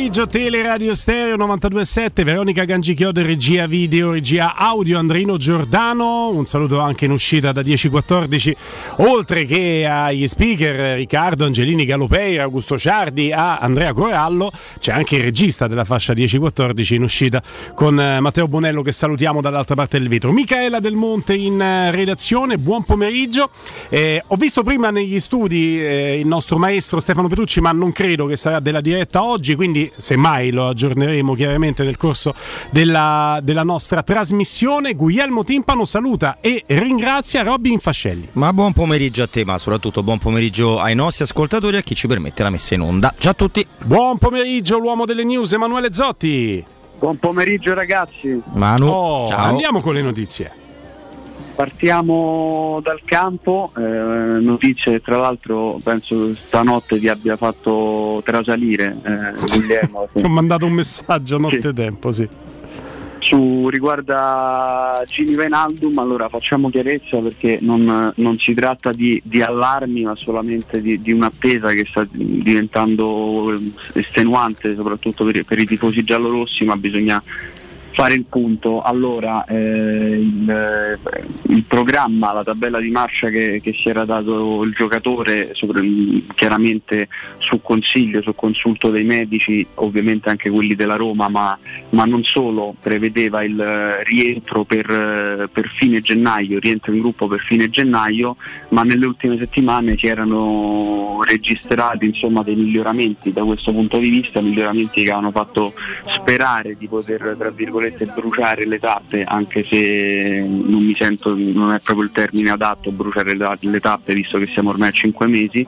pomeriggio, Teleradio Stereo 92.7, Veronica Gangichiodo, regia video, regia audio, Andrino Giordano, un saluto anche in uscita da 10.14, oltre che agli speaker Riccardo Angelini Galopeira, Augusto Ciardi, a Andrea Corallo, c'è anche il regista della fascia 10.14 in uscita con eh, Matteo Bonello che salutiamo dall'altra parte del vetro. Micaela Del Monte in eh, redazione, buon pomeriggio. Eh, ho visto prima negli studi eh, il nostro maestro Stefano Petrucci, ma non credo che sarà della diretta oggi, quindi semmai lo aggiorneremo chiaramente nel corso della, della nostra trasmissione. Guglielmo Timpano saluta e ringrazia Robin Fascelli. Ma buon pomeriggio a te, ma soprattutto buon pomeriggio ai nostri ascoltatori e a chi ci permette la messa in onda. Ciao a tutti. Buon pomeriggio, l'uomo delle news, Emanuele Zotti. Buon pomeriggio ragazzi. Manu, Oh, ciao. andiamo con le notizie. Partiamo dal campo, eh, notizie tra l'altro penso stanotte vi abbia fatto trasalire eh, Guglielmo Ti ho mandato un messaggio notte Sì. tempo, sì. su riguarda Gini Venaldum, allora facciamo chiarezza perché non, non si tratta di, di allarmi ma solamente di, di un'attesa che sta diventando estenuante soprattutto per, per i tifosi giallorossi ma bisogna fare il punto. Allora, eh, il, eh, il programma, la tabella di marcia che, che si era dato il giocatore, sopra- chiaramente su consiglio, su consulto dei medici, ovviamente anche quelli della Roma, ma, ma non solo, prevedeva il eh, rientro per, eh, per fine gennaio, rientro in gruppo per fine gennaio, ma nelle ultime settimane si erano registrati insomma, dei miglioramenti da questo punto di vista, miglioramenti che avevano fatto sperare di poter tra virgolette bruciare le tappe, anche se non mi sento, non è proprio il termine adatto bruciare le, tappe visto che siamo ormai a 5 mesi,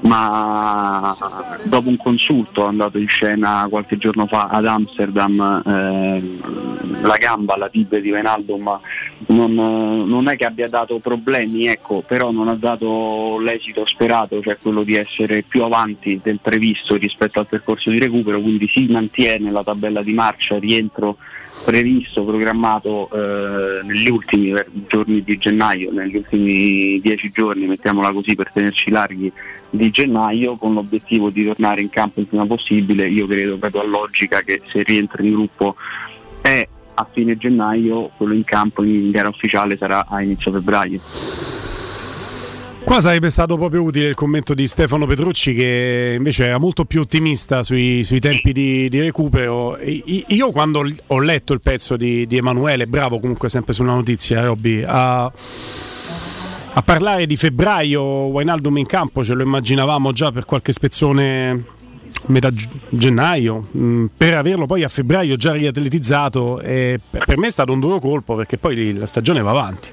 ma dopo un consulto andato in scena qualche giorno fa ad Amsterdam ehm, la gamba, la tibia di Venaldum non, non è che abbia dato problemi, ecco, però non ha dato l'esito sperato, cioè quello di essere più avanti del previsto rispetto al percorso di recupero, quindi si mantiene la tabella di marcia, rientro previsto, programmato eh, negli ultimi giorni di gennaio, negli ultimi dieci giorni, mettiamola così per tenerci larghi, di gennaio, con l'obiettivo di tornare in campo il prima possibile. Io credo proprio a logica che se rientra in gruppo è a fine gennaio, quello in campo in gara ufficiale sarà a inizio febbraio. Qua sarebbe stato proprio utile il commento di Stefano Petrucci che invece era molto più ottimista sui, sui tempi di, di recupero. Io quando ho letto il pezzo di, di Emanuele, bravo comunque sempre sulla notizia, Robby, a, a parlare di febbraio, Wijnaldum in campo ce lo immaginavamo già per qualche spezzone metà gennaio, mh, per averlo poi a febbraio già riatletizzato, per me è stato un duro colpo perché poi la stagione va avanti.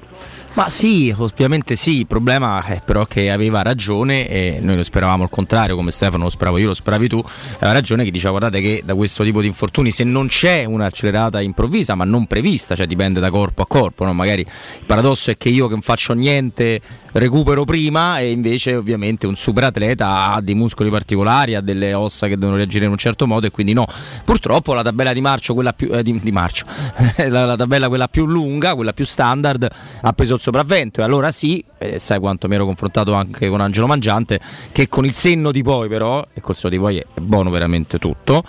Ma sì, ovviamente sì, il problema è però che aveva ragione e noi lo speravamo al contrario, come Stefano lo speravo io, lo speravi tu, aveva ragione che diceva guardate che da questo tipo di infortuni se non c'è un'accelerata improvvisa ma non prevista, cioè dipende da corpo a corpo, no? magari il paradosso è che io che non faccio niente recupero prima e invece ovviamente un super atleta ha dei muscoli particolari, ha delle ossa che devono reagire in un certo modo e quindi no. Purtroppo la tabella di marcio, quella più eh, di, di marcio, la, la tabella quella più lunga, quella più standard ha preso il sopravvento e allora sì, eh, sai quanto mi ero confrontato anche con Angelo Mangiante che con il senno di poi però, e col senno di poi è buono veramente tutto.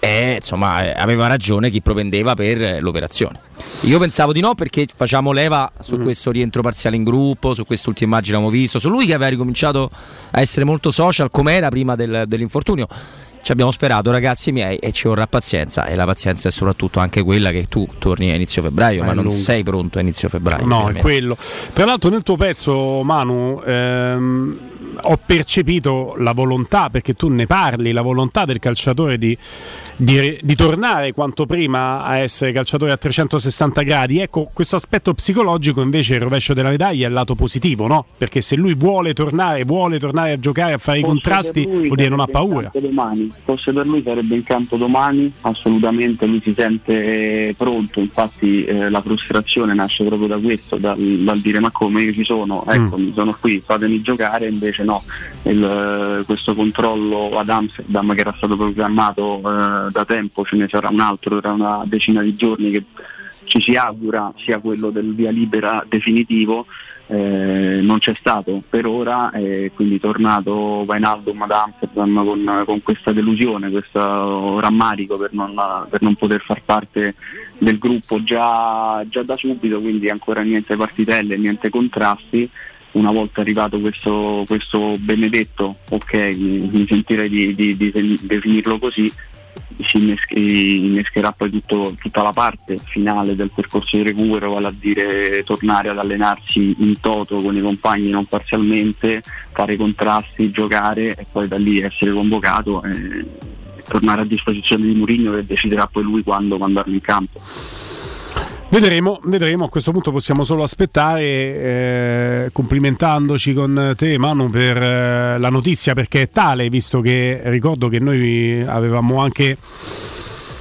E insomma eh, aveva ragione chi propendeva per eh, l'operazione. Io pensavo di no perché facciamo leva su questo rientro parziale in gruppo, su quest'ultima immagine abbiamo visto, su lui che aveva ricominciato a essere molto social come era prima del- dell'infortunio. Ci abbiamo sperato ragazzi miei e ci vorrà pazienza e la pazienza è soprattutto anche quella che tu torni a inizio febbraio, È ma non lungo. sei pronto a inizio febbraio. No, è quello. Tra l'altro nel tuo pezzo, Manu, ehm, ho percepito la volontà, perché tu ne parli, la volontà del calciatore di, di- di tornare quanto prima a essere calciatore a 360 gradi. Ecco, questo aspetto psicologico invece il rovescio della medaglia è il lato positivo, no? Perché se lui vuole tornare, vuole tornare a giocare, a fare i Fosse contrasti, vuol dire non ha paura. Domani. Fosse per lui sarebbe in campo domani, assolutamente lui si sente pronto, infatti eh, la frustrazione nasce proprio da questo, dal, dal dire ma come io ci sono, ecco Mm. mi sono qui, fatemi giocare, invece no, Il, eh, questo controllo ad Amsterdam che era stato programmato eh, da tempo, ce ne sarà un altro tra una decina di giorni che ci si augura sia quello del via libera definitivo eh, non c'è stato per ora e quindi tornato Vainaldum ad Amsterdam con, con, questa delusione, questo rammarico per non, per non, poter far parte del gruppo già, già da subito, quindi ancora niente partitelle, niente contrasti una volta arrivato questo, questo benedetto, ok, mi, sentirei di, di, di, definirlo così, si innescherà poi tutto, tutta la parte finale del percorso di recupero, vale a dire tornare ad allenarsi in toto con i compagni non parzialmente, fare contrasti, giocare e poi da lì essere convocato e tornare a disposizione di Mourinho che deciderà poi lui quando mandarlo in campo. Vedremo, vedremo, a questo punto possiamo solo aspettare, eh, complimentandoci con te Manu per eh, la notizia perché è tale, visto che ricordo che noi avevamo anche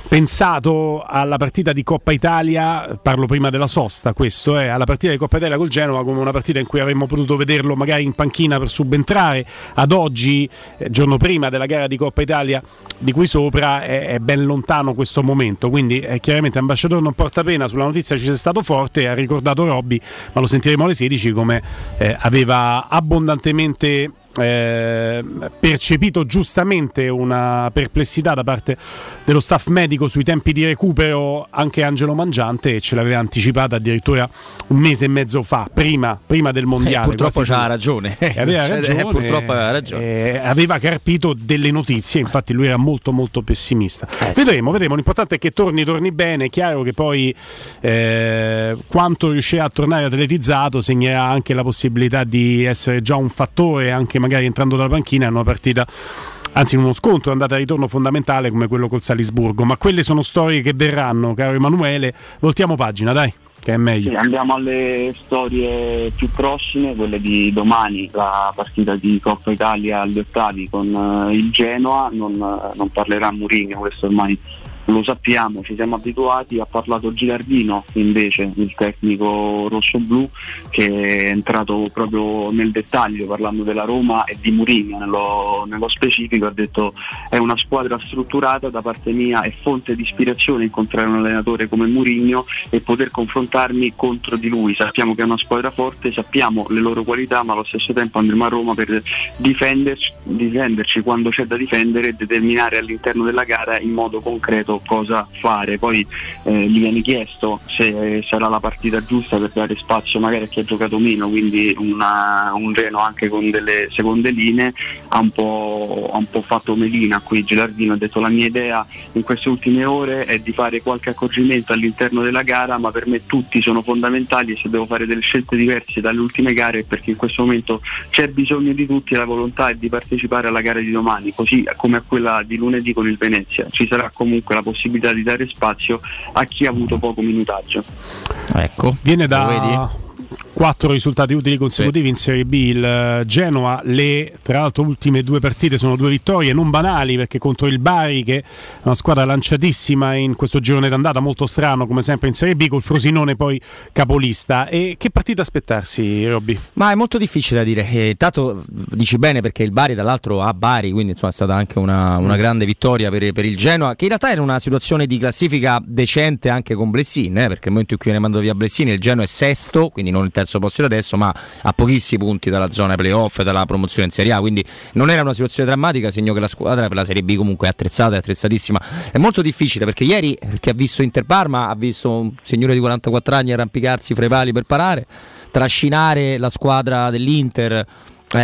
pensato alla partita di Coppa Italia, parlo prima della sosta, questo è, eh, alla partita di Coppa Italia col Genova come una partita in cui avremmo potuto vederlo magari in panchina per subentrare, ad oggi, eh, giorno prima della gara di Coppa Italia di qui sopra, è, è ben lontano questo momento, quindi eh, chiaramente Ambasciatore non porta pena, sulla notizia ci sei stato forte, ha ricordato Robby, ma lo sentiremo alle 16 come eh, aveva abbondantemente eh, percepito giustamente una perplessità da parte dello staff medico sui tempi di recupero anche Angelo Mangiante e ce l'aveva anticipata addirittura un mese e mezzo fa, prima, prima del mondiale. Eh, purtroppo c'ha ragione. Eh, aveva cioè, ragione, purtroppo aveva ragione. Eh, aveva carpito delle notizie, infatti lui era molto molto pessimista. Eh, vedremo, vedremo, l'importante è che torni, torni bene, è chiaro che poi eh, quanto riuscirà a tornare atletizzato segnerà anche la possibilità di essere già un fattore anche magari entrando dalla panchina in una partita anzi in uno scontro andata e ritorno fondamentale come quello col Salisburgo. Ma quelle sono storie che verranno caro Emanuele. Voltiamo pagina dai che è meglio. Sì, andiamo alle storie più prossime quelle di domani la partita di Coppa Italia agli ottavi con uh, il Genoa. Non, uh, non parlerà Mourinho questo ormai lo sappiamo, ci siamo abituati, ha parlato Gilardino invece, il tecnico rosso-blu, che è entrato proprio nel dettaglio parlando della Roma e di Mourinho. Nello, nello specifico, ha detto è una squadra strutturata, da parte mia è fonte di ispirazione incontrare un allenatore come Mourinho e poter confrontarmi contro di lui, sappiamo che è una squadra forte, sappiamo le loro qualità, ma allo stesso tempo andremo a Roma per difenderci, difenderci quando c'è da difendere e determinare all'interno della gara in modo concreto cosa fare, poi eh, gli viene chiesto se sarà la partita giusta per dare spazio magari a chi ha giocato meno, quindi una, un Reno anche con delle seconde linee ha un po', ha un po fatto melina qui Gilardino, ha detto la mia idea in queste ultime ore è di fare qualche accorgimento all'interno della gara, ma per me tutti sono fondamentali e se devo fare delle scelte diverse dalle ultime gare è perché in questo momento c'è bisogno di tutti la volontà è di partecipare alla gara di domani, così come a quella di lunedì con il Venezia. Ci sarà comunque la possibilità di dare spazio a chi ha avuto poco minutaggio. Ecco, viene da quattro risultati utili consecutivi sì. in Serie B. Il eh, Genoa, le tra l'altro ultime due partite sono due vittorie non banali perché contro il Bari, che è una squadra lanciatissima in questo girone d'andata, molto strano come sempre in Serie B, col Frosinone poi capolista. E che partita aspettarsi, Robby? Ma è molto difficile da dire. Eh, tanto dici bene perché il Bari, dall'altro, ha Bari, quindi insomma, è stata anche una, una grande vittoria per, per, il Genoa, che in realtà era una situazione di classifica decente anche con Blessini, eh, perché nel momento in cui viene mandato via Blessini, il Genoa è sesto, quindi non il terzo terzo posto da adesso, ma a pochissimi punti dalla zona playoff dalla promozione in Serie A. Quindi non era una situazione drammatica, segno che la squadra per la Serie B comunque è attrezzata, è attrezzatissima. È molto difficile perché ieri chi ha visto Inter Parma ha visto un signore di 44 anni arrampicarsi fra i pali per parare, trascinare la squadra dell'Inter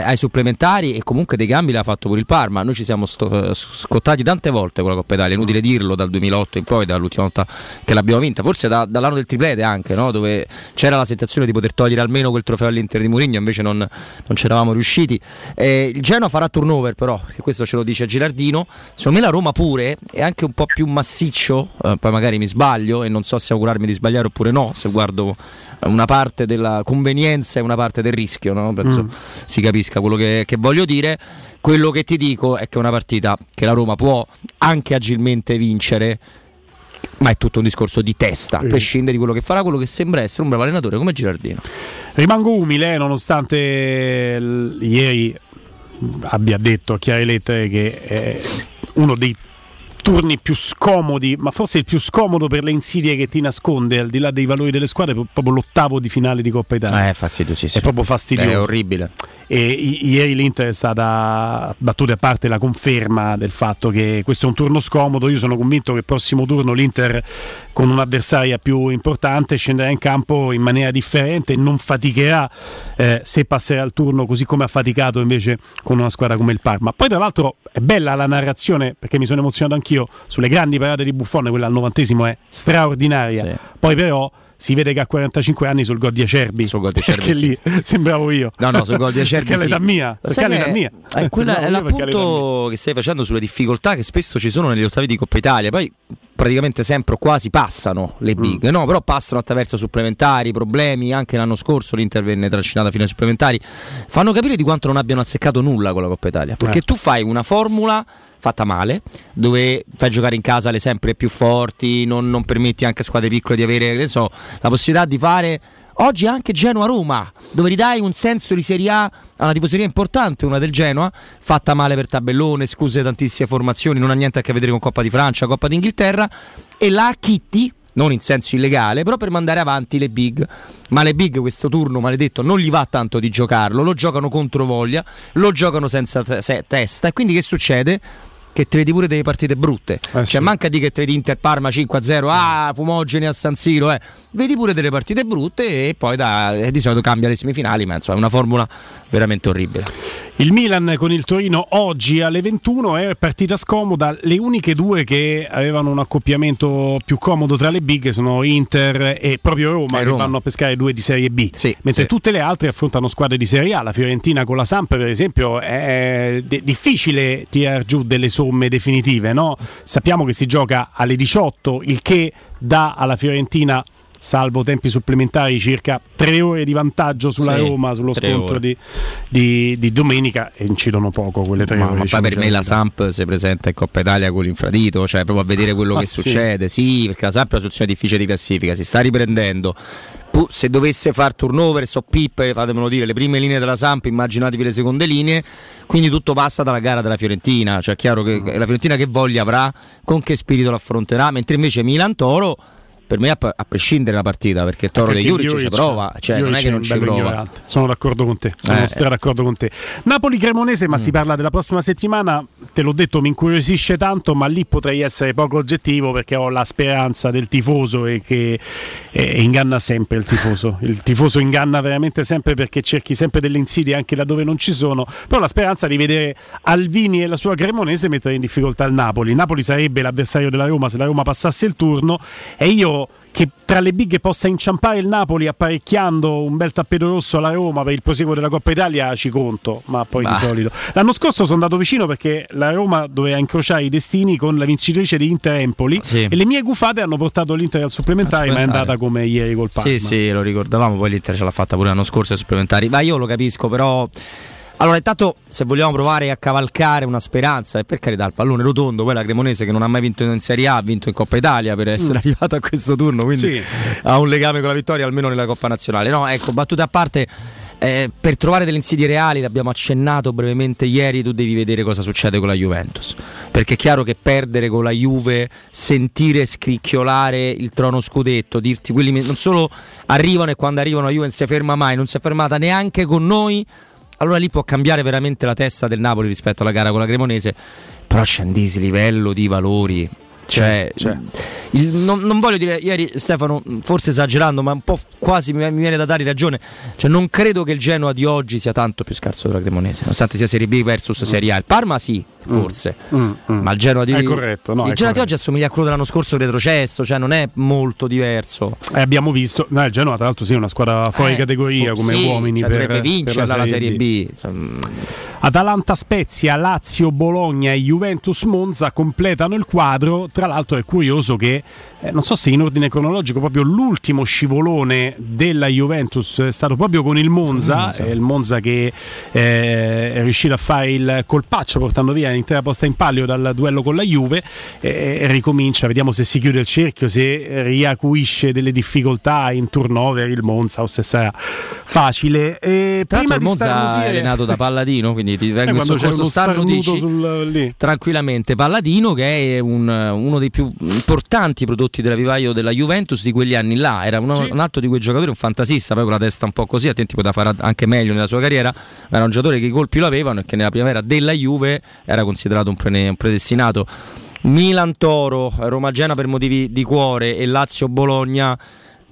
ai supplementari e comunque dei cambi l'ha fatto pure il Parma. Noi ci siamo sto, eh, scottati tante volte con la Coppa Italia, inutile dirlo dal 2008 in poi, dall'ultima volta che l'abbiamo vinta, forse da, dall'anno del triplete anche, no? dove c'era la sensazione di poter togliere almeno quel trofeo all'Inter di Mourinho, invece non, non c'eravamo riusciti. Eh, il Genoa farà turnover però, perché questo ce lo dice Girardino. Secondo me la Roma pure è anche un po' più massiccio, eh, poi magari mi sbaglio e non so se augurarmi di sbagliare oppure no, se guardo una parte della convenienza e una parte del rischio, no? penso mm. si capisca quello che, che, voglio dire. Quello che ti dico è che è una partita che la Roma può anche agilmente vincere. Ma è tutto un discorso di testa, a prescindere di quello che farà, quello che sembra essere un bravo allenatore come Girardino. Rimango umile, nonostante l- ieri abbia detto a chiare lettere che è uno dei turni più scomodi, ma forse il più scomodo per le insidie che ti nasconde, al di là dei valori delle squadre, proprio l'ottavo di finale di Coppa Italia. È fastidiosissimo. È proprio fastidioso. È orribile. E i- ieri l'Inter è stata battuta a parte la conferma del fatto che questo è un turno scomodo. Io sono convinto che il prossimo turno l'Inter con un'avversaria più importante scenderà in campo in maniera differente e non faticherà eh, se passerà il turno così come ha faticato invece con una squadra come il Parma. Poi tra l'altro è bella la narrazione perché mi sono emozionato anch'io sulle grandi parate di Buffon, quella al novantesimo è straordinaria. Sì. Poi però si vede che ha 45 anni sul gol di Acerbi. Sul gol di Acerbi, lì sembravo io. No, no, sul gol di Acerbi perché sì. l'età mia. Perché Sai l'età mia. eh, quella è l'appunto che stai facendo sulle difficoltà che spesso ci sono negli ottavi di Coppa Italia. Poi praticamente sempre o quasi passano le big, no? Però passano attraverso supplementari, problemi. Anche l'anno scorso l'Inter venne trascinata fino ai supplementari. Fanno capire di quanto non abbiano azzeccato nulla con la Coppa Italia. Perché Eh. tu fai una formula fatta male, dove fai giocare in casa le sempre più forti, non, non permetti anche a squadre piccole di avere so, la possibilità di fare oggi anche Genoa-Roma, dove ridai un senso di Serie A a una tifoseria importante, una del Genoa, fatta male per tabellone, scuse tantissime formazioni, non ha niente a che vedere con Coppa di Francia, Coppa d'Inghilterra, e la acchitti, non in senso illegale, però per mandare avanti le big. Ma le big questo turno maledetto non gli va tanto di giocarlo, lo giocano contro voglia, lo giocano senza te- se- testa. E quindi che succede? Che ti vedi pure delle partite brutte. Eh cioè, sì. manca di che ti vedi Inter Parma 5-0, ah, fumogeni a San Siro, eh. Vedi pure delle partite brutte e poi da, e di solito cambia le semifinali, ma insomma è una formula veramente orribile. Il Milan con il Torino oggi alle 21 è partita scomoda. Le uniche due che avevano un accoppiamento più comodo tra le big sono Inter e proprio Roma, E che Roma. vanno a pescare due di Serie B. Sì, mentre sì. tutte le altre affrontano squadre di Serie A. La Fiorentina con la Samp, per esempio, è difficile tirar giù delle somme definitive. No? Sappiamo che si gioca alle 18, il che dà alla Fiorentina. Salvo tempi supplementari, circa tre ore di vantaggio sulla Sì, Roma, sullo scontro di, di- di domenica e incidono poco quelle tre Ma, ore. ma poi per me la Samp si presenta in Coppa Italia con l'infradito, cioè proprio a vedere quello Ah, che sì? succede. Sì, perché la Samp è una situazione difficile di classifica, si sta riprendendo. Se dovesse far turnover, so pippe, fatemelo dire, le prime linee della Samp, immaginatevi le seconde linee, quindi tutto passa dalla gara della Fiorentina, cioè è chiaro che la Fiorentina che voglia avrà, con che spirito l'affronterà, mentre invece Milan Toro per me a, a prescindere la partita, perché Toro Perché di Juric ci prova, cioè non è che non ci prova. ignorante. Sono d'accordo con te, sono Eh. stra d'accordo con te. Napoli Cremonese, ma si parla della prossima settimana. Te l'ho detto, mi incuriosisce tanto, ma lì potrei essere poco oggettivo perché ho la speranza del tifoso e che eh, inganna sempre il tifoso. Il tifoso inganna veramente sempre perché cerchi sempre delle insidie anche laddove non ci sono. Però la speranza di vedere Alvini e la sua Cremonese mettere in difficoltà il Napoli. Il Napoli sarebbe l'avversario della Roma se la Roma passasse il turno e io che tra le big possa inciampare il Napoli apparecchiando un bel tappeto rosso alla Roma per il proseguo della Coppa Italia ci conto, ma poi Bah. di solito. L'anno scorso sono andato vicino perché la Roma doveva incrociare i destini con la vincitrice di Inter Empoli Sì. e le mie gufate hanno portato l'Inter al supplementare, Al ma è supplementare. andata come ieri col Parma. Sì, sì, lo ricordavamo, poi l'Inter ce l'ha fatta pure l'anno scorso ai supplementari. Ma io lo capisco, però. Allora, intanto, se vogliamo provare a cavalcare una speranza, e per carità, il pallone rotondo, poi la Cremonese che non ha mai vinto in Serie A, ha vinto in Coppa Italia per essere arrivato a questo turno, quindi Mm. Sì. ha un legame con la vittoria almeno nella Coppa Nazionale. No, ecco, battute a parte. eh, per trovare delle insidie reali, l'abbiamo accennato brevemente ieri, tu devi vedere cosa succede con la Juventus. Perché è chiaro che perdere con la Juve, sentire scricchiolare il trono scudetto, dirti quelli non solo arrivano e quando arrivano la Juve non si ferma mai, non si è fermata neanche con noi, allora lì può cambiare veramente la testa del Napoli rispetto alla gara con la Cremonese, però scendisi livello di valori. Cioè, c'è. il- non, non voglio dire, ieri Stefano, forse esagerando, ma un po' quasi mi, mi viene da dare ragione. Cioè, non credo che il Genoa di oggi sia tanto più scarso della Cremonese, nonostante sia Serie B versus Serie A. Il Parma sì, forse. Mm, mm. Ma il Genoa di, È corretto, no, il Genoa di oggi assomiglia a quello dell'anno scorso retrocesso, cioè non è molto diverso. Eh, abbiamo visto, no, il Genoa tra l'altro sì, è una squadra fuori Eh, categoria come sì, uomini cioè, per, dovrebbe vincere la Serie B. insomma. Atalanta Spezia, Lazio Bologna e Juventus Monza completano il quadro. Tra l'altro è curioso che, eh, non so se in ordine cronologico, proprio l'ultimo scivolone della Juventus è stato proprio con il Monza, Monza. eh, il Monza che eh, è riuscito a fare il colpaccio portando via l'intera posta in palio dal duello con la Juve eh, ricomincia, vediamo se si chiude il cerchio, se riacuisce delle difficoltà in turnover il Monza o se sarà facile. E prima il Monza è starnutire- allenato da Palladino, quindi ti vengo in soccorso stanno dici, sul, tranquillamente. Palladino che è un, uno dei più importanti prodotti della vivaio della Juventus di quegli anni là, era uno, sì. un altro di quei giocatori, un fantasista, poi con la testa un po' così, attenti poteva fare anche meglio nella sua carriera, ma era un giocatore che i colpi lo avevano e che nella primavera della Juve era considerato un, pre- un predestinato. Milan Toro, Roma Gena per motivi di cuore e Lazio Bologna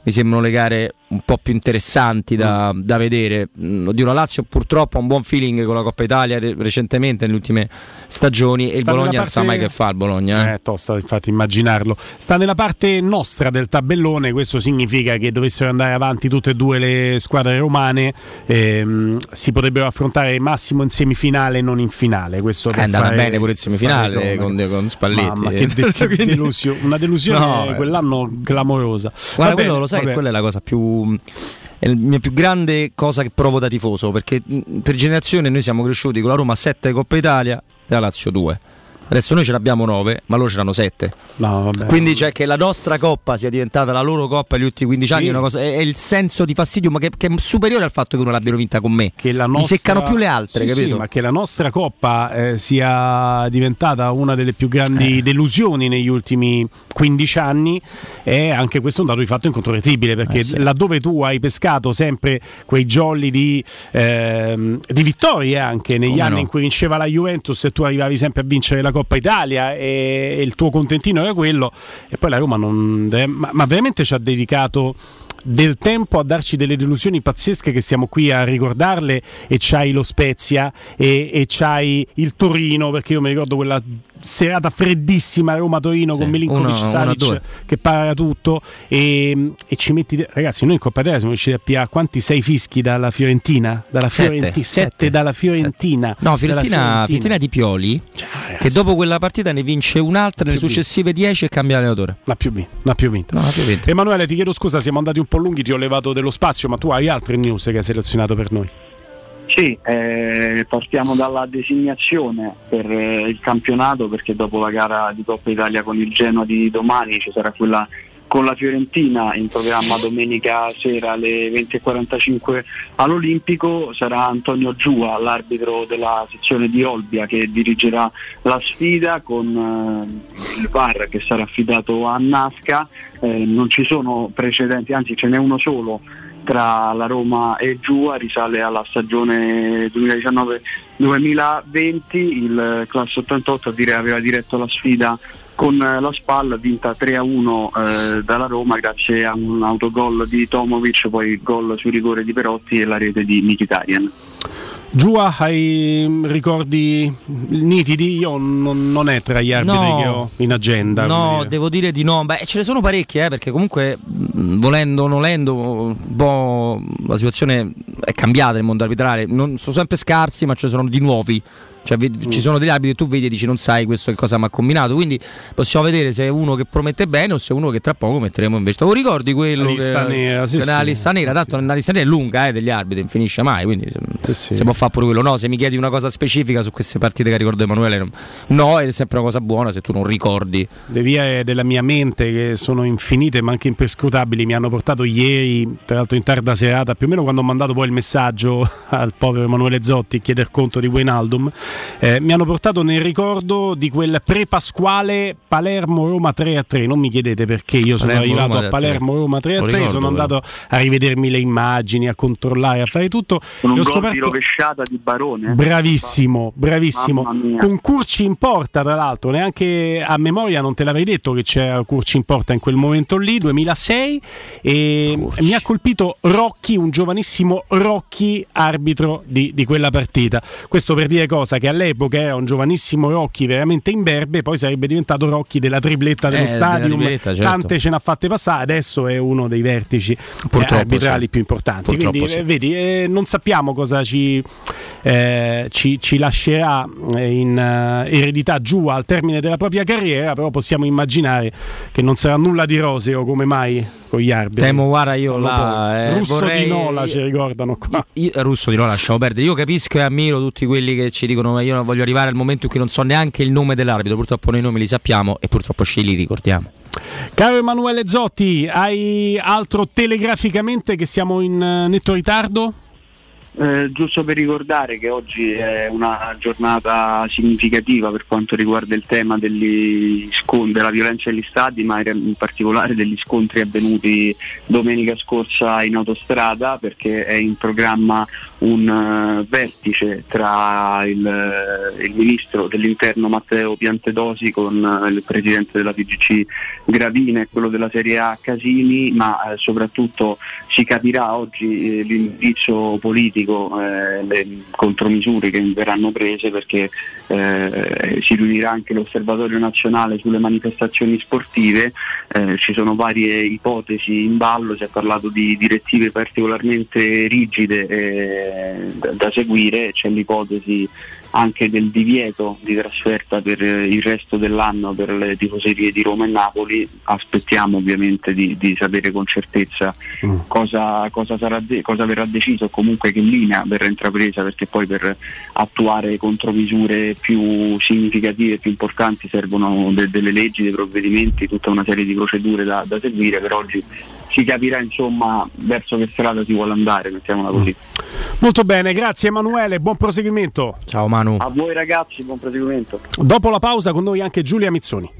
mi sembrano le gare un po' più interessanti da, da vedere. Mm, oddio, la Lazio purtroppo ha un buon feeling con la Coppa Italia recentemente, nelle ultime stagioni, sta e il Bologna parte... non sa mai che fa il Bologna. Eh, eh tosta infatti immaginarlo. Sta nella parte nostra del tabellone, questo significa che dovessero andare avanti tutte e due le squadre romane, ehm, si potrebbero affrontare massimo in semifinale, non in finale. Questo è andata fare, bene pure in semifinale con, con, Spalletti. Mamma, che, de- che delusione, una delusione no, quell'anno clamorosa. Guarda, quello lo sai, quella è la cosa più è la mia più grande cosa che provo da tifoso perché per generazione noi siamo cresciuti con la Roma 7 Coppa Italia e la Lazio 2 Adesso noi ce l'abbiamo 9, ma loro ce l'hanno 7. No, Quindi cioè che la nostra coppa sia diventata la loro coppa negli ultimi 15 sì. anni è, cosa, è, è, il senso di fastidio, ma che, che, è superiore al fatto che uno l'abbiano vinta con me. Che la nostra... Mi seccano più le altre, sì, capito? Sì, ma che la nostra coppa eh, sia diventata una delle più grandi eh. delusioni negli ultimi 15 anni è anche questo un dato di fatto incontrovertibile, perché eh, sì. laddove tu hai pescato sempre quei jolly di, eh, di vittorie anche negli Come anni no? in cui vinceva la Juventus e tu arrivavi sempre a vincere la Coppa Coppa Italia e, e il tuo contentino era quello e poi la Roma non... ma, ma veramente ci ha dedicato del tempo a darci delle delusioni pazzesche che stiamo qui a ricordarle e c'hai lo Spezia e, e c'hai il Torino perché io mi ricordo quella serata freddissima Roma-Torino sì, con Milinkovic Savic che para tutto e, e, ci metti ragazzi noi in Coppa Italia siamo riusciti a pigliare quanti sei fischi dalla Fiorentina dalla Fiorentina sette, sette, sette dalla Fiorentina sette. no Fiorentina, Fiorentina. Fiorentina di Pioli cioè, che dopo quella partita ne vince un'altra nelle successive 10 e cambia allenatore l'ha più l'ha più vinto. No, più vinto. Emanuele ti chiedo scusa siamo andati un po' lunghi ti ho levato dello spazio ma tu hai altre news che hai selezionato per noi sì, eh, partiamo dalla designazione per eh, il campionato perché dopo la gara di Coppa Italia con il Genoa di domani ci sarà quella con la Fiorentina in programma domenica sera alle 20.45 all'Olimpico. Sarà Antonio Giua, l'arbitro della sezione di Olbia che dirigerà la sfida con eh, il VAR che sarà affidato a Nasca, eh, non ci sono precedenti, anzi ce n'è uno solo tra la Roma e Giua risale alla stagione 2019-2020, il classe 88 aveva diretto la sfida con la spalla vinta 3-1 eh, dalla Roma grazie a un autogol di Tomovic, poi il gol sui rigore di Perotti e la rete di Mkhitaryan. Giua, hai ricordi nitidi? Io non, non è tra gli arbitri no, che ho in agenda. No, devo dire di no. Beh, ce ne sono parecchie, eh, perché comunque volendo o nolendo, un po' la situazione è cambiata nel mondo arbitrale. Non, sono sempre scarsi, ma ce ne sono di nuovi cioè, mm. Ci sono degli arbitri che tu vedi e dici non sai questo che cosa mi ha combinato. Quindi possiamo vedere se è uno che promette bene o se è uno che tra poco metteremo invece. Tu ricordi quello? La lista che, nera, sì, che sì, lista nera, tanto sì. la lista nera è lunga eh, degli arbitri, non finisce mai. Quindi sì, sì. si può fare pure quello. No, se mi chiedi una cosa specifica su queste partite che ricordo Emanuele, no, è sempre una cosa buona se tu non ricordi. Le vie della mia mente che sono infinite ma anche imperscrutabili mi hanno portato ieri, tra l'altro in tarda serata, più o meno quando ho mandato poi il messaggio al povero Emanuele Zotti a chieder conto di Wijnaldum eh, mi hanno portato nel ricordo di quel pre-pasquale Palermo-Roma 3-3. Non mi chiedete perché io sono Palermo, arrivato Roma a Palermo-Roma 3-3, sono andato a rivedermi le immagini, a controllare, a fare tutto. Con un ho scoperto... di rovesciata di Barone. Bravissimo, bravissimo. Con Curci in porta, tra l'altro, neanche a memoria non te l'avrei detto che c'era Curci in porta in quel momento lì, 2006. E Curci. mi ha colpito Rocchi, un giovanissimo Rocchi, arbitro di, di quella partita. Questo per dire cosa? Che all'epoca era un giovanissimo Rocchi veramente imberbe, poi sarebbe diventato Rocchi della tripletta dello eh, tripletta, certo. tante ce n'ha fatte passare, adesso è uno dei vertici eh, arbitrali sì. più importanti. Purtroppo Quindi sì. eh, vedi, eh, non sappiamo cosa ci, eh, ci, ci lascerà in uh, eredità giù al termine della propria carriera, però possiamo immaginare che non sarà nulla di roseo come mai con gli arbitri. Temo, guarda, io là, eh, Russo vorrei... di Nola ci ricordano qua. Io, io, Russo di Nola lasciamo perdere. Io capisco e ammiro tutti quelli che ci dicono ma io non voglio arrivare al momento in cui non so neanche il nome dell'arbitro. Purtroppo noi nomi li sappiamo e purtroppo ce li ricordiamo. Caro Emanuele Zotti, hai altro telegraficamente che siamo in netto ritardo? Eh, giusto per ricordare che oggi è una giornata significativa per quanto riguarda il tema scon- della violenza negli stadi, ma in particolare degli scontri avvenuti domenica scorsa in autostrada, perché è in programma un uh, vertice tra il, uh, il, ministro dell'interno Matteo Piantedosi con uh, il presidente della PGC Gravina e quello della Serie A Casini, ma soprattutto si capirà oggi l'indirizzo politico politico eh, le contromisure che verranno prese perché eh, si riunirà anche l'osservatorio nazionale sulle manifestazioni sportive, eh, ci sono varie ipotesi in ballo, si è parlato di direttive particolarmente rigide eh, da seguire, c'è l'ipotesi anche del divieto di trasferta per il resto dell'anno per le tifoserie di Roma e Napoli. Aspettiamo ovviamente di, di sapere con certezza mm. cosa, cosa, de- cosa, verrà deciso o comunque che linea verrà intrapresa perché poi per attuare contromisure più significative, più importanti servono de- delle leggi, dei provvedimenti, tutta una serie di procedure da, da seguire. Per oggi si capirà insomma verso che strada si vuole andare, mettiamola così. Molto bene, grazie Emanuele, buon proseguimento. Ciao Manu. A voi ragazzi, buon proseguimento. Dopo la pausa con noi anche Giulia Mizzoni.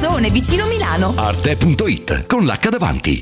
Lissone, vicino Milano arte.it con l'H davanti.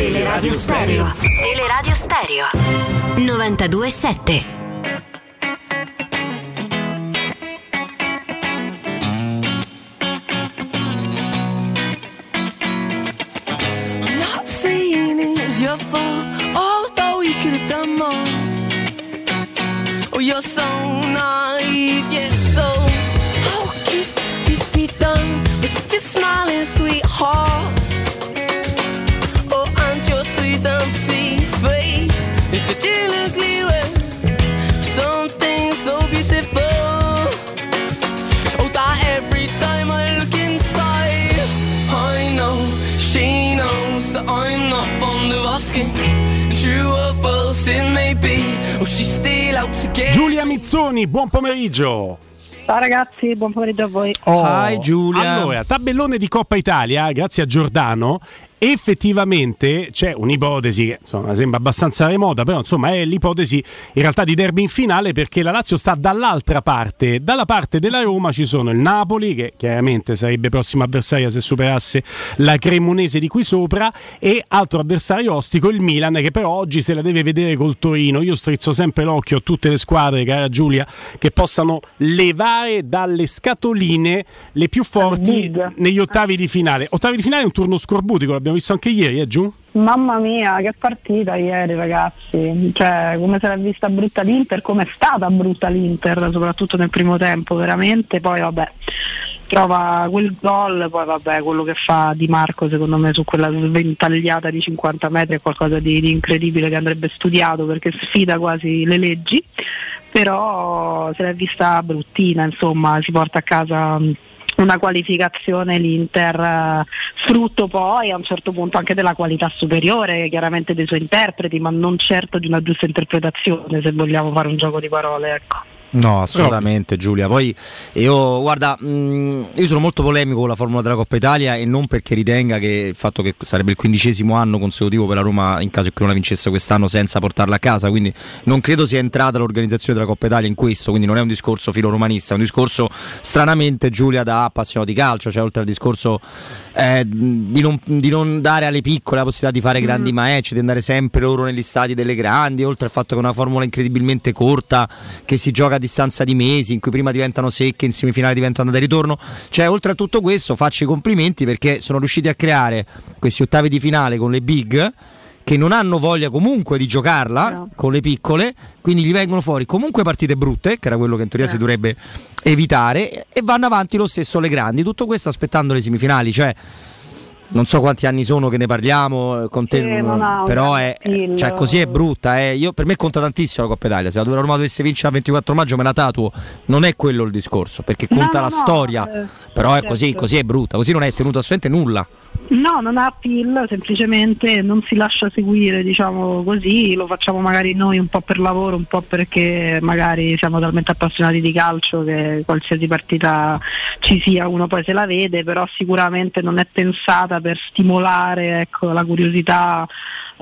Teleradio Stereo. Teleradio Stereo. 92.7. I'm not saying it's your fault, although you could have done more. Oh, you're so naive, yes, so how could this be done with such a smiling sweetheart? Something so beautiful. Oh, that every time I look inside, I know she knows that I'm not fond of asking. True or false it may be, oh, she's still out to get. Giulia Mizzoni, buon pomeriggio. Ciao ragazzi, buon pomeriggio a voi. Hi, Giulia. Allora, tabellone di Coppa Italia, grazie a Giordano. Effettivamente c'è un'ipotesi che insomma, sembra abbastanza remota, però insomma è l'ipotesi in realtà di derby in finale perché la Lazio sta dall'altra parte. Dalla parte della Roma ci sono il Napoli, che chiaramente sarebbe prossima avversaria se superasse la Cremonese di qui sopra, e altro avversario ostico il Milan, che però oggi se la deve vedere col Torino. Io strizzo sempre l'occhio a tutte le squadre, cara Giulia, che possano levare dalle scatoline le più forti negli ottavi di finale. Ottavi di finale è un turno scorbutico, l'abbiamo visto anche ieri, eh giù? Mamma mia, che partita ieri ragazzi, cioè come se l'ha vista brutta l'Inter, come è stata brutta l'Inter, soprattutto nel primo tempo, veramente, poi vabbè, trova quel gol, poi vabbè, quello che fa Di Marco secondo me su quella sventagliata di 50 metri è qualcosa di, di incredibile che andrebbe studiato perché sfida quasi le leggi, però se l'è vista bruttina, insomma, si porta a casa una qualificazione l'Inter eh, frutto poi a un certo punto anche della qualità superiore chiaramente dei suoi interpreti ma non certo di una giusta interpretazione se vogliamo fare un gioco di parole ecco. No, assolutamente Giulia. Poi io, guarda, mh, io sono molto polemico con la formula della Coppa Italia e non perché ritenga che il fatto che sarebbe il quindicesimo anno consecutivo per la Roma in caso in cui non la vincesse quest'anno senza portarla a casa, quindi non credo sia entrata l'organizzazione della Coppa Italia in questo, quindi non è un discorso filo-romanista, è un discorso stranamente Giulia da appassionato di calcio, cioè oltre al discorso eh, di, non, di non dare alle piccole la possibilità di fare grandi match, di andare sempre loro negli stadi delle grandi, oltre al fatto che è una formula incredibilmente corta che si gioca distanza di mesi, in cui prima diventano secche, in semifinale diventano andata e ritorno. Cioè, oltre a tutto questo, faccio i complimenti perché sono riusciti a creare questi ottavi di finale con le big che non hanno voglia comunque di giocarla con le piccole, quindi gli vengono fuori comunque partite brutte, che era quello che in teoria si dovrebbe evitare, e vanno avanti lo stesso le grandi. Tutto questo aspettando le semifinali, cioè non so quanti anni sono che ne parliamo, eh, con te, ha un però è, cioè, così è brutta. eh. Io- per me conta tantissimo la Coppa Italia. Se la Roma dovesse vincere il 24 maggio me la tatuo. Non è quello il discorso, perché conta No, la no, storia. eh, però è certo. così, così è brutta, così non è tenuto assolutamente nulla. No, non ha appeal, semplicemente non si lascia seguire, diciamo così, lo facciamo magari noi un po' per lavoro, un po' perché magari siamo talmente appassionati di calcio che qualsiasi partita ci sia uno poi se la vede, però sicuramente non è pensata per stimolare ecco, la curiosità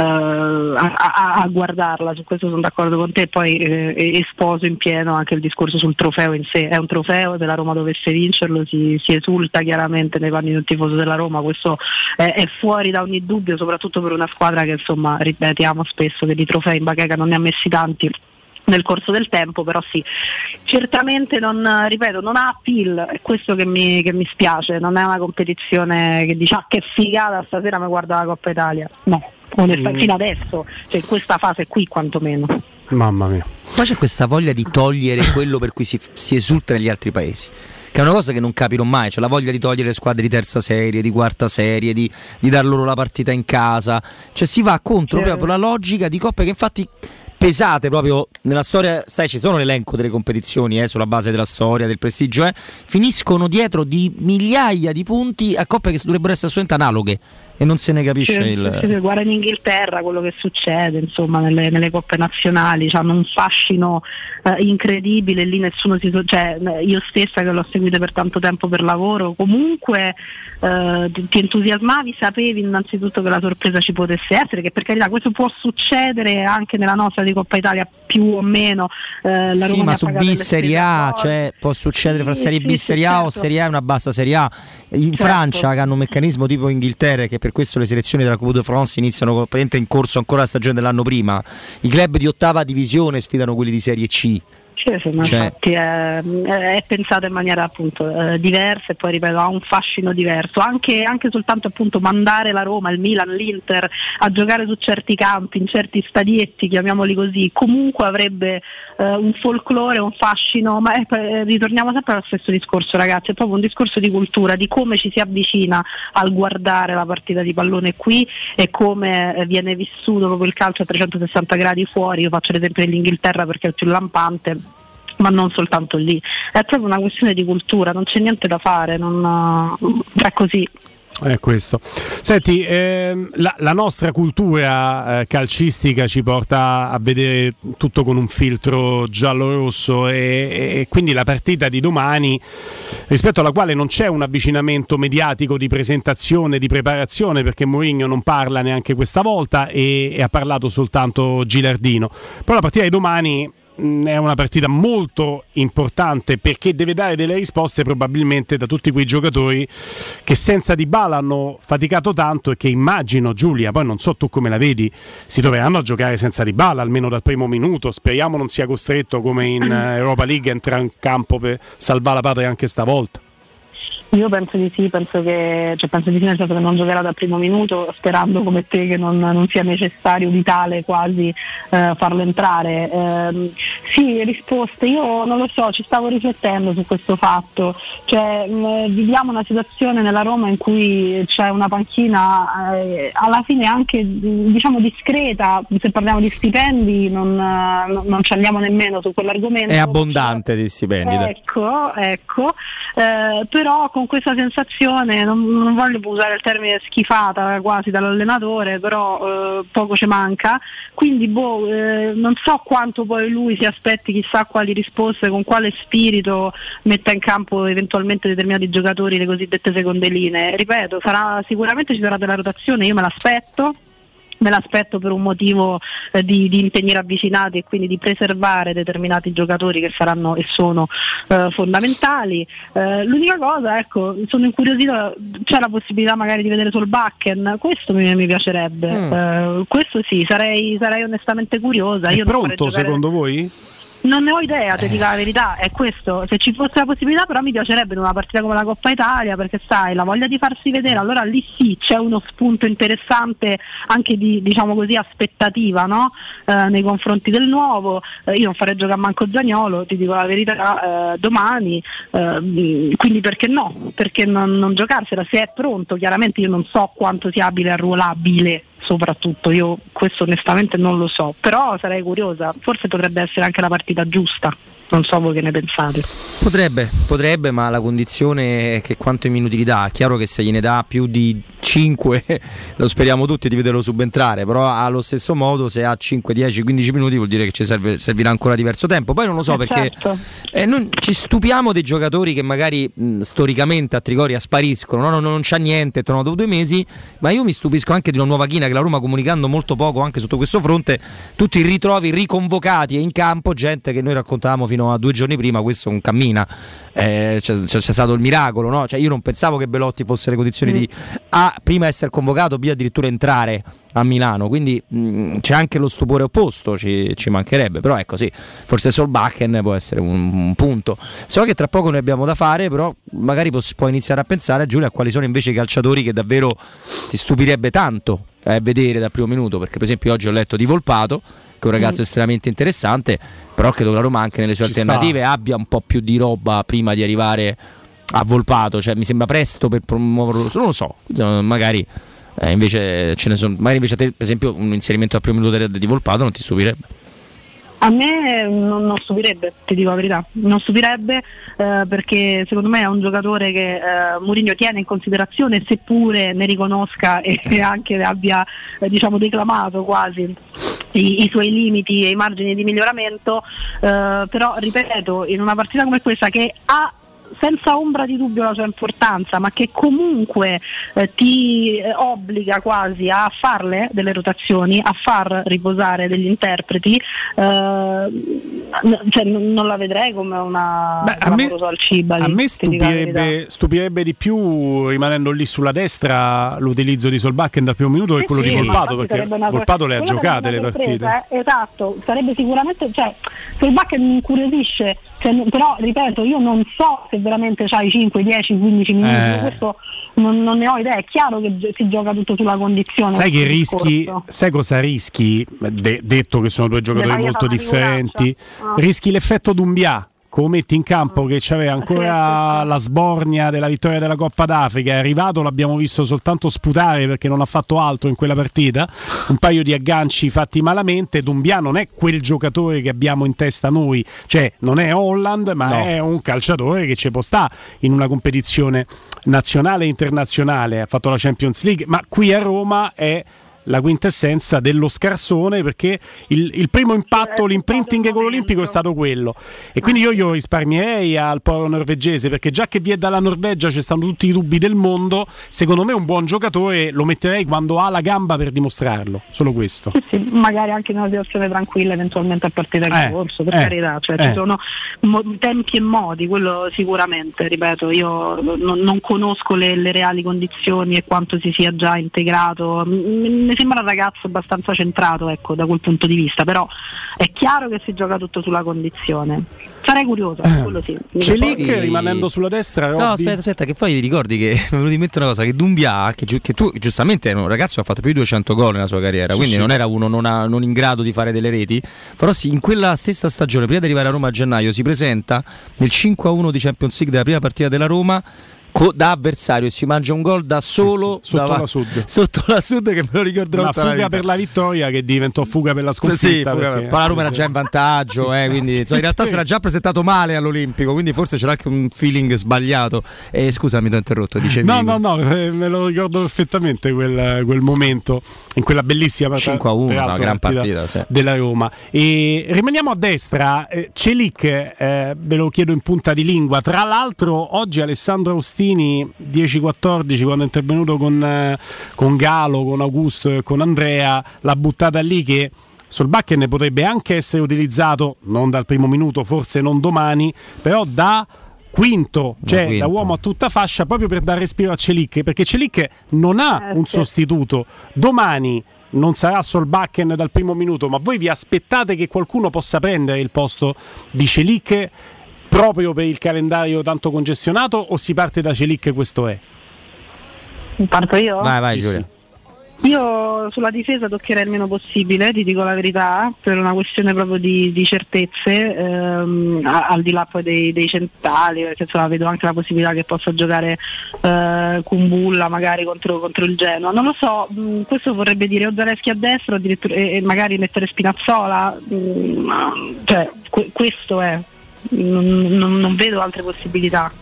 a, a- a guardarla, su questo sono d'accordo con te, poi eh, e sposo in pieno anche il discorso sul trofeo in sé, è un trofeo, se la Roma dovesse vincerlo si, si esulta chiaramente nei panni di un tifoso della Roma, questo è, è fuori da ogni dubbio, soprattutto per una squadra che insomma ripetiamo spesso che di trofei in bacheca non ne ha messi tanti nel corso del tempo, però sì, certamente non, ripeto, non ha appeal, è questo che mi, che mi spiace, non è una competizione che dice ah che figata stasera mi guarda la Coppa Italia, no, onesta- Mm. fino adesso, cioè in questa fase qui quantomeno. Mamma mia. Poi c'è questa voglia di togliere quello per cui si, si esulta negli altri paesi. Che è una cosa che non capirò mai, c'è la voglia di togliere le squadre di terza serie, di quarta serie, di, di dar loro la partita in casa. Cioè si va contro Sì. proprio la logica di coppe che infatti pesate proprio nella storia, sai ci sono l'elenco delle competizioni eh, sulla base della storia, del prestigio, eh, finiscono dietro di migliaia di punti a coppe che dovrebbero essere assolutamente analoghe e non se ne capisce Sì, il... sì, guarda in Inghilterra quello che succede insomma nelle, nelle coppe nazionali hanno un fascino eh, incredibile lì nessuno si cioè io stessa che l'ho seguita per tanto tempo per lavoro comunque eh, ti, ti entusiasmavi sapevi innanzitutto che la sorpresa ci potesse essere che per carità questo può succedere anche nella nostra di Coppa Italia più o meno eh, la Sì, Roma ma su B Serie A, cioè, può succedere fra Sì, Serie B sì, Serie A o certo. Serie A e una bassa Serie A. In Certo. Francia che hanno un meccanismo tipo Inghilterra che per questo le selezioni della Coupe de France iniziano praticamente in corso ancora la stagione dell'anno prima. I club di ottava divisione sfidano quelli di Serie C. Sì, sì, ma Cioè- infatti è, è pensata in maniera appunto eh, diversa e poi ripeto ha un fascino diverso. Anche, anche soltanto appunto mandare la Roma, il Milan, l'Inter a giocare su certi campi, in certi stadietti chiamiamoli così comunque avrebbe eh, un folklore, un fascino ma eh, ritorniamo sempre allo stesso discorso ragazzi è proprio un discorso di cultura, di come ci si avvicina al guardare la partita di pallone qui e come eh, viene vissuto proprio il calcio a 360 gradi fuori. Io faccio l'esempio dell'Inghilterra perché è il più lampante ma non soltanto lì, è proprio una questione di cultura, non c'è niente da fare, non, è così. È questo. Senti, ehm, la, la nostra cultura eh, calcistica ci porta a vedere tutto con un filtro giallo-rosso e, e quindi la partita di domani, rispetto alla quale non c'è un avvicinamento mediatico di presentazione, di preparazione, perché Mourinho non parla neanche questa volta e, e ha parlato soltanto Gilardino. Però la partita di domani è una partita molto importante perché deve dare delle risposte probabilmente da tutti quei giocatori che senza Di Bala hanno faticato tanto e che immagino Giulia, poi non so tu come la vedi, si troveranno a giocare senza Di Bala almeno dal primo minuto, speriamo non sia costretto come in eh, Europa League a entrare in campo per salvare la patria anche stavolta. Io penso di sì, penso che, cioè penso di sì nel senso che non giocherà dal primo minuto, sperando come te che non, non sia necessario, vitale quasi eh, farlo entrare. Ehm, sì, risposte, io non lo so, ci stavo riflettendo su questo fatto, cioè, mh, viviamo una situazione nella Roma in cui c'è una panchina eh, alla fine anche mh, diciamo discreta, se parliamo di stipendi non, eh, non- non ci andiamo nemmeno su quell'argomento. È abbondante di stipendi. Ecco, ecco, eh, però con questa sensazione, non, non voglio usare il termine schifata quasi dall'allenatore, però eh, poco ci manca, quindi boh, eh, non so quanto poi lui si aspetti chissà quali risposte, con quale spirito metta in campo eventualmente determinati giocatori, le cosiddette seconde linee. Ripeto, sarà, sicuramente ci sarà della rotazione, io me l'aspetto me l'aspetto per un motivo eh, di, di impegni ravvicinati e quindi di preservare determinati giocatori che saranno e sono eh, fondamentali. Eh, l'unica cosa, ecco, sono incuriosita, c'è la possibilità magari di vedere Solbakken, questo mi, mi piacerebbe, Mm. Eh, questo sì, sarei, sarei onestamente curiosa. È Io pronto giocare- secondo voi? Non ne ho idea, ti dico la verità, è questo. Se ci fosse la possibilità, però mi piacerebbe in una partita come la Coppa Italia, perché sai, la voglia di farsi vedere, allora lì sì c'è uno spunto interessante anche di diciamo così aspettativa no? Eh, nei confronti del nuovo. Eh, io non farei giocare manco Zagnolo, ti dico la verità, eh, domani, eh, mh, quindi perché no? Perché non, non giocarsela? Se è pronto, chiaramente io non so quanto sia abile e arruolabile soprattutto, io questo onestamente non lo so, però sarei curiosa, forse potrebbe essere anche la partita giusta, non so voi che ne pensate. Potrebbe, potrebbe, ma la condizione è che quanto minuti gli dà. Chiaro che se gliene dà più di 5, lo speriamo tutti di vederlo subentrare, però allo stesso modo se ha 5, 10, 15 minuti vuol dire che ci serve- servirà ancora diverso tempo. Poi non lo so Eh, perché certo. eh, noi ci stupiamo dei giocatori che magari mh, storicamente a Trigoria spariscono, no? non, non c'ha niente, tornano dopo due mesi, ma io mi stupisco anche di una nuova china che la Roma comunicando molto poco anche sotto questo fronte, tutti ritrovi riconvocati e in campo gente che noi raccontavamo fino a due giorni prima, questo non cammina, Eh, c'è, c'è- stato il miracolo, no? Cioè, io non pensavo che Belotti fosse le condizioni di A, prima essere convocato, B, addirittura entrare a Milano, quindi mh, c'è anche lo stupore opposto, ci, ci mancherebbe, però ecco sì, forse Solbakken può essere un, un punto. So che tra poco noi abbiamo da fare, però magari pos- puoi iniziare a pensare, Giulia, a quali sono invece i calciatori che davvero ti stupirebbe tanto eh, vedere dal primo minuto, perché per esempio oggi ho letto di Volpato, che è un ragazzo Mm. estremamente interessante, però credo che la Roma anche nelle sue Ci sta. alternative abbia un po' più di roba prima di arrivare a Volpato, cioè mi sembra presto per promuoverlo, non lo so, magari eh, invece ce ne sono, magari invece a te per esempio un inserimento al primo minuto di- di Volpato non ti stupirebbe. A me non, non stupirebbe, ti dico la verità, non stupirebbe eh, perché secondo me è un giocatore che eh, Mourinho tiene in considerazione seppure ne riconosca e, e anche abbia eh, diciamo, declamato quasi i, i suoi limiti e i margini di miglioramento, eh, però ripeto, in una partita come questa che ha senza ombra di dubbio la sua importanza, ma che comunque eh, ti eh, obbliga quasi a farle delle rotazioni, a far riposare degli interpreti, eh, cioè, n- non la vedrei come una Beh, a, me, al Cibali, a me stupirebbe, stupirebbe di più, rimanendo lì sulla destra, l'utilizzo di Solbakken dal primo minuto che Sì, quello sì, di Volpato, perché una- Volpato le ha giocate le partite. eh, Esatto, sarebbe sicuramente, cioè, Solbakken mi incuriosisce, cioè, però ripeto, io non so se veramente c'hai 5, 10, 15 minuti, Eh. questo non, non ne ho idea, è chiaro che gi- si gioca tutto sulla condizione. Sai che rischi, sai cosa rischi? De- detto che sono due giocatori molto differenti, Ah. rischi l'effetto Dumbia. Come metti in campo che c'aveva ancora la sbornia della vittoria della Coppa d'Africa, è arrivato, l'abbiamo visto soltanto sputare perché non ha fatto altro in quella partita, un paio di agganci fatti malamente, Dumbia non è quel giocatore che abbiamo in testa noi, cioè non è Holland ma No. è un calciatore che ci può stare in una competizione nazionale e internazionale, ha fatto la Champions League, ma qui a Roma è la quintessenza dello scarsone perché il, il primo impatto, l'imprinting con l'Olimpico è stato quello. E quindi io, io risparmierei al povero norvegese perché già che vi è dalla Norvegia ci stanno tutti i dubbi del mondo secondo me un buon giocatore lo metterei quando ha la gamba per dimostrarlo solo questo. Sì, magari anche in una situazione tranquilla eventualmente a partita in Eh, corso, per eh, carità, cioè, eh. ci sono mo- tempi e modi, quello sicuramente, ripeto, io non, non conosco le, le reali condizioni e quanto si sia già integrato, M- sembra un ragazzo abbastanza centrato ecco, da quel punto di vista, però è chiaro che si gioca tutto sulla condizione. Sarei curioso, quello sì. Celic Poi- rimanendo sulla destra No, Robby? aspetta, aspetta, che poi ti ricordi che mi è venuto in mente una cosa: che Dumbia, che, giu- che tu giustamente è un ragazzo che ha fatto più di 200 gol nella sua carriera, Sì, quindi sì. non era uno non, ha- non in grado di fare delle reti. Però sì, in quella stessa stagione, prima di arrivare a Roma a gennaio, si presenta nel 5-1 di Champions League della prima partita della Roma. Co- Da avversario e si mangia un gol da solo sì, sotto dava- la Sud. sotto la Sud che me lo ricorderò una la fuga vita. per la vittoria che diventò fuga per la Sì, sconfitta fuga- perché- la Roma era già in vantaggio, Sì, eh, sì. quindi insomma, in realtà si era già presentato male all'Olimpico, quindi forse c'era anche un feeling sbagliato. Eh, scusami, ti ho interrotto, dicevi. No, no, no, eh, me lo ricordo perfettamente quel, quel momento, in quella bellissima partita, 5 a 1, peraltro, una gran partita, sì. della Roma. E rimaniamo a destra, eh, Celic, eh, ve lo chiedo in punta di lingua. Tra l'altro, oggi Alessandro Austini, 10-14, quando è intervenuto con, eh, con Galo, con Augusto e con Andrea, l'ha buttata lì che. Solbakken potrebbe anche essere utilizzato, non dal primo minuto, forse non domani, però da quinto, cioè quinto. da uomo a tutta fascia, proprio per dare respiro a Celic, perché Celic non ha un sostituto. Domani non sarà Solbakken dal primo minuto, ma voi vi aspettate che qualcuno possa prendere il posto di Celic proprio per il calendario tanto congestionato o si parte da Celic questo è? Parto io? Vai, vai, Sì, Giulia. sì. Io sulla difesa toccherei il meno possibile, ti dico la verità, per una questione proprio di, di certezze, ehm, al di là poi dei, dei centrali, perché insomma vedo anche la possibilità che possa giocare eh, Kumbulla magari contro, contro il Genoa. Non lo so, mh, questo vorrebbe dire o Zaleschi a destra o addirittura- e, e magari mettere Spinazzola, mh, ma- cioè que- questo è, non, non- non vedo altre possibilità.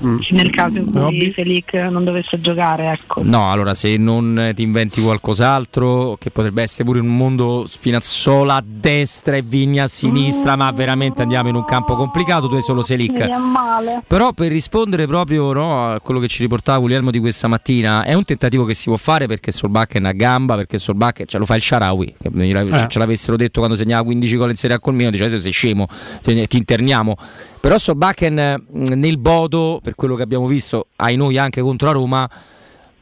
Nel caso in cui Robby? Selic non dovesse giocare, ecco. No, allora se non ti inventi qualcos'altro, che potrebbe essere pure un mondo Spinazzola a destra e Vigna a sinistra, ma veramente andiamo in un campo complicato, tu hai solo Mi Selic. viene male. Però per rispondere proprio no, a quello che ci riportava Guglielmo di questa mattina, è un tentativo che si può fare perché Solbakken a gamba, perché Solbakken ce lo fa il Sharawi, che Eh. ce l'avessero detto quando segnava 15 gol in Serie A col Milan, diceva sei scemo, se- ti interniamo. Però Solbakken mh, nel Bodo, per quello che abbiamo visto, ai noi anche contro la Roma,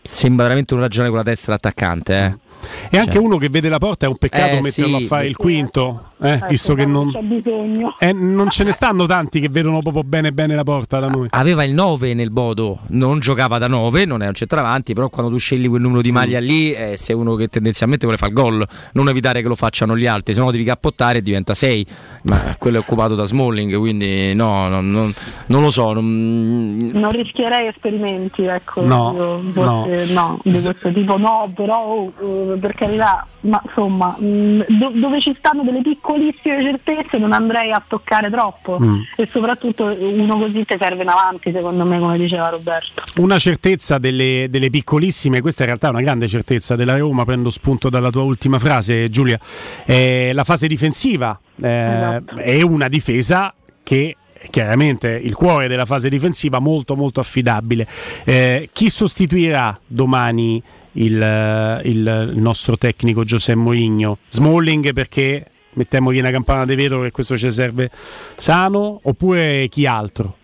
sembra veramente un ragione con la testa d'attaccante. Eh. E anche uno che vede la porta è un peccato Eh, metterlo sì. a fare il quinto, eh, Ecco, visto che non, c'è bisogno. eh, non ce ne stanno tanti che vedono proprio bene bene la porta da noi. Aveva il 9 nel Bodo, non giocava da 9, non è un centravanti, però quando tu scegli quel numero di maglia lì, eh, sei uno che tendenzialmente vuole fare il gol, non evitare che lo facciano gli altri, se no devi cappottare e diventa 6, ma quello è occupato da Smalling, quindi no, non, non- non lo so. non- Non rischierei esperimenti, ecco, No, forse no, di questo tipo no, però oh, per carità, ma insomma, mh, do- dove ci stanno delle piccolissime certezze non andrei a toccare troppo Mm. e soprattutto uno così ti serve in avanti, secondo me, come diceva Roberto. Una certezza delle, delle piccolissime, questa in realtà è una grande certezza della Roma, prendo spunto dalla tua ultima frase Giulia, è la fase difensiva eh, è una difesa che chiaramente il cuore della fase difensiva molto molto affidabile. Eh, chi sostituirà domani il, eh, il nostro tecnico Giuseppe Mourinho? Smalling perché mettiamogli una campana di vetro che questo ci serve sano oppure chi altro?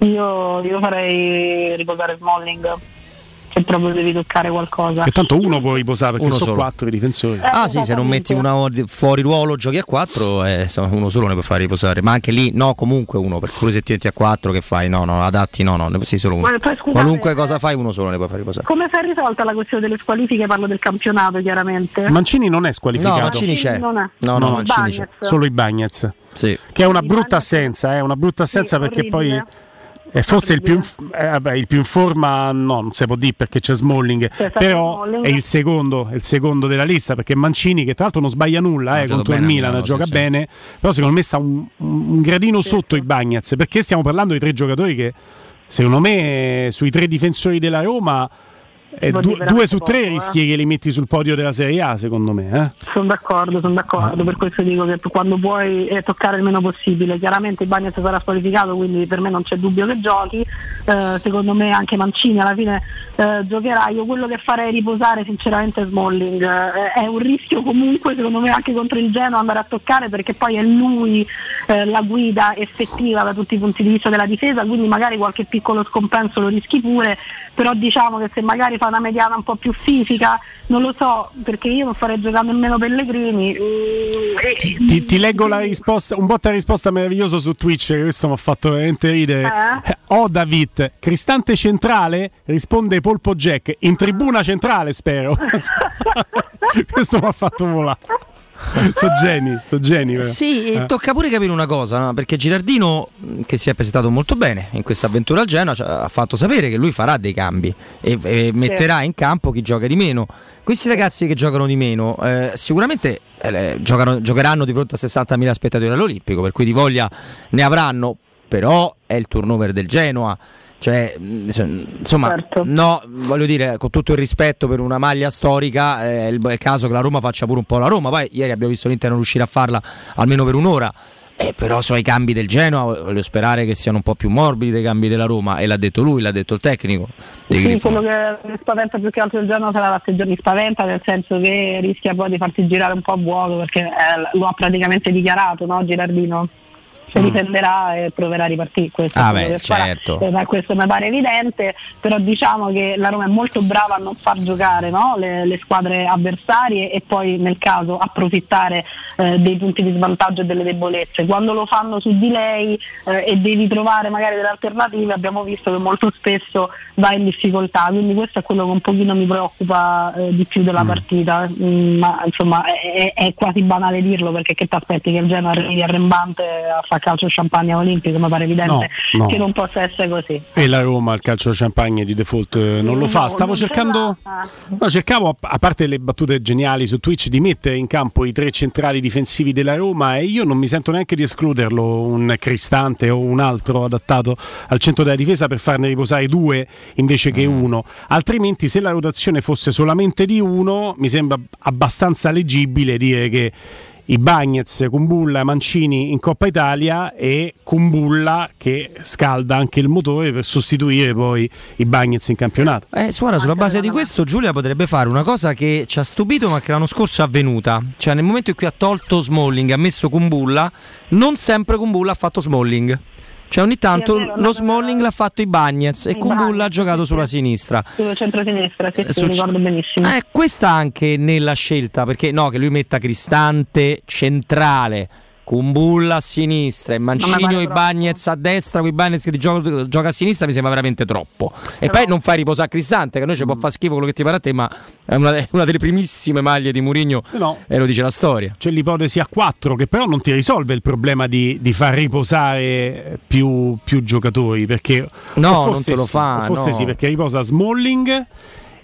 Io, io farei riposare Smalling, se proprio devi toccare qualcosa. Che tanto uno può riposare perché Uno sono solo. quattro i difensori. Ah sì, se non metti una fuori ruolo, giochi a 4, uno solo ne può fare riposare. Ma anche lì, no, comunque uno, per cui se ti metti a 4 che fai? No, no, adatti, no, no, ne sì, solo uno. Ma poi, scusate, Qualunque cosa fai, uno solo ne puoi fare riposare. Come si è risolta la questione delle squalifiche? Parlo del campionato, chiaramente. Mancini non è squalificato. No, Mancini c'è. Non è. No, no, Mancini c'è. Bagnez. Solo i Bagnez. Sì. Che è una brutta assenza, è una brutta assenza perché poi è forse il più, in, eh, vabbè, il più in forma, no, non si può dire perché c'è Smalling, C'è però Smalling. è il secondo, è il secondo della lista perché Mancini che tra l'altro non sbaglia nulla eh, contro il Milan, Milano, gioca sì, sì. bene, però secondo me sta un, un gradino sotto i Bagnez perché stiamo parlando di tre giocatori che secondo me sui tre difensori della Roma eh, du- due su tre poco, eh. rischi che li metti sul podio della Serie A secondo me. Eh? Sono d'accordo, sono d'accordo, per questo dico che quando puoi eh, toccare il meno possibile, chiaramente il Bagnets sarà squalificato, quindi per me non c'è dubbio che giochi, Eh, secondo me anche Mancini alla fine eh, giocherà, io quello che farei riposare sinceramente Smalling, Eh, è un rischio comunque secondo me anche contro il Genoa andare a toccare perché poi è lui eh, la guida effettiva da tutti i punti di vista della difesa, quindi magari qualche piccolo scompenso lo rischi pure, però diciamo che se magari fa una mediana un po' più fisica, non lo so, perché io non farei giocare nemmeno Pellegrini. mm, e- Ti, ti leggo la risposta, un botta risposta meraviglioso su Twitch, questo mi ha fatto veramente ridere. Eh? Oh David, Cristante centrale? Risponde Polpo Jack. In tribuna centrale, spero. questo mi ha fatto volare. Sono geni, sono geni. Sì, e Eh. tocca pure capire una cosa, no? perché Girardino, che si è presentato molto bene in questa avventura al Genoa, ha fatto sapere che lui farà dei cambi e, e metterà in campo chi gioca di meno. Questi ragazzi che giocano di meno, eh, sicuramente eh, giocano- giocheranno di fronte a 60.000 spettatori all'Olimpico, per cui di voglia ne avranno, però è il turnover del Genoa. Cioè, insomma, no, voglio dire, con tutto il rispetto per una maglia storica, eh, è il, caso che la Roma faccia pure un po' la Roma. Poi ieri abbiamo visto l'Inter non riuscire a farla almeno per un'ora. Eh, però so i cambi del Genoa, voglio sperare che siano un po' più morbidi dei cambi della Roma. E l'ha detto lui, l'ha detto il tecnico. Sì, quello che mi spaventa più che altro il giorno sarà l'atteggiamento, mi spaventa nel senso che rischia poi di farsi girare un po' a vuoto perché eh, lo ha praticamente dichiarato, no Girardino? Si Mm. difenderà e proverà a ripartire. Questo, Ah, beh, che farà. certo. Eh, questo mi pare evidente, però diciamo che la Roma è molto brava a non far giocare no? le, le squadre avversarie e poi nel caso approfittare eh, dei punti di svantaggio e delle debolezze. Quando lo fanno su di lei eh, e devi trovare magari delle alternative, abbiamo visto che molto spesso va in difficoltà, quindi questo è quello che un pochino mi preoccupa eh, di più della partita, Mm, ma insomma è, è quasi banale dirlo perché che ti aspetti che il Genoa arrivi arrembante a fare calcio champagne olimpico, mi pare evidente No, no. che non possa essere così. E la Roma il calcio champagne di default eh, non lo fa. Stavo cercando. No, cercavo, a- a parte le battute geniali su Twitch, di mettere in campo i tre centrali difensivi della Roma e io non mi sento neanche di escluderlo un Cristante o un altro adattato al centro della difesa per farne riposare due invece che uno. Altrimenti, se la rotazione fosse solamente di uno, mi sembra abbastanza leggibile dire che i Bagnets, Kumbulla, Mancini in Coppa Italia e Kumbulla che scalda anche il motore per sostituire poi i Bagnets in campionato. Eh, suona, sulla base di questo Giulia potrebbe fare una cosa che ci ha stupito ma che l'anno scorso è avvenuta. Cioè nel momento in cui ha tolto Smalling, ha messo Kumbulla, non sempre Kumbulla ha fatto Smalling. Cioè ogni tanto Sì, vero, lo Smalling l'ha fatto i Bagnets e Kumbulla ha giocato sulla sinistra. Sullo centro-sinistra, sì, Eh, sì, sul- ricordo benissimo. Eh, questa anche nella scelta, perché no, che lui metta Cristante centrale, Kumbulla a sinistra e Mancini pare o i troppo. Bagnets a destra, con i Bagnets che gioca, gioca a sinistra, mi sembra veramente troppo. E poi non fai riposare Cristante, che a noi ci può Mm. fare schifo quello che ti pare a te, ma è una, è una delle primissime maglie di Mourinho no. e lo dice la storia. C'è l'ipotesi a 4 che però non ti risolve il problema di, di far riposare più, più giocatori perché No, non forse te lo sì, fa, forse no. sì perché riposa Smalling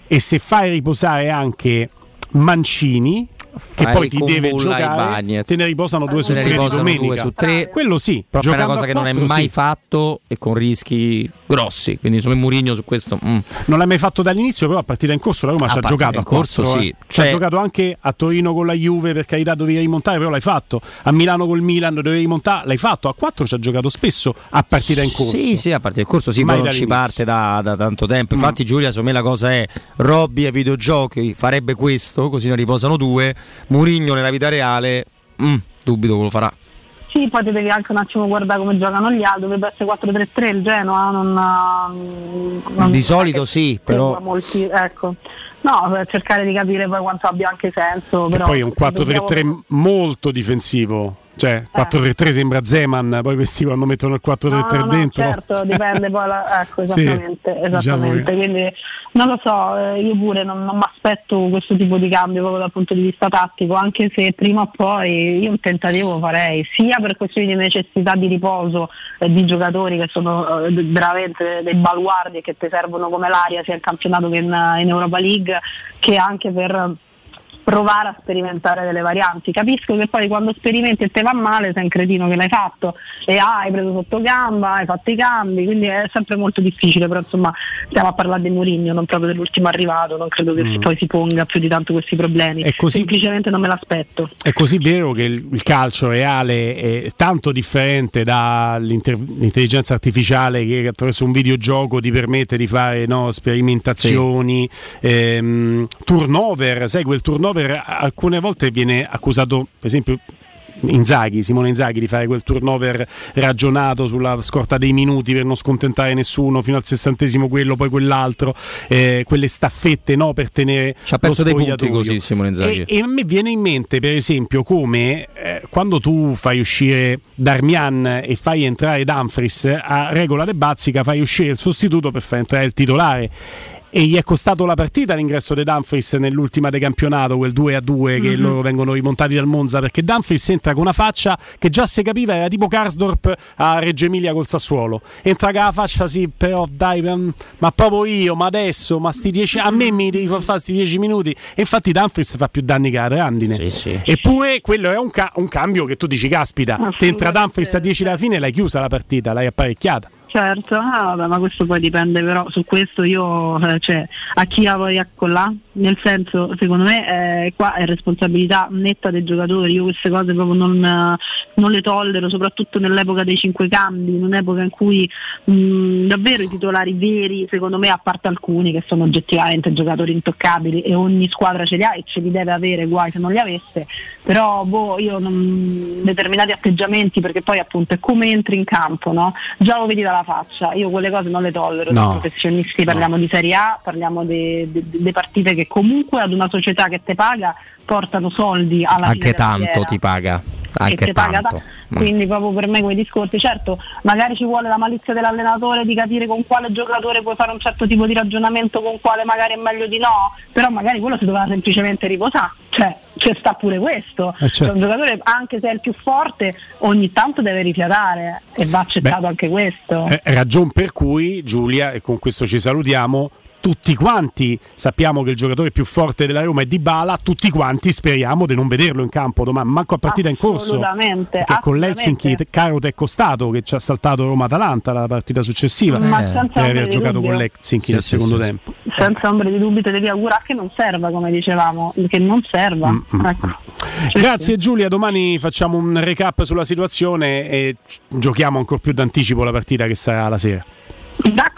e se fai riposare anche Mancini che poi ti deve e giocare, te ne riposano due su Se ne tre di due su tre. Quello sì, Però fai una cosa che non quattro, mai sì. fatto e con rischi grossi. Quindi insomma Mourinho su questo. mm. Non l'hai mai fatto dall'inizio, però a partita in corso la Roma A ci ha partita giocato in corso, quattro, sì. eh. Ci ha Cioè- giocato anche a Torino con la Juve, per carità dovevi rimontare, però l'hai fatto. A Milano col Milan dovevi rimontare, l'hai fatto. A 4 ci ha giocato spesso a partita in corso. Sì, sì, a parte il corso, sì, Mai non ci parte da, da tanto tempo. Infatti, Mm. Giulia, secondo me la cosa è Robby ai videogiochi farebbe questo, così ne riposano due. Murigno nella vita reale, mm, dubito che lo farà. Sì, poi ti devi anche un attimo guardare come giocano gli altri, dovrebbe essere 4-3-3 il Genoa, non, non Di solito sì, però molti- ecco. No, per cercare di capire poi quanto abbia anche senso. Che Però poi è un 4-3-3 dobbiamo- molto difensivo. Cioè, 4-3-3 sembra Zeman, poi questi quando mettono il 4-3-3 No, no, dentro. certo, dipende poi, la- ecco, Sì, esattamente, diciamo esattamente. che- Quindi non lo so, eh, io pure non, non mi aspetto questo tipo di cambio proprio dal punto di vista tattico, anche se prima o poi io un tentativo farei, sia per questioni di necessità di riposo eh, di giocatori che sono eh, veramente dei baluardi e che ti servono come l'aria sia in campionato che in, in Europa League, che anche per provare a sperimentare delle varianti. Capisco che poi quando sperimenti e te va male sei un cretino che l'hai fatto e ah, hai preso sotto gamba, hai fatto i cambi, quindi è sempre molto difficile, però insomma stiamo a parlare di Mourinho, non proprio dell'ultimo arrivato, non credo che Mm. si- poi si ponga più di tanto questi problemi. È così- Semplicemente non me l'aspetto. È così vero che il, il calcio reale è tanto differente dall'intelligenza artificiale che attraverso un videogioco ti permette di fare no, sperimentazioni, ehm, turnover, sai quel turnover alcune volte viene accusato per esempio Inzaghi, Simone Inzaghi di fare quel turnover ragionato sulla scorta dei minuti per non scontentare nessuno fino al sessantesimo quello, poi quell'altro, eh, quelle staffette no, per tenere Ci ha perso dei punti così Simone Inzaghi. E, e a me viene in mente, per esempio, come eh, quando tu fai uscire Darmian e fai entrare Dumfries, a regola de Bazzica fai uscire il sostituto per far entrare il titolare. E gli è costato la partita l'ingresso di Dumfries nell'ultima del campionato, quel 2 a 2 che Mhm. loro vengono rimontati dal Monza, perché Dumfries entra con una faccia che già si capiva era tipo Karsdorp a Reggio Emilia col Sassuolo. Entra con la faccia sì, però dai, mm, ma proprio io, ma adesso, ma sti dieci, a me mi devi far fare sti 10 minuti. E infatti Dumfries fa più danni che la Trandine. Eppure quello è un, ca- un cambio che tu dici, caspita, ti entra Dumfries a 10 alla fine, l'hai chiusa la partita, l'hai apparecchiata. Certo, ah, vabbè, ma questo poi dipende però su questo io eh, cioè, a chi la vuoi accollare? Nel senso, secondo me eh, qua è responsabilità netta dei giocatori, io queste cose proprio non, eh, non le tollero, soprattutto nell'epoca dei cinque cambi, in un'epoca in cui mh, davvero i titolari veri, secondo me, a parte alcuni che sono oggettivamente giocatori intoccabili e ogni squadra ce li ha e ce li deve avere, guai se non li avesse, però boh, io non, determinati atteggiamenti perché poi appunto è come entri in campo, no? Già lo vedi dalla faccia, io quelle cose non le tollero No. professionisti, parliamo di Serie A, parliamo di partite che comunque ad una società che te paga portano soldi alla fine Anche tanto ti paga. che Anche ti paga tanto. ta- quindi proprio per me quei discorsi certo magari ci vuole la malizia dell'allenatore di capire con quale giocatore puoi fare un certo tipo di ragionamento con quale magari è meglio di no però magari quello si doveva semplicemente riposare cioè c'è sta pure questo Eh, certo. Cioè, un giocatore anche se è il più forte ogni tanto deve rifiatare e va accettato anche questo Eh, ragion per cui Giulia, e con questo ci salutiamo, tutti quanti sappiamo che il giocatore più forte della Roma è Dybala, tutti quanti speriamo di non vederlo in campo domani, manco a partita in corso. Assolutamente, Perché con l'Helsinki Caro è costato che ci ha saltato Roma-Atalanta la partita successiva Ma per aver di giocato dubbio. con l'Helsinki Sì, nel sì, secondo sì, tempo. senza ombra di dubbio te devi augurare che non serva come dicevamo che non serva Mm, ecco. Grazie Giulia, domani facciamo un recap sulla situazione e giochiamo ancora più d'anticipo la partita che sarà la sera. d'accordo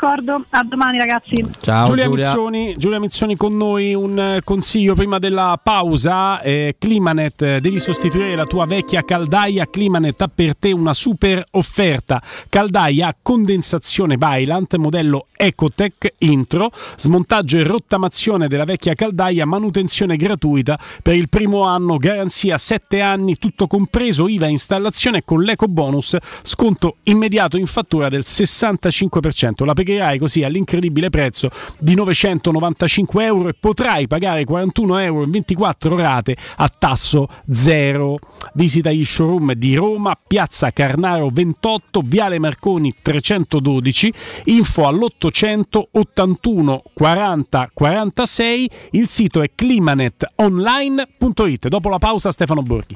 a domani ragazzi Giulia, Mizzoni, Giulia Mizzoni con noi, un eh, consiglio prima della pausa. Eh, Climanet, eh, devi sostituire la tua vecchia caldaia. Climanet ha per te una super offerta. Caldaia a condensazione Bylant, modello Ecotech Intro, smontaggio e rottamazione della vecchia caldaia, manutenzione gratuita per il primo anno, garanzia 7 anni, tutto compreso, IVA installazione con l'eco bonus, sconto immediato in fattura del 65%. La pregherei accederai così all'incredibile prezzo di 995 euro e potrai pagare 41 euro in 24 rate a tasso zero. Visita gli showroom di Roma, Piazza Carnaro 28, Viale Marconi 312, info all'800 81 40 46, il sito è climanetonline.it. Dopo la pausa Stefano Borghi.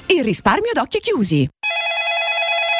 Il risparmio ad occhi chiusi.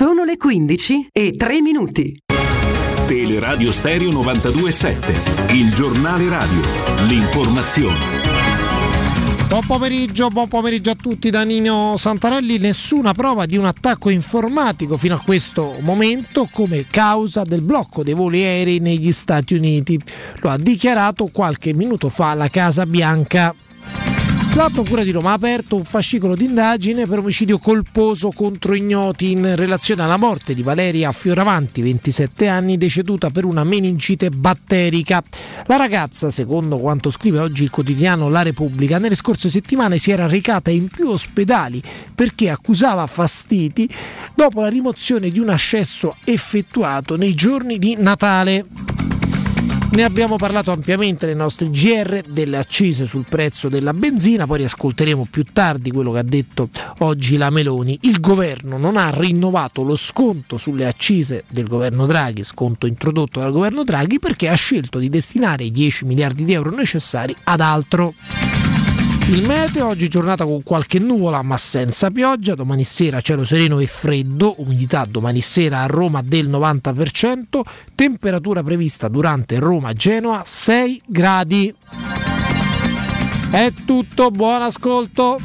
Sono le 15 e 3 minuti. Teleradio Stereo 92.7, il giornale radio, l'informazione. Buon pomeriggio, buon pomeriggio a tutti da Nino Santarelli. Nessuna prova di un attacco informatico fino a questo momento come causa del blocco dei voli aerei negli Stati Uniti. Lo ha dichiarato qualche minuto fa la Casa Bianca. La Procura di Roma ha aperto un fascicolo d'indagine per omicidio colposo contro ignoti in relazione alla morte di Valeria Fioravanti, 27 anni, deceduta per una meningite batterica. La ragazza, secondo quanto scrive oggi il quotidiano La Repubblica, nelle scorse settimane si era recata in più ospedali perché accusava fastidi dopo la rimozione di un ascesso effettuato nei giorni di Natale. Ne abbiamo parlato ampiamente nei nostri GR delle accise sul prezzo della benzina, poi riascolteremo più tardi quello che ha detto oggi la Meloni. Il governo non ha rinnovato lo sconto sulle accise del governo Draghi, sconto introdotto dal governo Draghi, perché ha scelto di destinare i 10 miliardi di euro necessari ad altro. Il meteo, oggi giornata con qualche nuvola ma senza pioggia, domani sera cielo sereno e freddo, umidità domani sera a Roma del 90%, temperatura prevista durante Roma-Genoa 6 gradi. È tutto, buon ascolto!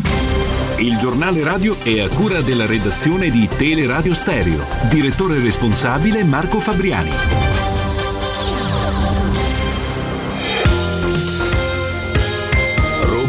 Il giornale radio è a cura della redazione di Teleradio Stereo. Direttore responsabile Marco Fabriani.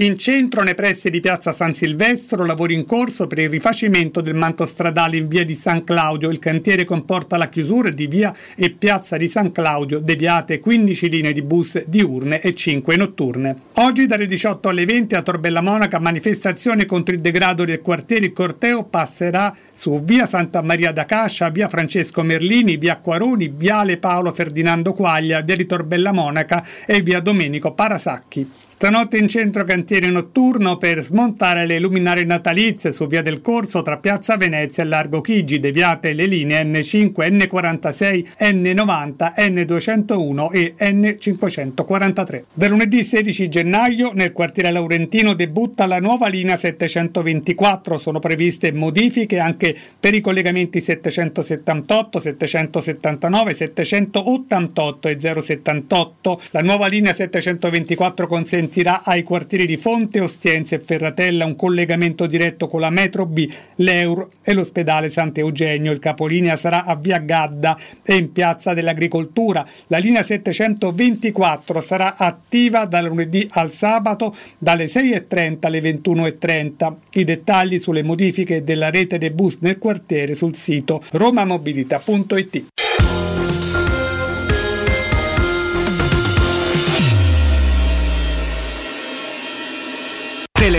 In centro, nei pressi di piazza San Silvestro, lavori in corso per il rifacimento del manto stradale in via di San Claudio. Il cantiere comporta la chiusura di via e piazza di San Claudio, deviate 15 linee di bus diurne e 5 notturne. Oggi dalle 18 alle 20 a Torbella Monaca manifestazione contro il degrado del quartiere. Il corteo passerà su via Santa Maria da Cascia, via Francesco Merlini, via Quaroni, viale Paolo Ferdinando Quaglia, via di Torbella Monaca e via Domenico Parasacchi. Stanotte in centro cantiere notturno per smontare le luminarie natalizie su via del Corso tra Piazza Venezia e Largo Chigi, deviate le linee N5, N46, N90, N201 e N543. Da lunedì 16 gennaio nel quartiere Laurentino debutta la nuova linea 724, sono previste modifiche anche per i collegamenti 778, 779, 788 e 078. La nuova linea 724 consente consentirà ai quartieri di Fonte, Ostiense e Ferratella un collegamento diretto con la metro B, l'Euro e l'ospedale Sant'Eugenio. Il capolinea sarà a Via Gadda e in Piazza dell'Agricoltura. La linea 724 sarà attiva dal lunedì al sabato dalle 6.30 alle 21.30. I dettagli sulle modifiche della rete dei bus nel quartiere sul sito romamobilita.it.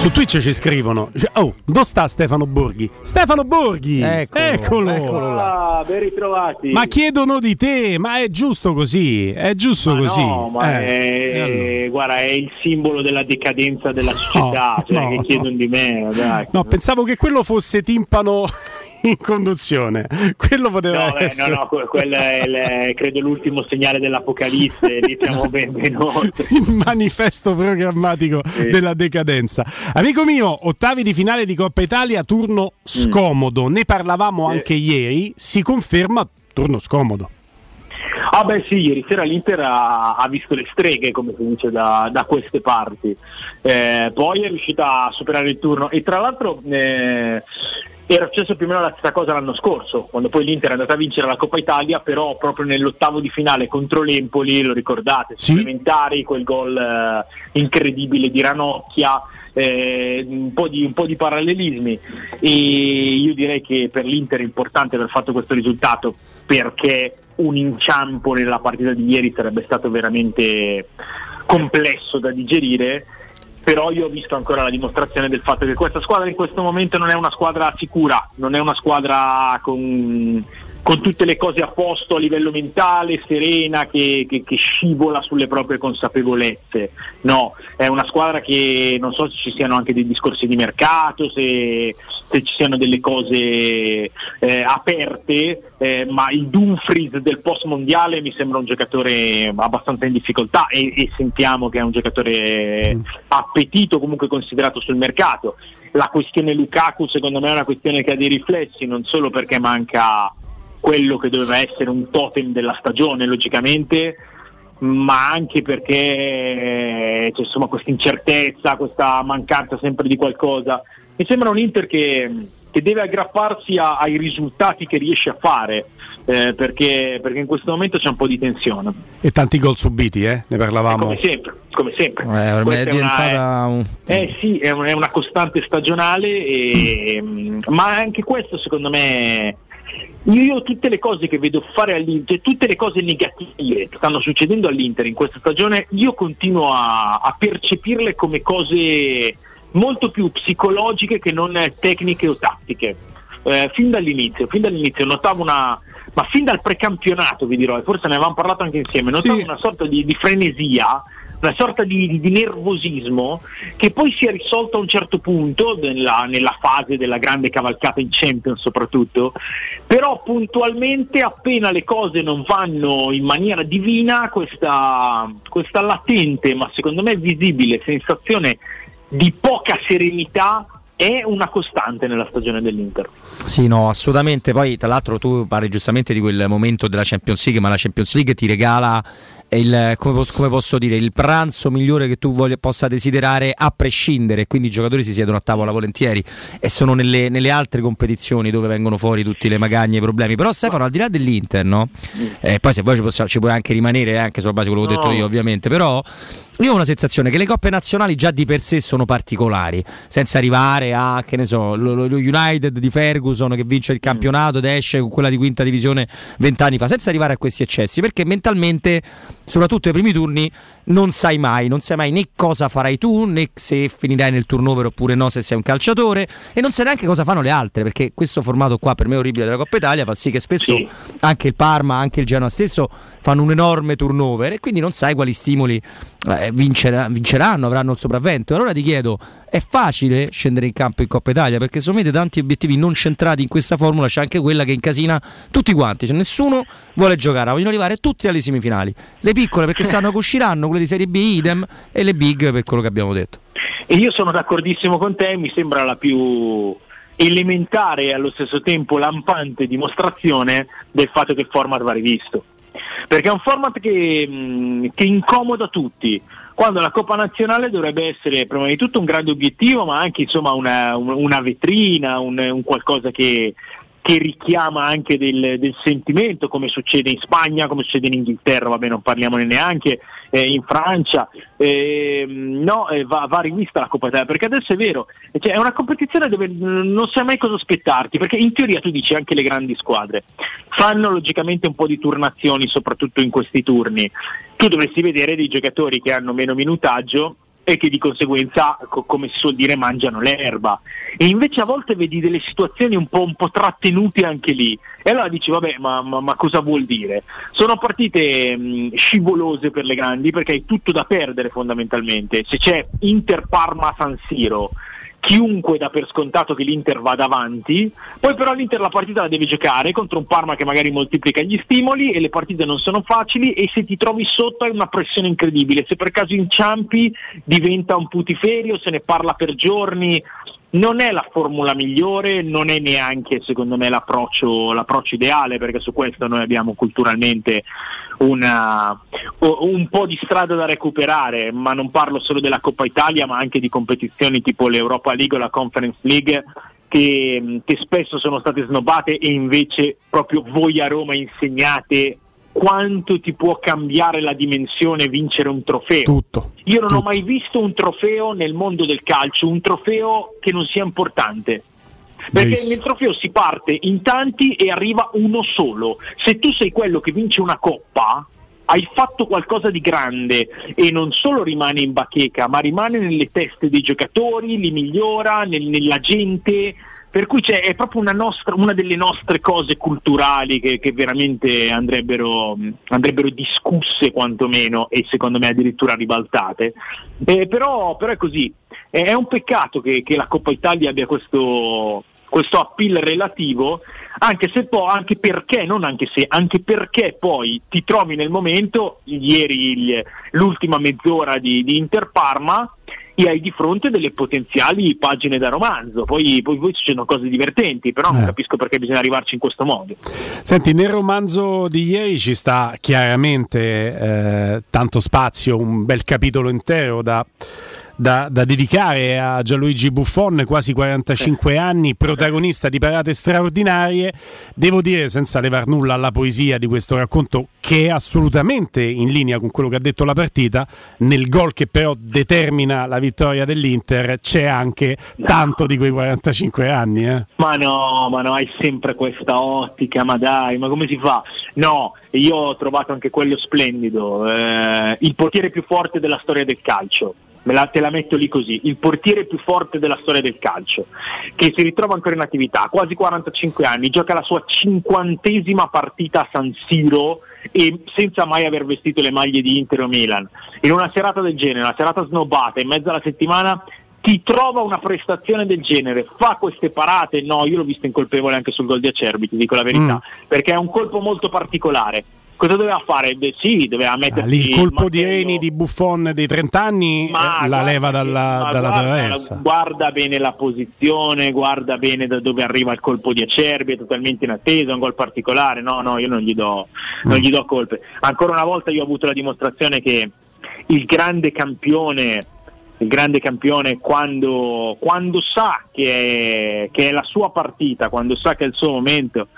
Su Twitch ci scrivono: Oh, dove sta Stefano Borghi? Stefano Borghi! Eccolo, Eccolo! eccolo Ah, ben ritrovati. Ma chiedono di te, ma è giusto così, è giusto Ma così. No, ma Eh, è, e allora? guarda, è il simbolo della decadenza della società, No, cioè no, che chiedono di me. Dai. No, pensavo che quello fosse timpano in conduzione. Quello poteva No, no, essere. no, que- quello è il- credo l'ultimo segnale dell'Apocalisse, lì siamo ben, ben oltre. il manifesto programmatico della decadenza. Amico mio, ottavi di finale di Coppa Italia, turno scomodo. Ne parlavamo anche ieri, si conferma turno scomodo. Ah beh sì, ieri sera l'Inter ha, ha visto le streghe, come si dice da, da queste parti. Eh, poi è riuscita a superare il turno e tra l'altro eh, era successo più o meno la stessa cosa l'anno scorso, quando poi l'Inter è andata a vincere la Coppa Italia, però proprio nell'ottavo di finale contro l'Empoli, lo ricordate, supplementari, quel gol eh, incredibile di Ranocchia. Eh, un, po di, un po' di parallelismi. E io direi che per l'Inter è importante aver fatto questo risultato perché un inciampo nella partita di ieri sarebbe stato veramente complesso da digerire però io ho visto ancora la dimostrazione del fatto che questa squadra in questo momento non è una squadra sicura, non è una squadra con, con tutte le cose a posto a livello mentale, serena, che, che- che scivola sulle proprie consapevolezze. No, è una squadra che non so se ci siano anche dei discorsi di mercato, se, se ci siano delle cose eh, aperte, eh, ma il Dumfries del post mondiale mi sembra un giocatore abbastanza in difficoltà e, e sentiamo che è un giocatore appetito comunque considerato sul mercato. La questione Lukaku secondo me è una questione che ha dei riflessi, non solo perché manca quello che doveva essere un totem della stagione, logicamente, ma anche perché eh, c'è insomma questa incertezza, questa mancanza sempre di qualcosa. Mi sembra un Inter che, che deve aggrapparsi a- ai risultati che riesce a fare, eh, perché, perché in questo momento c'è un po' di tensione. E tanti gol subiti, eh? Ne parlavamo. Come sempre, come sempre. Eh, ormai Questa è una- diventata un... eh sì, è un- è una costante stagionale, e- ma anche questo secondo me. Io tutte le cose che vedo fare all'Inter, tutte le cose negative che stanno succedendo all'Inter in questa stagione, io continuo a, a percepirle come cose molto più psicologiche che non tecniche o tattiche. Eh, fin dall'inizio, fin dall'inizio notavo una, ma fin dal precampionato vi dirò, e forse ne avevamo parlato anche insieme, notavo una sorta di, di frenesia, una sorta di, di- nervosismo che poi si è risolto a un certo punto nella, nella fase della grande cavalcata in Champions soprattutto, però puntualmente appena le cose non vanno in maniera divina questa, questa latente ma secondo me visibile sensazione di poca serenità è una costante nella stagione dell'Inter. Sì, no, assolutamente. Poi, tra l'altro, tu parli giustamente di quel momento della Champions League, ma la Champions League ti regala il, come, posso, come posso dire, il pranzo migliore che tu voglia, possa desiderare a prescindere. Quindi i giocatori si siedono a tavola volentieri e sono nelle, nelle altre competizioni dove vengono fuori tutte le magagne e i problemi. Però, Stefano, al di là dell'Inter, no? Eh, poi se vuoi ci, possiamo- ci puoi anche rimanere, eh, anche sulla base di quello che ho detto No. io, ovviamente. Però io ho una sensazione che le coppe nazionali già di per sé sono particolari, senza arrivare a, che ne so, lo, lo- United di Ferguson che vince il campionato ed esce con quella di quinta divisione vent'anni fa, senza arrivare a questi eccessi, perché mentalmente, soprattutto ai primi turni, non sai mai, non sai mai né cosa farai tu, né se finirai nel turnover oppure no se sei un calciatore, e non sai neanche cosa fanno le altre, perché questo formato qua per me orribile della Coppa Italia fa sì che spesso anche il Parma, anche il Genoa stesso fanno un enorme turnover e quindi non sai quali stimoli eh, vincera- vinceranno, avranno il sopravvento. Allora ti chiedo, è facile scendere in campo in Coppa Italia? Perché secondo tanti obiettivi non centrati in questa formula c'è anche quella che incasina tutti quanti, cioè nessuno vuole giocare, vogliono arrivare tutti alle semifinali. Le piccole perché sanno che usciranno, quelle di Serie B idem e le big per quello che abbiamo detto. E io sono d'accordissimo con te, mi sembra la più elementare e allo stesso tempo lampante dimostrazione del fatto che il format va rivisto. Perché è un format che, che incomoda tutti, quando la Coppa Nazionale dovrebbe essere prima di tutto un grande obiettivo, ma anche insomma, una, un- una vetrina, un, un qualcosa che, che richiama anche del, del sentimento, come succede in Spagna, come succede in Inghilterra, vabbè non parliamone neanche, eh, in Francia, Ehm, no, eh, va, va rivista la Coppa Italia, perché adesso è vero, cioè, è una competizione dove non sai mai cosa aspettarti, perché in teoria tu dici anche le grandi squadre fanno logicamente un po' di turnazioni, soprattutto in questi turni. Tu dovresti vedere dei giocatori che hanno meno minutaggio e che di conseguenza, co- come si suol dire, mangiano l'erba. E invece a volte vedi delle situazioni un po', un po' trattenute anche lì. E allora dici, vabbè, ma, ma- ma cosa vuol dire? Sono partite mh, scivolose per le grandi perché hai tutto da perdere fondamentalmente. Se c'è Inter-Parma San Siro, chiunque dà per scontato che l'Inter vada avanti, poi però l'Inter la partita la deve giocare contro un Parma che magari moltiplica gli stimoli e le partite non sono facili e se ti trovi sotto hai una pressione incredibile, se per caso inciampi diventa un putiferio, se ne parla per giorni, non è la formula migliore, non è neanche secondo me l'approccio, l'approccio ideale perché su questo noi abbiamo culturalmente una, un po' di strada da recuperare, ma non parlo solo della Coppa Italia ma anche di competizioni tipo l'Europa League o la Conference League che, che spesso sono state snobbate e invece proprio voi a Roma insegnate quanto ti può cambiare la dimensione vincere un trofeo. Tutto. Io non ho mai visto un trofeo nel mondo del calcio, un trofeo che non sia importante. Perché Bravissimo. nel trofeo si parte in tanti e arriva uno solo. Se tu sei quello che vince una coppa, hai fatto qualcosa di grande e non solo rimane in bacheca, ma rimane nelle teste dei giocatori, li migliora, nel- nella gente. Per cui è proprio una, nostra, una delle nostre cose culturali che, che veramente andrebbero, andrebbero discusse quantomeno e secondo me addirittura ribaltate. Eh, però, però è così, è, è un peccato che, che la Coppa Italia abbia questo, questo appeal relativo, anche poi, anche perché, non anche se, anche perché poi ti trovi nel momento, ieri il- l'ultima mezz'ora di, di Inter Parma, e hai di fronte delle potenziali pagine da romanzo. Poi, poi, poi succedono cose divertenti, però non Eh. capisco perché bisogna arrivarci in questo modo. Senti, nel romanzo di ieri ci sta chiaramente eh, tanto spazio, un bel capitolo intero da, da- da dedicare a Gianluigi Buffon, quasi 45 anni, protagonista di parate straordinarie. Devo dire, senza levar nulla alla poesia di questo racconto, che è assolutamente in linea con quello che ha detto la partita, nel gol che però determina la vittoria dell'Inter c'è anche tanto di quei 45 anni. eh. Ma no, ma no, hai sempre questa ottica, ma dai, ma come si fa? No, io ho trovato anche quello splendido, eh, il portiere più forte della storia del calcio. Me la, te la metto lì così, il portiere più forte della storia del calcio, che si ritrova ancora in attività, quasi 45 anni, gioca la sua cinquantesima partita a San Siro e senza mai aver vestito le maglie di Inter o Milan. In una serata del genere, una serata snobbata, in mezzo alla settimana, ti trova una prestazione del genere, fa queste parate, no, io l'ho visto incolpevole anche sul gol di Acerbi, ti dico la verità, Mm. perché è un colpo molto particolare. Cosa doveva fare? Beh, sì, doveva Ah, mettersi lì il colpo di. Reni di Buffon dei 30 anni Ma eh, la leva dalla, dalla guarda, traversa. Guarda bene la posizione, guarda bene da dove arriva il colpo di Acerbi, è totalmente in attesa, è un gol particolare. No, no, io non gli do, non gli do colpe. Ancora una volta io ho avuto la dimostrazione che il grande campione, il grande campione quando, quando sa che è, che è la sua partita, quando sa che è il suo momento,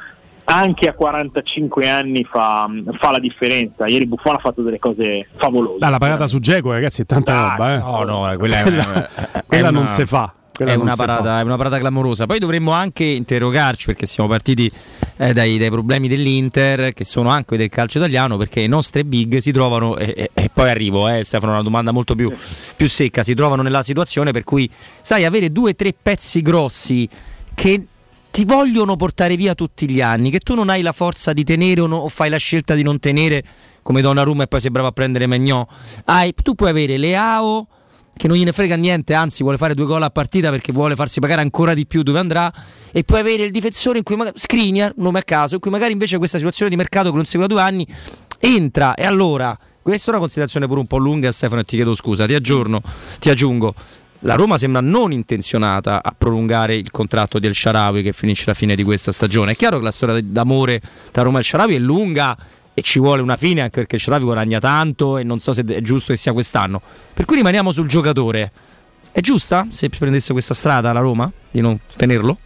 anche a 45 anni fa, fa la differenza. Ieri Buffon ha fatto delle cose favolose. Ah, la parata su Geco, ragazzi, è tanta Dai, roba. Eh. No, no, quella è Quella- una- quella non si fa. È una, parata, è una parata clamorosa. Poi dovremmo anche interrogarci perché siamo partiti eh, dai, dai problemi dell'Inter, che sono anche del calcio italiano, perché i nostri big si trovano, e, e- e poi arrivo, eh, Stefano, una domanda molto più, più secca, si trovano nella situazione per cui, sai, avere due o tre pezzi grossi che ti vogliono portare via tutti gli anni, che tu non hai la forza di tenere o, no- o fai la scelta di non tenere come Donnarumma e poi sei bravo a prendere Magnò. Tu puoi avere Leao che non gliene frega niente, anzi vuole fare due gol a partita perché vuole farsi pagare ancora di più dove andrà. E puoi avere il difensore in cui magari Skriniar, nome a caso, in cui magari invece questa situazione di mercato che non segue da due anni entra. E allora questa è una considerazione pure un po' lunga Stefano e ti chiedo scusa, ti aggiorno, ti aggiungo la Roma sembra non intenzionata a prolungare il contratto di El Sharawi che finisce la fine di questa stagione. È chiaro che la storia d'amore tra Roma e El Sharawi è lunga e ci vuole una fine anche perché il Sharawi guadagna tanto e non so se è giusto che sia quest'anno. Per cui rimaniamo sul giocatore. È giusta se prendesse questa strada la Roma di non tenerlo?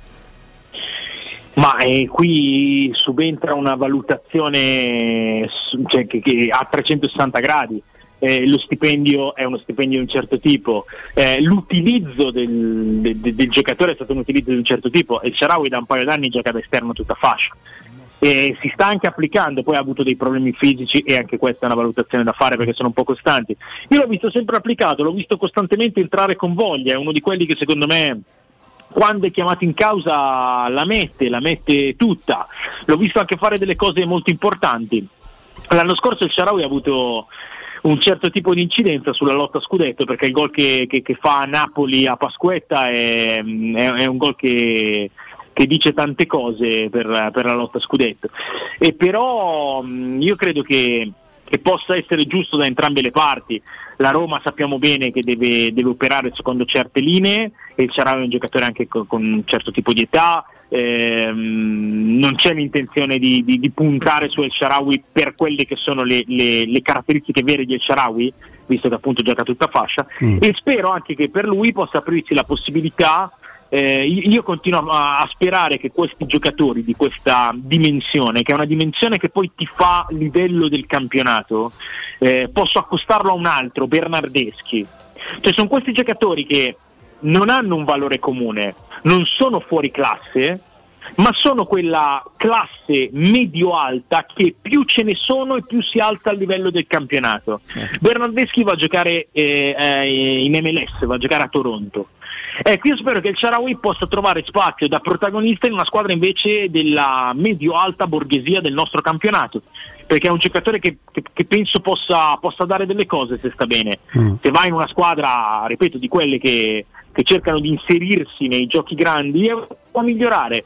Ma eh, qui subentra una valutazione cioè, che, che a 360 gradi. Eh, lo stipendio è uno stipendio di un certo tipo, eh, l'utilizzo del, de- de- del giocatore è stato un utilizzo di un certo tipo e il Sharawi da un paio d'anni gioca da esterno tutta fascia. E si sta anche applicando, poi ha avuto dei problemi fisici e anche questa è una valutazione da fare perché sono un po' costanti. Io l'ho visto sempre applicato, l'ho visto costantemente entrare con voglia, è uno di quelli che secondo me quando è chiamato in causa la mette, la mette tutta. L'ho visto anche fare delle cose molto importanti. L'anno scorso il Sharawi ha avuto un certo tipo di incidenza sulla lotta a scudetto perché il gol che, che- che fa Napoli a Pasquetta è, è- è un gol che, che dice tante cose per, per la lotta a scudetto. E però io credo che, possa essere giusto da entrambe le parti. La Roma sappiamo bene che deve, deve operare secondo certe linee e il Sharawi è un giocatore anche co- con, un certo tipo di età. Ehm, non c'è l'intenzione di, di- di puntare su El Sharawi per quelle che sono le, le- le caratteristiche vere di El Sharawi, visto che appunto gioca tutta fascia, Mm. e spero anche che per lui possa aprirsi la possibilità eh, io continuo a, a sperare che questi giocatori di questa dimensione, che è una dimensione che poi ti fa livello del campionato, eh, posso accostarlo a un altro, Bernardeschi. Cioè sono questi giocatori che non hanno un valore comune, non sono fuori classe, ma sono quella classe medio-alta che più ce ne sono e più si alza al livello del campionato. Bernardeschi va a giocare eh, eh, in MLS, va a giocare a Toronto. Ecco, io spero che il Sharawi possa trovare spazio da protagonista in una squadra invece della medio-alta borghesia del nostro campionato, perché è un giocatore che, che- che penso possa, possa dare delle cose se sta bene. Se va in una squadra, ripeto, di quelle che, che cercano di inserirsi nei giochi grandi, eh, può migliorare.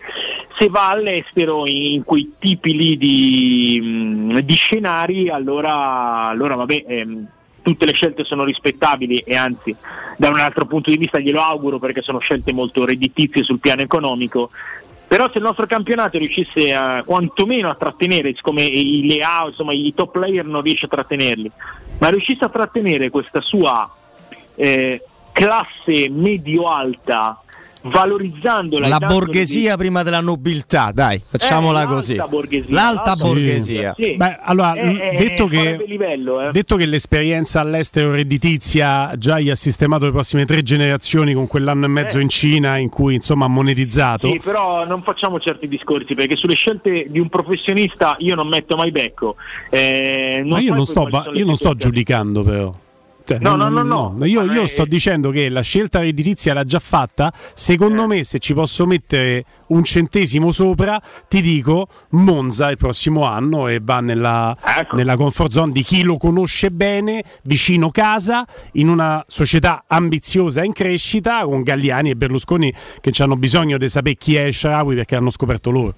Se va all'estero in quei tipi lì di, mh, di scenari, allora, allora vabbè, ehm, tutte le scelte sono rispettabili e anzi da un altro punto di vista glielo auguro perché sono scelte molto redditizie sul piano economico. Però se il nostro campionato riuscisse a, quantomeno a trattenere, siccome i Leao, insomma i top player non riesce a trattenerli, ma riuscisse a trattenere questa sua eh, classe medio-alta valorizzandola La borghesia prima della nobiltà, dai, facciamola Eh, così. l'alta borghesia, L'alta l'alta borghesia. Sì. Beh, allora, Eh, mh, eh, detto, che, farebbe livello, eh. detto che l'esperienza all'estero redditizia già gli ha sistemato le prossime tre generazioni con quell'anno e mezzo Eh. in Cina in cui insomma ha monetizzato. Sì, però non facciamo certi discorsi perché sulle scelte di un professionista io non metto mai becco. Eh, Ma io non sto, io non sto giudicando però. Cioè, No, non- no, no, no. Io, io sto dicendo che la scelta redditizia l'ha già fatta. Secondo me, se ci posso mettere un centesimo sopra, ti dico Monza il prossimo anno e va nella, Ecco. nella comfort zone di chi lo conosce bene, vicino casa, in una società ambiziosa in crescita, con Galliani e Berlusconi che hanno bisogno di sapere chi è Sharawi perché l'hanno scoperto loro.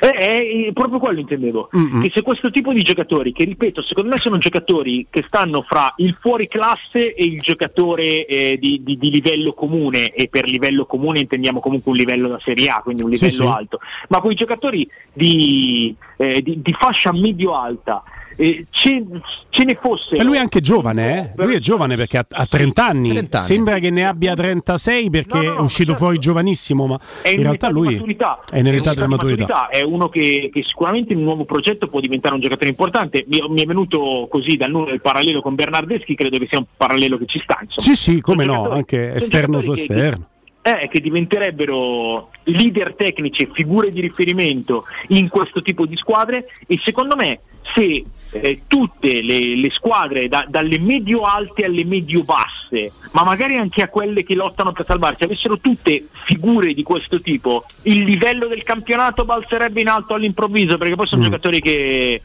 Eh, eh, proprio quello intendevo. Che se questo tipo di giocatori, che ripeto, secondo me sono giocatori che stanno fra il fuori classe e il giocatore eh, di, di- di livello comune, e per livello comune intendiamo comunque un livello da Serie A, quindi un Sì, livello sì. alto, ma quei giocatori di, eh, di- di fascia medio-alta. Eh, ce, ce ne fosse. E lui è anche giovane, eh? Lui è giovane perché ha, ha 30, anni. 30 anni. Sembra che ne abbia 36 perché è uscito fuori giovanissimo, ma È in realtà lui maturità. è nell'età È della maturità. È uno che, che sicuramente in un nuovo progetto può diventare un giocatore importante. Mi, mi è venuto così dal nulla il parallelo con Bernardeschi, credo che sia un parallelo che ci sta. insomma. Sì, sì, come Sono no, anche esterno su giocatori che- esterno. Eh, che diventerebbero leader tecnici e figure di riferimento in questo tipo di squadre e secondo me se eh, tutte le, le squadre da- dalle medio alte alle medio basse ma magari anche a quelle che lottano per salvarsi avessero tutte figure di questo tipo il livello del campionato balzerebbe in alto all'improvviso perché poi sono giocatori che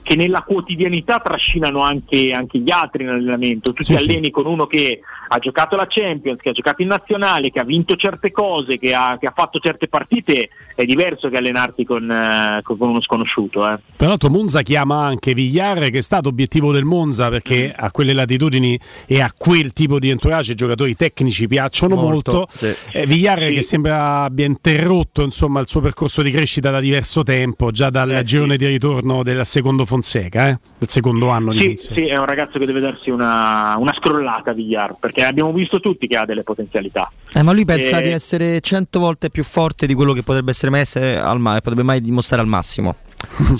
che nella quotidianità trascinano anche, anche gli altri in allenamento. Tu Sì, ti sì. alleni con uno che ha giocato la Champions, che ha giocato in nazionale, che ha vinto certe cose, che ha, che ha fatto certe partite, è diverso che allenarti con, eh, con uno sconosciuto. Eh. Tra l'altro Monza chiama anche Vigliar che è stato obiettivo del Monza perché a quelle latitudini e a quel tipo di entourage i giocatori tecnici piacciono molto. Molto, sì. Eh, Vigliar che sembra abbia interrotto insomma, il suo percorso di crescita da diverso tempo, già dal girone di ritorno del secondo Fonseca, eh, del secondo anno di Sì, Fonseca. sì, è un ragazzo che deve darsi una, una scrollata a Villar, perché abbiamo visto tutti che ha delle potenzialità. Eh, ma lui pensa Eh, di essere cento volte più forte di quello che potrebbe essere mai, essere al ma- potrebbe mai dimostrare al massimo.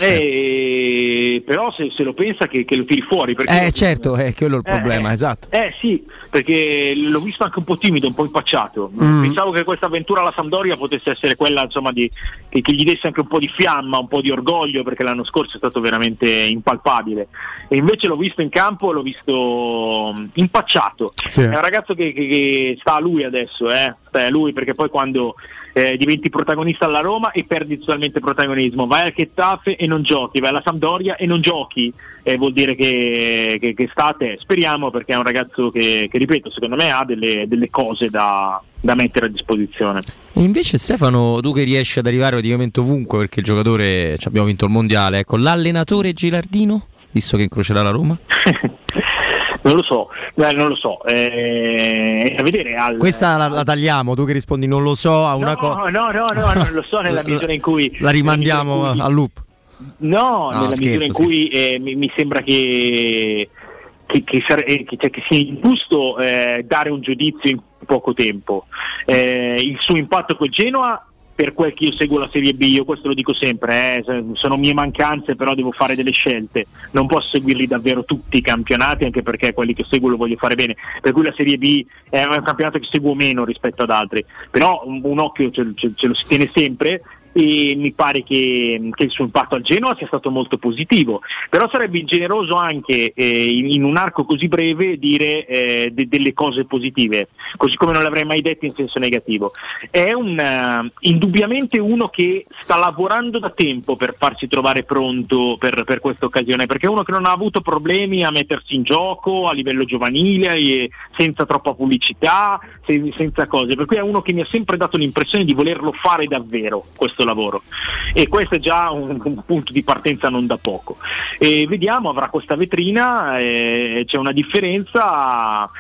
Eh, però se, se lo pensa che, che lo tiri fuori. Perché Eh certo, è quello il Eh, problema, eh. esatto. Eh sì, perché l'ho visto anche un po' timido, un po' impacciato. Mm. Pensavo che questa avventura alla Sampdoria potesse essere quella insomma, di, che, che gli desse anche un po' di fiamma, un po' di orgoglio, perché l'anno scorso è stato veramente impalpabile. E invece l'ho visto in campo, l'ho visto mm, impacciato. Sì. È un ragazzo che, che- che sta a lui adesso, eh? sta a lui perché poi quando eh, diventi protagonista alla Roma e perdi totalmente protagonismo, vai al Getafe e non giochi, vai alla Sampdoria e non giochi, eh, vuol dire che, che- che sta a te. Speriamo perché è un ragazzo che, che, ripeto, secondo me ha delle, delle cose da, da mettere a disposizione. E invece Stefano, tu che riesci ad arrivare praticamente ovunque perché il giocatore, ci abbiamo vinto il mondiale, ecco, l'allenatore Gilardino, visto che incrocerà la Roma? Non lo so, eh, non lo so, eh, a vedere al, Questa la, la tagliamo, tu che rispondi non lo so a una no, cosa. no, no, no, non lo so nella misura in cui La rimandiamo cui- al loop. No, No, nella scherzo, misura in cui eh, mi, mi sembra che, che, che, sare- eh, che- cioè, che sia ingiusto eh, dare un giudizio in poco tempo. Eh, il suo impatto col Genoa, per quel che io seguo la Serie B, io questo lo dico sempre, eh, sono mie mancanze, però devo fare delle scelte. Non posso seguirli davvero tutti i campionati, anche perché quelli che seguo lo voglio fare bene. Per cui la Serie B è un campionato che seguo meno rispetto ad altri. Però un, un occhio ce, ce- ce lo si tiene sempre e mi pare che, che il suo impatto al Genoa sia stato molto positivo, però sarebbe ingeneroso anche eh, in, in un arco così breve dire eh, de- delle cose positive, così come non l'avrei mai detto in senso negativo. È un, eh, indubbiamente uno che sta lavorando da tempo per farsi trovare pronto per, per questa occasione, perché è uno che non ha avuto problemi a mettersi in gioco a livello giovanile, senza troppa pubblicità, se- senza cose, per cui è uno che mi ha sempre dato l'impressione di volerlo fare davvero questo lavoro e questo è già un, un punto di partenza non da poco. E vediamo, avrà questa vetrina, eh, c'è una differenza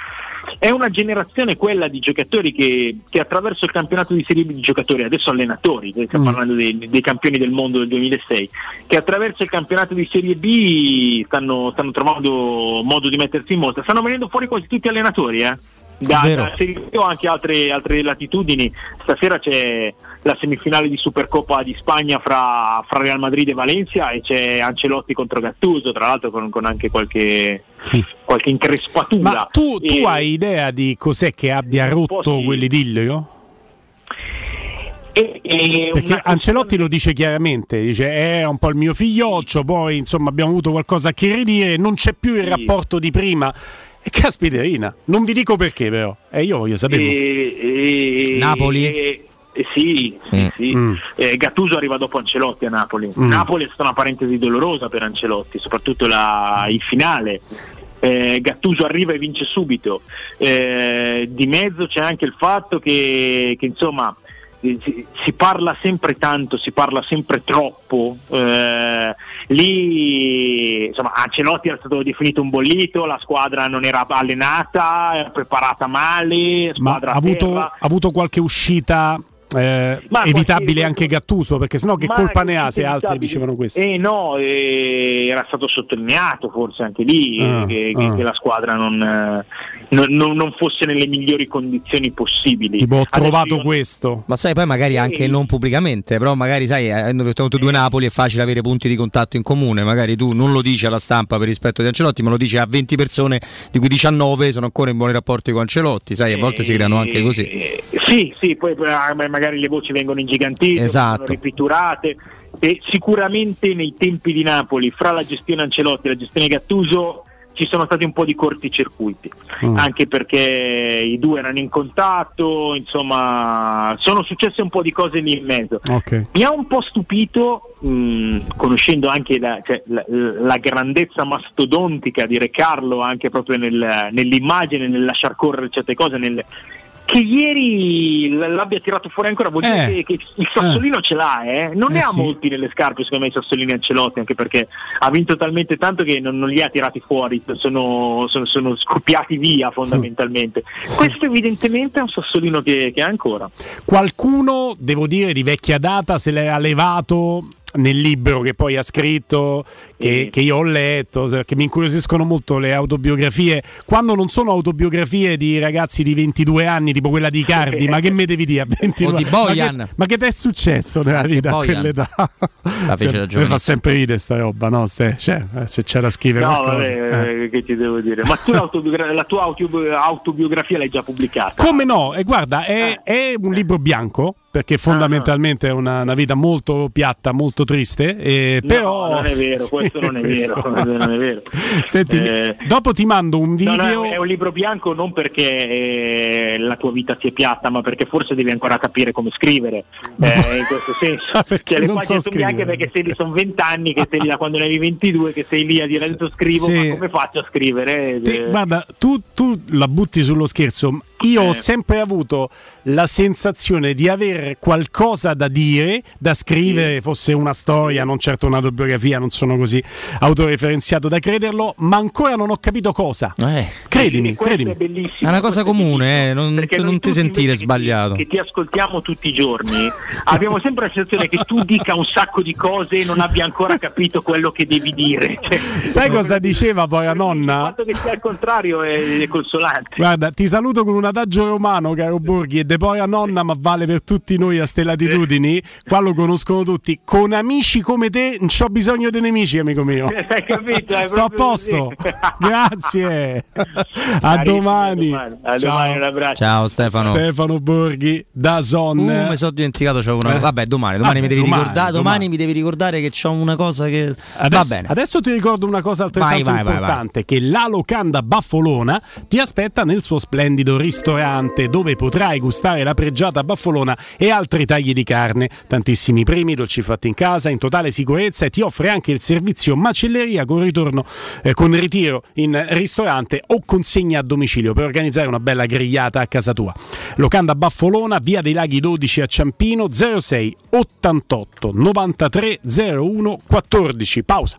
è una generazione quella di giocatori che, che, attraverso il campionato di Serie B di giocatori, adesso allenatori, stiamo mm. parlando dei, dei, campioni del mondo del 2006, che attraverso il campionato di Serie B stanno, stanno trovando modo di mettersi in mostra, stanno venendo fuori quasi tutti allenatori, eh? da, da Serie B o anche altre, altre latitudini, stasera c'è la semifinale di Supercoppa di Spagna fra, fra, Real Madrid e Valencia e c'è Ancelotti contro Gattuso, tra l'altro con, con anche qualche, qualche increspatura. Ma tu, tu hai idea di cos'è che abbia rotto sì. quell'idillio? E, e Perché Ancelotti lo dice chiaramente, dice è un po' il mio figlioccio, poi insomma abbiamo avuto qualcosa a che ridire, non c'è più il sì. rapporto di prima. E caspiterina, non vi dico perché però, e eh, io voglio sapere. E, Napoli? Eh, sì, sì, mm. sì. Mm. Eh, Gattuso arriva dopo Ancelotti a Napoli. Mm. Napoli è stata una parentesi dolorosa per Ancelotti, soprattutto la, il finale. Eh, Gattuso arriva e vince subito. Eh, di mezzo c'è anche il fatto che, che insomma si, si, parla sempre tanto, si parla sempre troppo. Eh, lì insomma, Ancelotti era stato definito un bollito, la squadra non era allenata, era preparata male. Ma ha avuto, ha avuto qualche uscita eh, evitabile anche Gattuso perché sennò che colpa ne ha se altri dicevano questo? Eh no eh, era stato sottolineato forse anche lì ah, che, ah. che, la squadra non, non, non, fosse nelle migliori condizioni possibili. Tipo ho trovato io... questo. Ma sai poi magari anche non pubblicamente però magari sai avendo avuto due Napoli è facile avere punti di contatto in comune. Magari tu non lo dici alla stampa per rispetto di Ancelotti ma lo dici a 20 persone di cui 19 sono ancora in buoni rapporti con Ancelotti sai a volte si creano anche così. Eh, sì sì poi magari le voci vengono ingigantite, esatto. ripitturate e sicuramente nei tempi di Napoli fra la gestione Ancelotti e la gestione Gattuso ci sono stati un po' di corticircuiti, mm. anche perché i due erano in contatto, insomma, sono successe un po' di cose lì in mezzo. Okay. Mi ha un po' stupito, mh, conoscendo anche la, cioè, la, la, grandezza mastodontica di Re Carlo, anche proprio nel, nell'immagine, nel lasciar correre certe cose, nel, che ieri l'abbia tirato fuori ancora vuol dire eh, che, il Sassolino eh. ce l'ha eh? non eh ne ha sì. molti nelle scarpe secondo me i Sassolini Ancelotti anche perché ha vinto talmente tanto che non, non li ha tirati fuori sono, sono, sono scoppiati via fondamentalmente sì. questo evidentemente è un Sassolino che, che ha ancora qualcuno devo dire di vecchia data se l'era levato nel libro che poi ha scritto, che, mm. che, io ho letto, che mi incuriosiscono molto le autobiografie, quando non sono autobiografie di ragazzi di 22 anni, tipo quella di Cardi, ma che me devi dire a 22 anni? Ma che, ma che ti è successo nella vita a quell'età? La cioè, mi fa sempre ridere sta roba, no? Ste, cioè, eh, se c'è da scrivere no, qualcosa. Vabbè, eh. che ti devo dire? Ma tu la tua autobiografia l'hai già pubblicata? Come no? E guarda, è, è un libro bianco perché ah, fondamentalmente è una, una, vita molto piatta, molto triste. Eh, no, però, non è vero, sì, questo non è questo. vero. Non è vero. Senti, eh, dopo ti mando un video. No, no, è un libro bianco non perché eh, la tua vita sia piatta, ma perché forse devi ancora capire come scrivere. Eh, in questo senso, ah, cioè, le pagine so sono bianche perché sei lì, sono vent'anni che sei lì da quando ne avevi 22, che sei lì a dire adesso scrivo, sì. ma come faccio a scrivere? Ti, guarda, tu, tu la butti sullo scherzo. Io ho sempre avuto la sensazione di avere qualcosa da dire, da scrivere, sì. fosse una storia, non certo un'autobiografia, non sono così autoreferenziato da crederlo, ma ancora non ho capito cosa. Eh. Credimi, credimi. È, è una cosa comune, eh, non, non ti sentire sbagliato. Che ti ascoltiamo tutti i giorni, abbiamo sempre la sensazione che tu dica un sacco di cose e non abbia ancora capito quello che devi dire. Cioè, Sai cosa diceva poi la nonna? Il fatto che sia al contrario è, è consolante. Guarda, ti saluto con un adagio romano, caro Borghi, e de poi a nonna, ma vale per tutti noi a ste latitudini. Qua lo conoscono tutti. Con amici come te non ho bisogno di nemici, amico mio. Hai capito? Sto a posto. Grazie. a domani. A domani, un abbraccio. Ciao Stefano. Stefano Borghi da Son. Uh, mi sono dimenticato, c'ho una... Eh. Vabbè, domani, domani, ah, mi devi domani, ricordare, domani. domani mi devi ricordare che c'ho una cosa che adesso, va bene. Adesso ti ricordo una cosa altrettanto vai, vai, importante vai, che la locanda Baffolona ti aspetta nel suo splendido ristorante dove potrai gustare la pregiata baffolona e altri tagli di carne. Tantissimi premi, dolci fatti in casa, in totale sicurezza e ti offre anche il servizio macelleria con ritorno eh, con ritiro in ristorante o consegna a domicilio per organizzare una bella grigliata a casa tua. Locanda Baffolona, via dei Laghi 12 a Ciampino 06 88 93 01 14. Pausa.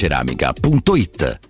risparmioceramica.it.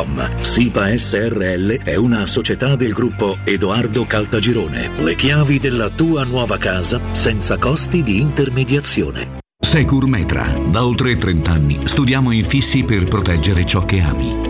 www.keicalt.com. SIPA SRL è una società del gruppo Edoardo Caltagirone. Le chiavi della tua nuova casa senza costi di intermediazione. Secur Metra. Da oltre 30 anni studiamo infissi per proteggere ciò che ami.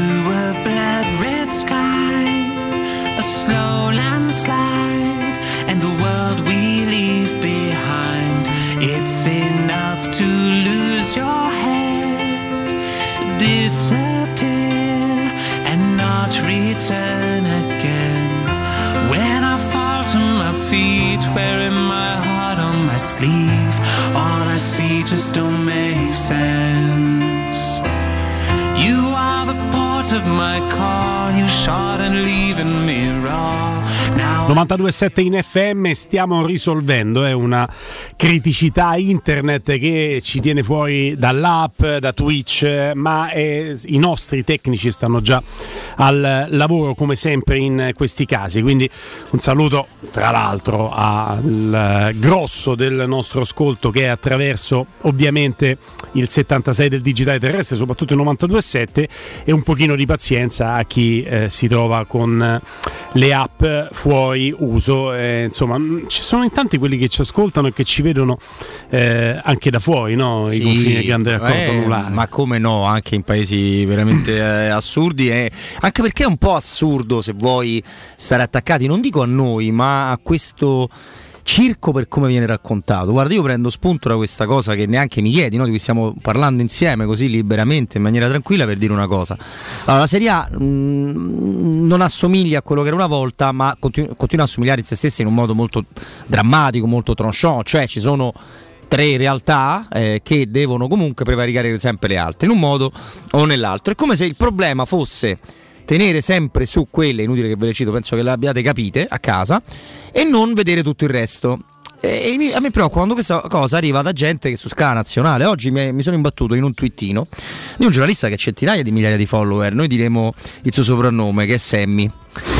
just don't make sense. You are the port of my call, you shot and leaving me raw. Now 92.7 in FM stiamo risolvendo è una criticità internet che ci tiene fuori dall'app, da Twitch, ma è- i nostri tecnici stanno già al lavoro come sempre in questi casi. Quindi un saluto tra l'altro al grosso del nostro ascolto che è attraverso ovviamente il 76 del digitale terrestre, soprattutto il 92.7 e un pochino di pazienza a chi eh, si trova con eh, le app fuori uso. Eh, insomma, mh, ci sono in tanti quelli che ci ascoltano e che ci vedono eh, anche da fuori, no? i Sì, confini grande raccordo eh, anulare. Ma come no, anche in paesi veramente eh, assurdi. anche perché è un po' assurdo se vuoi stare attaccati, non dico a noi, ma a questo circo per come viene raccontato. Guarda, io prendo spunto da questa cosa che neanche mi chiedi, no? di cui stiamo parlando insieme così liberamente, in maniera tranquilla, per dire una cosa. Allora, la Serie A mh, non assomiglia a quello che era una volta, ma continu- continua a assomigliare in se stessa in un modo molto drammatico, molto tranchant, cioè ci sono tre realtà eh, che devono comunque prevaricare sempre le altre, in un modo o nell'altro. È come se il problema fosse tenere sempre su quelle, inutile che ve le cito, penso che le abbiate capite a casa, e non vedere tutto il resto. E a me preoccupa quando questa cosa arriva da gente che su scala nazionale. Oggi mi, sono imbattuto in un twittino di un giornalista che ha centinaia di migliaia di follower. Noi diremo il suo soprannome, che è Sammy.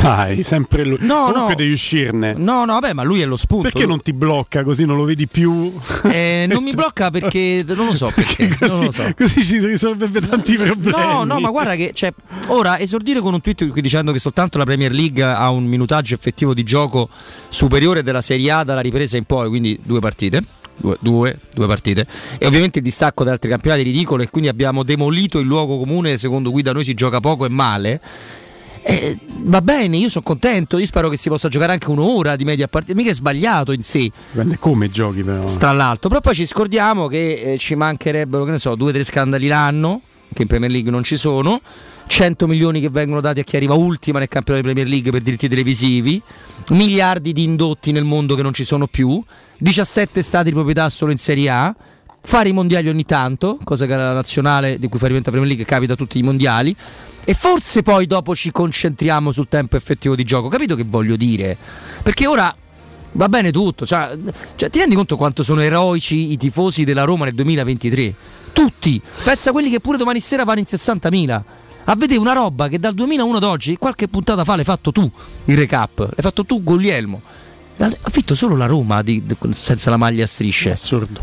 Dai, sempre lui. No, Comunque no. devi uscirne. No, no, vabbè, ma lui è lo spunto. Perché non ti blocca così non lo vedi più? Eh, non mi blocca perché non lo so perché. non così, lo so. così ci si risolverebbe tanti problemi. No, no, ma guarda che cioè, ora esordire con un tweet qui dicendo che soltanto la Premier League ha un minutaggio effettivo di gioco superiore della Serie A dalla ripresa in poi, quindi due partite. Due, due, due partite e ovviamente il distacco da altri campionati ridicolo e quindi abbiamo demolito il luogo comune secondo cui da noi si gioca poco e male eh, va bene, io sono contento, io spero che si possa giocare anche un'ora di media partita, mica è sbagliato in sé. Dipende come giochi però. Tra l'altro, però poi ci scordiamo che eh, ci mancherebbero, che ne so, due o tre scandali l'anno, che in Premier League non ci sono, 100 milioni che vengono dati a chi arriva ultima nel campionato di Premier League per diritti televisivi, miliardi di indotti nel mondo che non ci sono più, 17 stati di proprietà solo in Serie A, fare i mondiali ogni tanto, cosa che alla nazionale di cui fa rientrare Premier League capita a tutti i mondiali. E forse poi dopo ci concentriamo sul tempo effettivo di gioco. Capito che voglio dire? Perché ora va bene tutto. Cioè, cioè, ti rendi conto quanto sono eroici i tifosi della Roma nel 2023? Tutti. Pensa a quelli che pure domani sera vanno in 60.000. A vedere una roba che dal 2001 ad oggi, qualche puntata fa l'hai fatto tu, il recap. L'hai fatto tu, Guglielmo. Ha vinto solo la Roma di- senza la maglia a strisce. assurdo.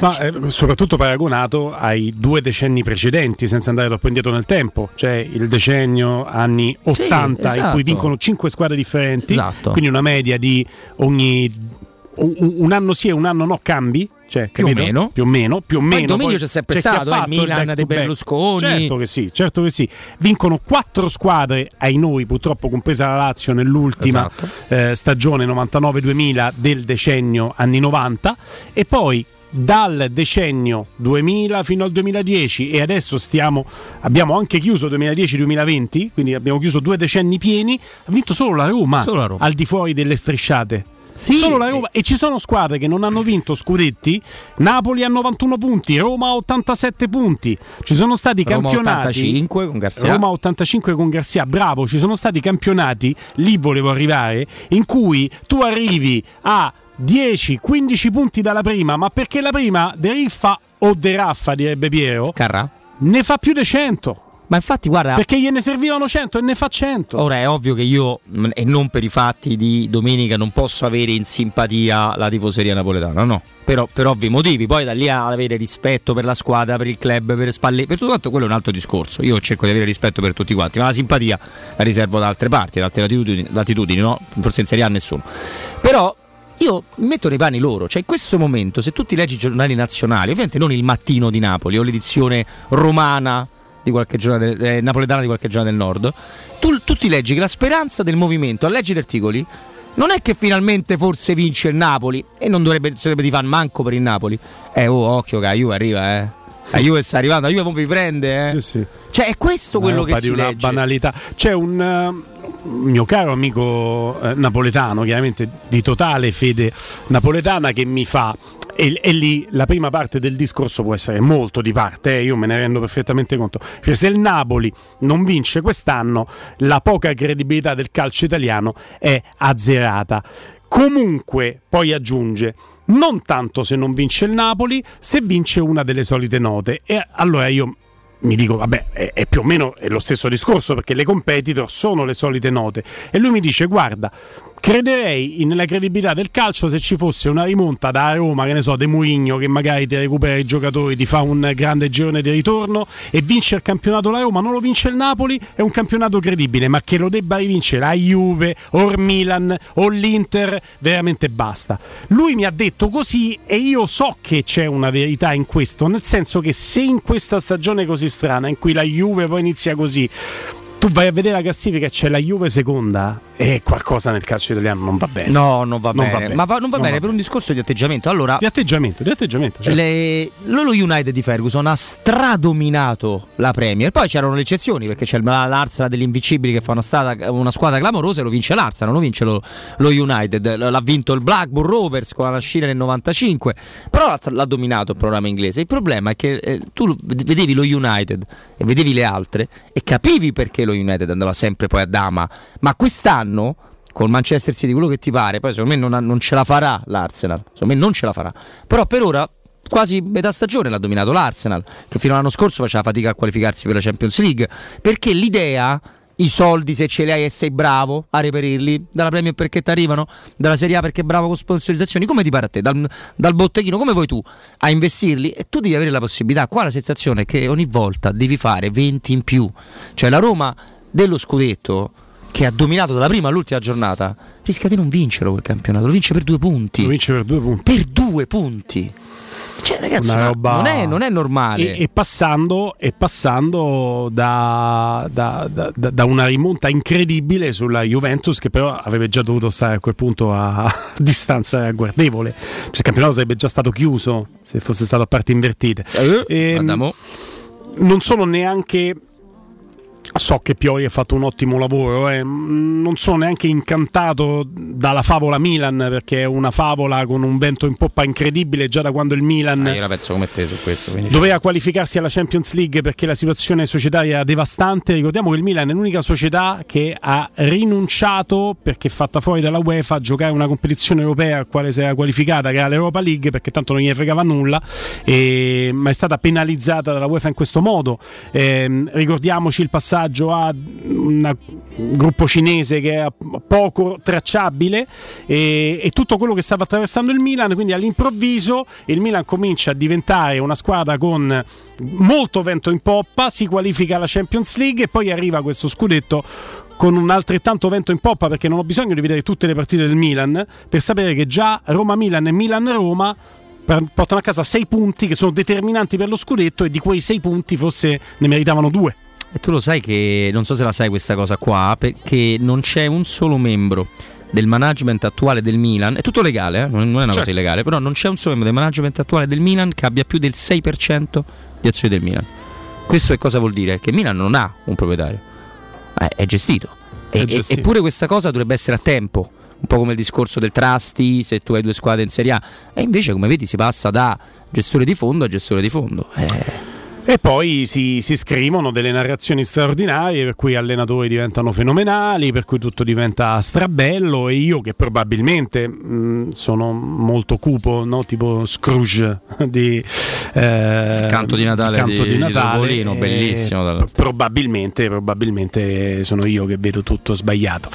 Ma eh, soprattutto paragonato ai due decenni precedenti, senza andare troppo indietro nel tempo, cioè il decennio anni Sì, 80 in esatto. cui vincono 5 squadre differenti, Esatto. quindi una media di ogni un, un anno sì e un anno no cambi. Cioè, Più o meno. più o meno, più o meno. il dominio c'è sempre ha stato, eh, il Milan dei. Berlusconi. Certo che sì, certo che sì. Vincono quattro squadre ai noi, purtroppo compresa la Lazio nell'ultima Esatto. eh, stagione 99-2000 del decennio anni 90 e poi dal decennio 2000 fino al 2010 e adesso stiamo abbiamo anche chiuso 2010-2020 quindi abbiamo chiuso due decenni pieni ha vinto solo la Roma, Solo la Roma. al di fuori delle strisciate Sì, Solo la Roma. E ci sono squadre che non hanno vinto scudetti. Napoli a 91 punti, Roma a 87 punti. Ci sono stati Roma campionati. 85 con Garcia. Roma 85 con Garcia, bravo. Ci sono stati campionati, lì volevo arrivare, in cui tu arrivi a 10-15 punti dalla prima, ma perché la prima De Riffa o De Raffa, direbbe Piero, Carra? ne fa più di 100. Ma infatti, guarda. Perché gliene servivano 100 e ne fa 100. Ora è ovvio che io, e non per i fatti di domenica, non posso avere in simpatia la tifoseria napoletana, no. Però per ovvi motivi, poi da lì ad avere rispetto per la squadra, per il club, per Spalletti, per tutto quanto, quello è un altro discorso. Io cerco di avere rispetto per tutti quanti, ma la simpatia la riservo da altre parti, da altre latitudini, latitudini no? Forse in Serie A nessuno. Però io metto nei panni loro, cioè in questo momento se tu ti leggi i giornali nazionali, ovviamente non il mattino di Napoli o l'edizione romana di qualche giornata, eh, napoletana di qualche giornata del nord, tu, tu ti leggi che la speranza del movimento, a leggere articoli, non è che finalmente forse vince il Napoli e non dovrebbe, dovrebbe di far manco per il Napoli. Eh, oh, occhio che Juve arriva, eh. La Juve sta arrivando, la Juve poi vi prende, eh. Sì, sì. Cioè, è questo quello roba che di si una legge. banalità. C'è un eh, mio caro amico eh, napoletano, chiaramente di totale fede napoletana, che mi fa. E, e lì la prima parte del discorso può essere molto di parte, eh, io me ne rendo perfettamente conto. Cioè, se il Napoli non vince quest'anno, la poca credibilità del calcio italiano è azzerata. Comunque, poi aggiunge, non tanto se non vince il Napoli, se vince una delle solite note. E allora io mi dico, vabbè, è, è più o meno lo stesso discorso perché le competitor sono le solite note. E lui mi dice, guarda, crederei nella credibilità del calcio se ci fosse una rimonta da Roma, che ne so, De Mourinho, che magari ti recupera i giocatori, ti fa un grande girone di ritorno e vince il campionato la Roma, non lo vince il Napoli, è un campionato credibile, ma che lo debba rivincere la Juve o il Milan o l'Inter, veramente basta. Lui mi ha detto così e io so che c'è una verità in questo, nel senso che se in questa stagione così strana, in cui la Juve poi inizia così, tu vai a vedere la classifica e c'è la Juve seconda e qualcosa nel calcio italiano non va bene. No, non va Non bene. va bene. Ma va- non va Non bene va per un discorso di atteggiamento. Allora, Di atteggiamento, di atteggiamento. certo. le- United di Ferguson ha stradominato la Premier. Poi c'erano le eccezioni perché c'è l'Arsenal degli Invincibili che fa una, strada- una squadra clamorosa e lo vince l'Arsenal, non lo vince lo, lo United. L'ha vinto il Blackburn Rovers con la nascita nel 95. Però l'ha, dominato il programma inglese. Il problema è che eh, tu vedevi lo United e vedevi le altre e capivi perché lo United andava sempre poi a dama. Ma quest'anno col Manchester City, quello che ti pare, poi secondo me non, non ce la farà l'Arsenal, secondo me non ce la farà. Però per ora quasi metà stagione l'ha dominato l'Arsenal, che fino all'anno scorso faceva fatica a qualificarsi per la Champions League, perché l'idea i soldi se ce li hai e sei bravo a reperirli dalla Premier perché ti arrivano dalla Serie A perché è bravo con sponsorizzazioni come ti pare a te? Dal, dal botteghino come vuoi tu a investirli? E tu devi avere la possibilità qua la sensazione è che ogni volta devi fare 20 in più. Cioè la Roma dello scudetto che ha dominato dalla prima all'ultima giornata rischia di non vincerlo quel campionato lo vince per due punti Lo vince per due punti per due punti cioè ragazzi roba- non, è, non è normale E, e passando, e passando da, da- da- da- una rimonta incredibile sulla Juventus, che però avrebbe già dovuto stare a quel punto a, a distanza guardevole. Cioè, il campionato sarebbe già stato chiuso se fosse stato a parti invertite. Ehm, Adamo. non sono neanche. So che Pioli ha fatto un ottimo lavoro, eh. Non sono neanche incantato dalla favola Milan perché è una favola con un vento in poppa incredibile già da quando il Milan Ah, io la penso come te su questo quindi- doveva qualificarsi alla Champions League perché la situazione societaria era devastante. Ricordiamo che il Milan è l'unica società che ha rinunciato perché fatta fuori dalla UEFA a giocare una competizione europea al quale si era qualificata, che era l'Europa League, perché tanto non gli fregava nulla, e- ma è stata penalizzata dalla UEFA in questo modo. Ehm, ricordiamoci il passaggio a un gruppo cinese che era poco tracciabile e, e tutto quello che stava attraversando il Milan, quindi all'improvviso il Milan comincia a diventare una squadra con molto vento in poppa, si qualifica alla Champions League e poi arriva questo scudetto con un altrettanto vento in poppa perché non ho bisogno di vedere tutte le partite del Milan per sapere che già Roma-Milan e Milan-Roma portano a casa sei punti che sono determinanti per lo scudetto e di quei sei punti forse ne meritavano due. E tu lo sai che, non so se la sai questa cosa qua, perché non c'è un solo membro del management attuale del Milan, è tutto legale, eh? non è una cosa Certo. illegale, però non c'è un solo membro del management attuale del Milan che abbia più del 6% di azioni del Milan. Questo che cosa vuol dire? Che il Milan non ha un proprietario, Eh, è gestito. È e- gestito. eppure questa cosa dovrebbe essere a tempo, un po' come il discorso del trusty, se tu hai due squadre in Serie A, e invece come vedi si passa da gestore di fondo a gestore di fondo. Eh, E poi si, si scrivono delle narrazioni straordinarie per cui allenatori diventano fenomenali, per cui tutto diventa strabello e io che probabilmente mh, sono molto cupo, no? tipo Scrooge di eh, canto di Natale Canto di- di di Natale, Topolino, eh, bellissimo, l'altro. probabilmente, probabilmente sono io che vedo tutto sbagliato.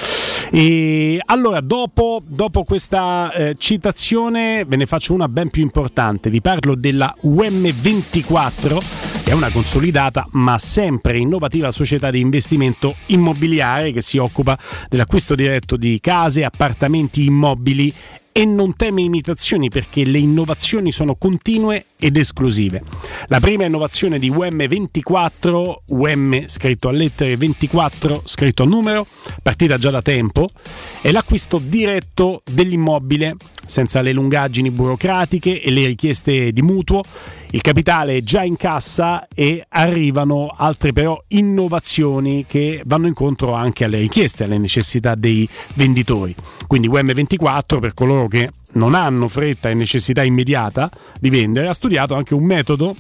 E allora, dopo, dopo questa eh, citazione, ve ne faccio una ben più importante. Vi parlo della UM24, che è una consolidata ma sempre innovativa società di investimento immobiliare che si occupa dell'acquisto diretto di case, appartamenti immobili e non teme imitazioni perché le innovazioni sono continue ed esclusive. La prima innovazione di UM24, UM scritto a lettere 24 scritto a numero, partita già da tempo, è l'acquisto diretto dell'immobile senza le lungaggini burocratiche e le richieste di mutuo. Il capitale è già in cassa e arrivano altre però innovazioni che vanno incontro anche alle richieste, alle necessità dei venditori. Quindi UM24 per coloro che non hanno fretta e necessità immediata di vendere ha studiato anche un metodo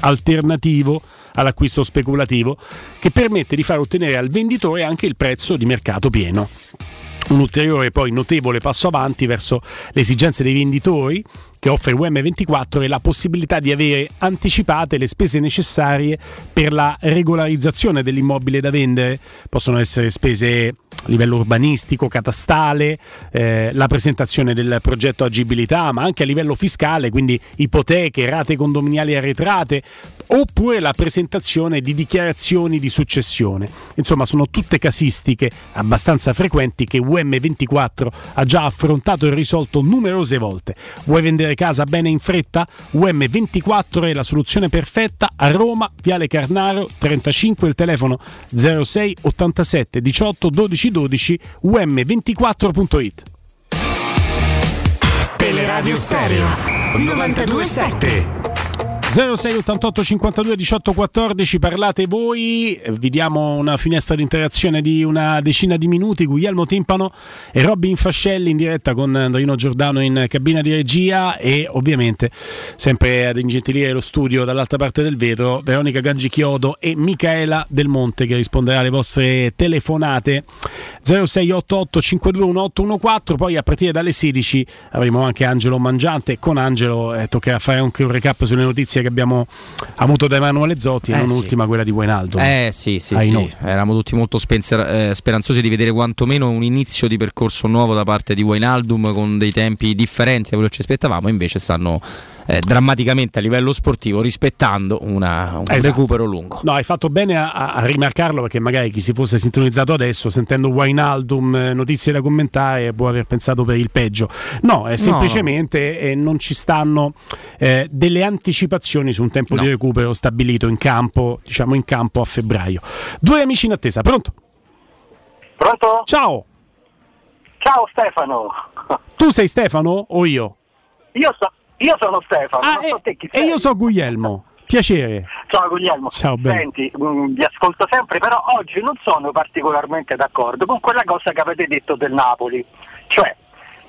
alternativo all'acquisto speculativo che permette di far ottenere al venditore anche il prezzo di mercato pieno. Un ulteriore poi notevole passo avanti verso le esigenze dei venditori che offre UM24 è la possibilità di avere anticipate le spese necessarie per la regolarizzazione dell'immobile da vendere. Possono essere spese a livello urbanistico, catastale, eh, la presentazione del progetto agibilità, ma anche a livello fiscale, quindi ipoteche, rate condominiali arretrate, oppure la presentazione di dichiarazioni di successione. Insomma, sono tutte casistiche abbastanza frequenti che UM24 ha già affrontato e risolto numerose volte. Vuoi vendere casa bene in fretta? UM24 è la soluzione perfetta a Roma, Viale Carnaro 35, il telefono 06 87 18 12 12 um24.it. Teleradio Stereo 927 06 88 52 18 14 parlate voi vi diamo una finestra di interazione di una decina di minuti Guglielmo Timpano e Robin Fascelli in diretta con Andrino Giordano in cabina di regia e ovviamente sempre ad ingentilire lo studio dall'altra parte del vetro Veronica Gangi Chiodo e Michaela Del Monte che risponderà alle vostre telefonate. 0688 521814 poi a partire dalle 16 avremo anche Angelo Mangiante con Angelo eh, toccherà fare anche un recap sulle notizie che abbiamo avuto da Emanuele Zotti, Eh non sì. ultima quella di Wijnaldum. Eh sì, sì, sì. eravamo tutti molto spenser- eh, speranzosi di vedere quantomeno un inizio di percorso nuovo da parte di Wijnaldum con dei tempi differenti da quello che ci aspettavamo, invece stanno eh, drammaticamente a livello sportivo rispettando una- un Esatto. recupero lungo. No, hai fatto bene a, a- rimarcarlo perché magari chi si fosse sintonizzato adesso sentendo Wijnaldum, eh, notizie da commentare, può aver pensato per il peggio. No, è semplicemente eh, non ci stanno eh, delle anticipazioni su un tempo di recupero stabilito in campo, diciamo in campo a febbraio. Due amici in attesa, pronto? Pronto? Ciao! Ciao Stefano! Tu sei Stefano o io? Io, so- io sono Stefano, Ah, so chi E sei. io so Guglielmo. Piacere. Ciao Guglielmo, Ciao, senti, mm, vi ascolto sempre, però oggi non sono particolarmente d'accordo con quella cosa che avete detto del Napoli. Cioè,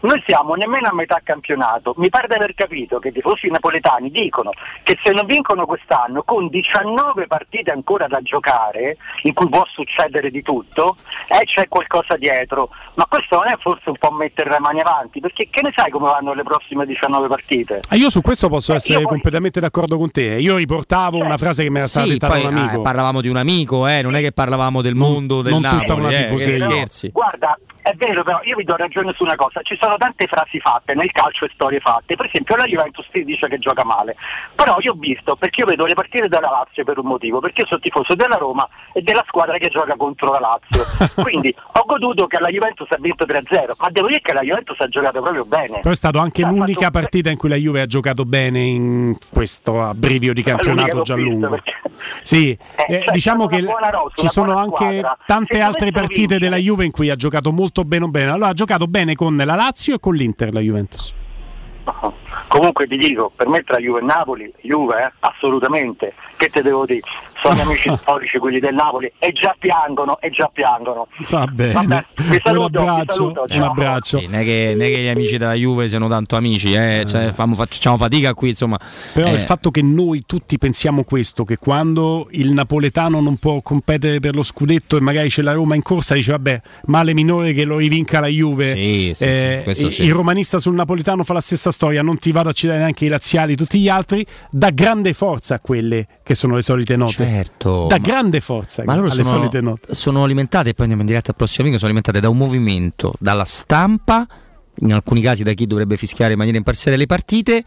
noi siamo nemmeno a metà campionato. Mi pare di aver capito che i tifosi napoletani dicono che se non vincono quest'anno, con 19 partite ancora da giocare, in cui può succedere di tutto, eh, c'è qualcosa dietro. Ma questo non è forse un po' mettere le mani avanti? Perché che ne sai come vanno le prossime 19 partite? Ah, io su questo posso Eh, essere poi- completamente d'accordo con te. Io riportavo una frase che mi era stata Sì, dettata poi da un amico. ah, parlavamo di un amico, eh, non è che parlavamo del mondo del non tutta Napoli, una eh, tifoseria. che No, scherzi. Guarda, è vero, però io vi do ragione su una cosa, ci sono tante frasi fatte nel calcio e storie fatte, per esempio la Juventus si dice che gioca male, però io ho visto, perché io vedo le partite della Lazio per un motivo, perché io sono tifoso della Roma e della squadra che gioca contro la Lazio, quindi ho goduto che la Juventus ha vinto 3-0, ma devo dire che la Juventus ha giocato proprio bene. Però è stata anche Ha l'unica fatto- partita in cui la Juve ha giocato bene in questo abbrivio di campionato lungo. perché- Sì, Eh, eh, cioè, diciamo che rosa, ci sono anche squadra. tante altre partite della Juve in cui ha giocato molto bene bene. Allora ha giocato bene con la Lazio e con l'Inter la Juventus. Comunque ti dico, per me tra Juve e Napoli, Juve, eh, assolutamente. Che te devo dire? Sono amici storici quelli del Napoli e già piangono, e già piangono. Va bene. Vabbè, vi un saluto, vi abbraccio, saluto, un abbraccio. Sì, non, è che, non è che gli amici della Juve siano tanto amici, eh, cioè, famo- facciamo fatica qui, insomma. Però Eh, il fatto che noi tutti pensiamo questo, che quando il napoletano non può competere per lo scudetto e magari c'è la Roma in corsa, dice vabbè, male minore che lo rivinca la Juve. Sì, sì, Eh, il- romanista sul napoletano fa la stessa storia, non ti vado a citare neanche i laziali, tutti gli altri, dà grande forza a quelle che sono le solite note. Certo, dà ma- grande forza Ma loro sono, sono alimentate, e poi andiamo in diretta al prossimo amico, sono alimentate da un movimento, dalla stampa, in alcuni casi da chi dovrebbe fischiare in maniera imparziale le partite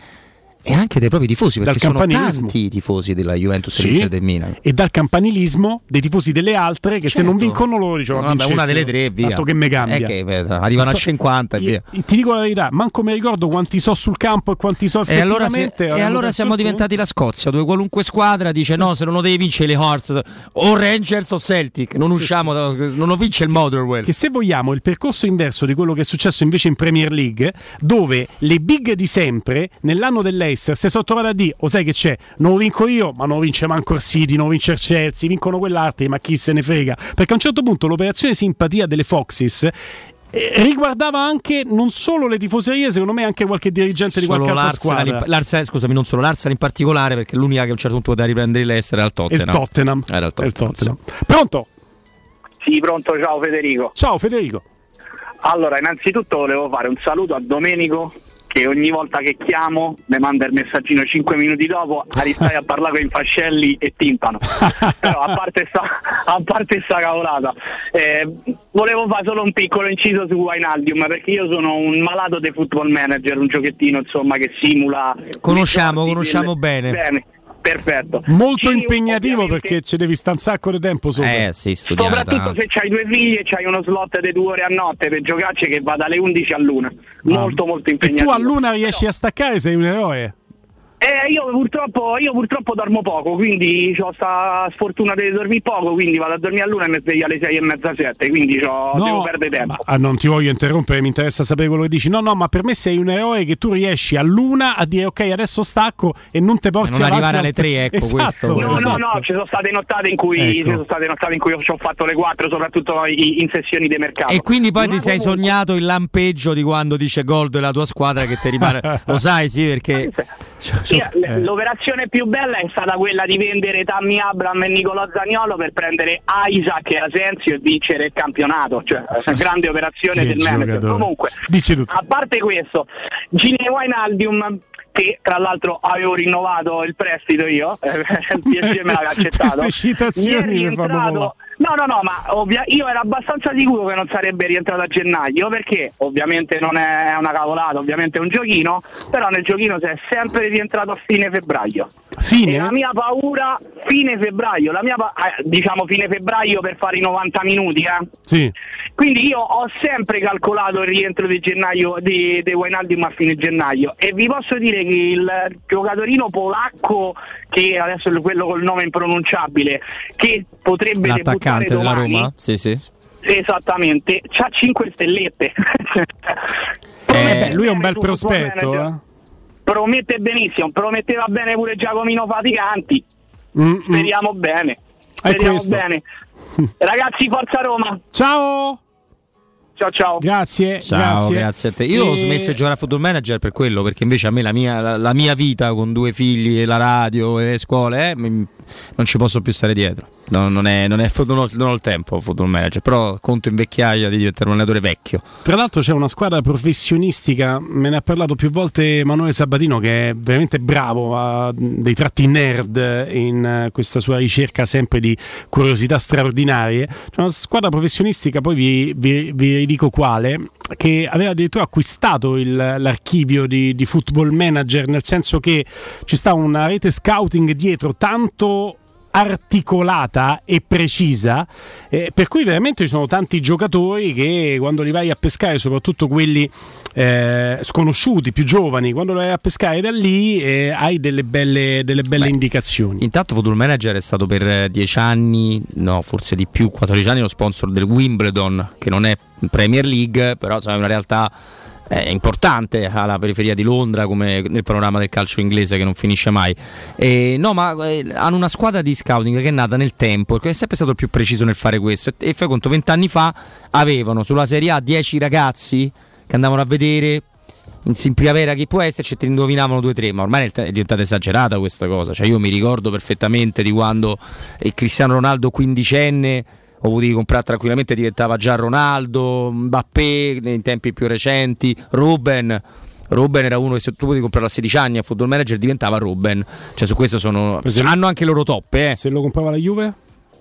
E anche dei propri tifosi, perché Dal sono tanti i tifosi della Juventus Sì. e del Milan. E dal campanilismo dei tifosi delle altre che se non Certo. vincono loro diciamo No, vabbè, una delle tre, via. Tanto che me cambia. Eh, che, beh, arrivano a 50 e io- via. Ti dico la verità, manco mi ricordo quanti so sul campo e quanti so E allora, se- e allora siamo diventati la Scozia, dove qualunque squadra dice no, se non lo devi vincere le Horse o Rangers o Celtic, non usciamo, da- non lo vince il Motherwell. Che se vogliamo il percorso inverso di quello che è successo invece in Premier League, dove le big di sempre, nell'anno dell'Eister, si sono trovate a dire, o sai che c'è, non lo vinco io, ma non lo vince manco il City, non vince il Chelsea, vincono quell'altro, ma chi se ne frega. Perché a un certo punto l'operazione simpatia delle Foxes eh, riguardava anche non solo le tifoserie, secondo me anche qualche dirigente di Solo qualche altra l'Arsenal, squadra. l'Arsenal- scusami, non solo l'Arsenal in particolare, perché l'unica che a un certo punto poteva riprendere l'Ester era il Tottenham. Il Tottenham. Era il È il Tottenham. Tottenham. Pronto? Sì, pronto, ciao Federico. Ciao Federico. Allora, innanzitutto volevo fare un saluto a Domenico che ogni volta che chiamo mi manda il messaggino 5 minuti dopo, aristai a parlare con Fascelli e Timpano. Però a parte sta, a parte sta cavolata, eh, volevo fare solo un piccolo inciso su Wijnaldum perché io sono un malato di football manager, un giochettino insomma che simula... Conosciamo, conosciamo delle- bene. Perfetto. Molto Sì, impegnativo perché ci devi stare un sacco di tempo sopra. Eh sì, Soprattutto se c'hai due figli e c'hai uno slot di due ore a notte per giocarci che va dalle 11 all'una. Molto molto E impegnativo. tu a luna riesci a staccare, sei un eroe. Eh, io purtroppo, io purtroppo dormo poco, quindi ho sta sfortuna di dormire poco, quindi vado a dormire a luna e mi sveglio alle 6 e mezza 7, quindi c'ho- No, devo perdere tempo. Ah, non ti voglio interrompere, mi interessa sapere quello che dici. No, no, ma per me sei un eroe che tu riesci a luna a dire ok, adesso stacco e non te porti non avanti arrivare alle al- tre, ecco, esatto, questo. No, esatto. no, no, ci sono state nottate in cui, Ecco. ci sono state nottate in cui ho fatto le 4, soprattutto in sessioni di mercato. E quindi poi Ma ti sei comunque- sognato il lampeggio di quando dice gol della tua squadra che ti rimane. Lo sai, sì, perché. Sì, l- L'operazione più bella è stata quella di vendere Tammy Abram e Nicolò Zagnolo per prendere Isaac e Asensio e vincere il campionato, cioè una grande operazione del manager. Comunque, a parte questo, Gini Wijnaldum che tra l'altro avevo rinnovato il prestito io, eh, il PSG me l'aveva accettato. Queste citazioni Mi è rientrato-. No, no, no, ma ovvia- io ero abbastanza sicuro che non sarebbe rientrato a gennaio perché ovviamente non è una cavolata, ovviamente è un giochino, però nel giochino si è sempre rientrato a fine febbraio. Fine? E la mia paura, fine febbraio, la mia pa- eh, diciamo fine febbraio per fare i 90 minuti, eh. Sì. Quindi io ho sempre calcolato il rientro di gennaio di, di Wijnaldum a fine gennaio e vi posso dire che il giocatorino polacco che adesso è quello col nome impronunciabile che potrebbe debuttare L'attaccante della Roma? Sì, sì. Esattamente, c'ha 5 stellette. Eh, lui è un bel prospetto. Eh. Promette benissimo, prometteva bene pure Giacomino Faticanti. Mm, mm. Speriamo bene. Speriamo bene. Ragazzi, forza Roma. Ciao. Ciao ciao. Grazie. Ciao, grazie. a te. Io ho E- smesso di giocare a football manager per quello, perché invece a me la mia, la, la mia vita con due figli e la radio e le scuole eh, mi- non ci posso più stare dietro. No, non, è, non, è, non, ho, non ho il tempo football manager, però conto in vecchiaia di diventare un allenatore vecchio. Tra l'altro c'è una squadra professionistica, me ne ha parlato più volte Emanuele Sabatino che è veramente bravo, ha dei tratti nerd in questa sua ricerca sempre di curiosità straordinarie. C'è una squadra professionistica, poi vi, vi- vi dico quale, che aveva addirittura acquistato il- l'archivio di, di Football Manager, nel senso che ci sta una rete scouting dietro tanto articolata e precisa, eh, per cui veramente ci sono tanti giocatori che quando li vai a pescare, soprattutto quelli eh, sconosciuti, più giovani, quando li vai a pescare da lì eh, hai delle belle, delle belle indicazioni. Intanto Football Manager è stato per eh, 10 anni, no, forse di più, 14 anni lo sponsor del Wimbledon, che non è Premier League, però è una realtà eh, importante alla periferia di Londra, come nel panorama del calcio inglese che non finisce mai. E, no, ma eh, hanno una squadra di scouting che è nata nel tempo, che è sempre stato il più preciso nel fare questo. E, e fai conto, 20 anni fa avevano sulla Serie A 10 ragazzi che andavano a vedere in, primavera chi può esserci e ne indovinavano due o tre, ma ormai è diventata esagerata questa cosa. Cioè, io mi ricordo perfettamente di quando Cristiano Ronaldo quindicenne ho potuto comprare tranquillamente, diventava già Ronaldo, Mbappé in tempi più recenti, Ruben. Ruben era uno che se tu potevi comprare a 16 anni a Football Manager diventava Ruben. Cioè su questo sono. Esempio- hanno anche loro toppe, eh. Se lo comprava la Juve?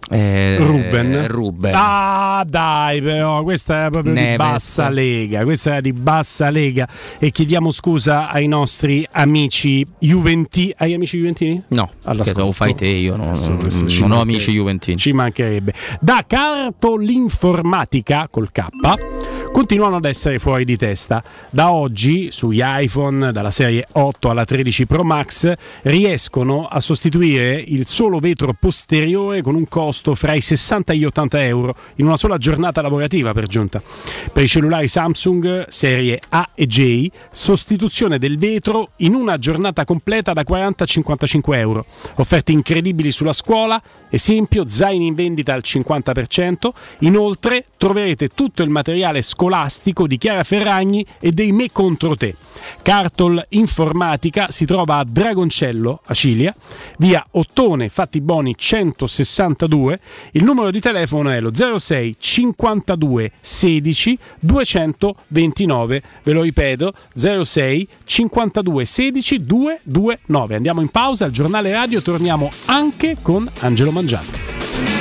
Eh, Ruben. Ruben. Ah, dai, però, questa è proprio Neves. di bassa lega. Questa è di bassa lega. E chiediamo scusa ai nostri amici Juventini. Hai amici Juventini? No, che lo fai te, io non, non- non ho amici juventini. Ci mancherebbe. Da Cartolinformatica col K continuano ad essere fuori di testa. Da oggi sugli iPhone dalla serie 8 alla 13 Pro Max riescono a sostituire il solo vetro posteriore con un costo fra i 60 e gli 80 euro in una sola giornata lavorativa per giunta. Per i cellulari Samsung serie A e J, sostituzione del vetro in una giornata completa da 40 a 55 euro. Offerte incredibili sulla scuola, esempio zaini in vendita al 50%, inoltre troverete tutto il materiale scolastico di Chiara Ferragni e dei Me contro te. Cartol Informatica si trova a Dragoncello, a Cilia, via Ottone Fattiboni 162. Il numero di telefono è lo 06 52 16 229. Ve lo ripeto, 06 52 16 229. Andiamo in pausa al giornale radio, torniamo anche con Angelo Mangiante.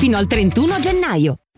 fino al 31 gennaio.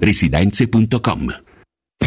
residenze.com.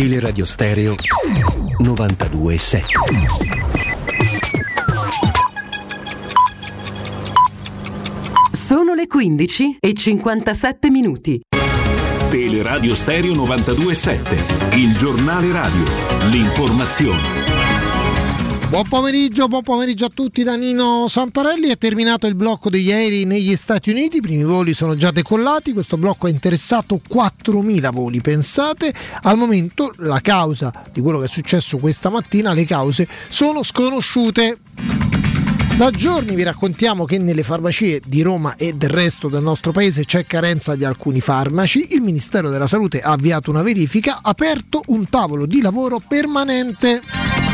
Teleradio Stereo 92.7 Sono le 15 e 57 minuti. Teleradio Stereo 92.7, il giornale radio, l'informazione. Buon pomeriggio, buon pomeriggio a tutti da Nino Santarelli. È terminato il blocco degli aerei negli Stati Uniti, i primi voli sono già decollati, questo blocco ha interessato 4.000 voli, pensate. Al momento la causa di quello che è successo questa mattina, le cause sono sconosciute. Da giorni vi raccontiamo che nelle farmacie di Roma e del resto del nostro paese c'è carenza di alcuni farmaci. Il Ministero della Salute ha avviato una verifica, ha aperto un tavolo di lavoro permanente.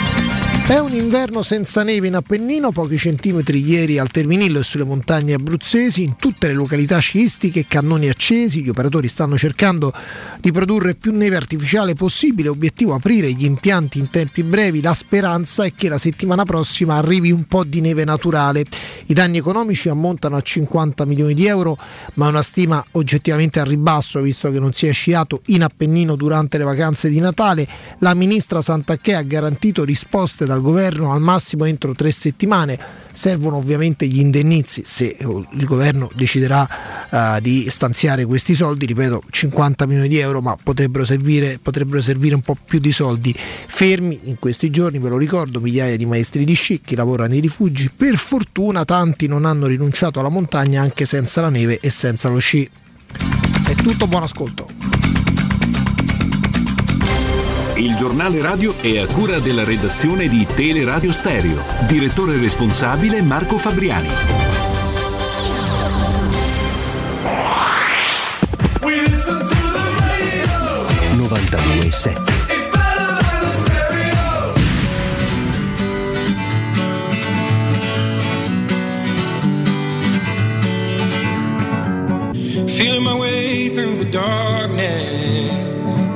È un inverno senza neve in Appennino, pochi centimetri ieri al Terminillo e sulle montagne abruzzesi, in tutte le località sciistiche, cannoni accesi, gli operatori stanno cercando di produrre più neve artificiale possibile, obiettivo aprire gli impianti in tempi brevi, la speranza è che la settimana prossima arrivi un po' di neve naturale. I danni economici ammontano a 50 milioni di euro, ma è una stima oggettivamente a ribasso visto che non si è sciato in Appennino durante le vacanze di Natale. La ministra Santacchè ha garantito risposte dal governo al massimo entro tre settimane. Servono ovviamente gli indennizi se il governo deciderà uh, di stanziare questi soldi, ripeto 50 milioni di euro, ma potrebbero servire, potrebbero servire un po' più di soldi. Fermi in questi giorni, ve lo ricordo, migliaia di maestri di sci che lavorano nei rifugi. Per fortuna tanti non hanno rinunciato alla montagna anche senza la neve e senza lo sci. È tutto, buon ascolto. Il giornale radio è a cura della redazione di Teleradio Stereo. Direttore responsabile Marco Fabriani. e 7 Feeling my way through the darkness,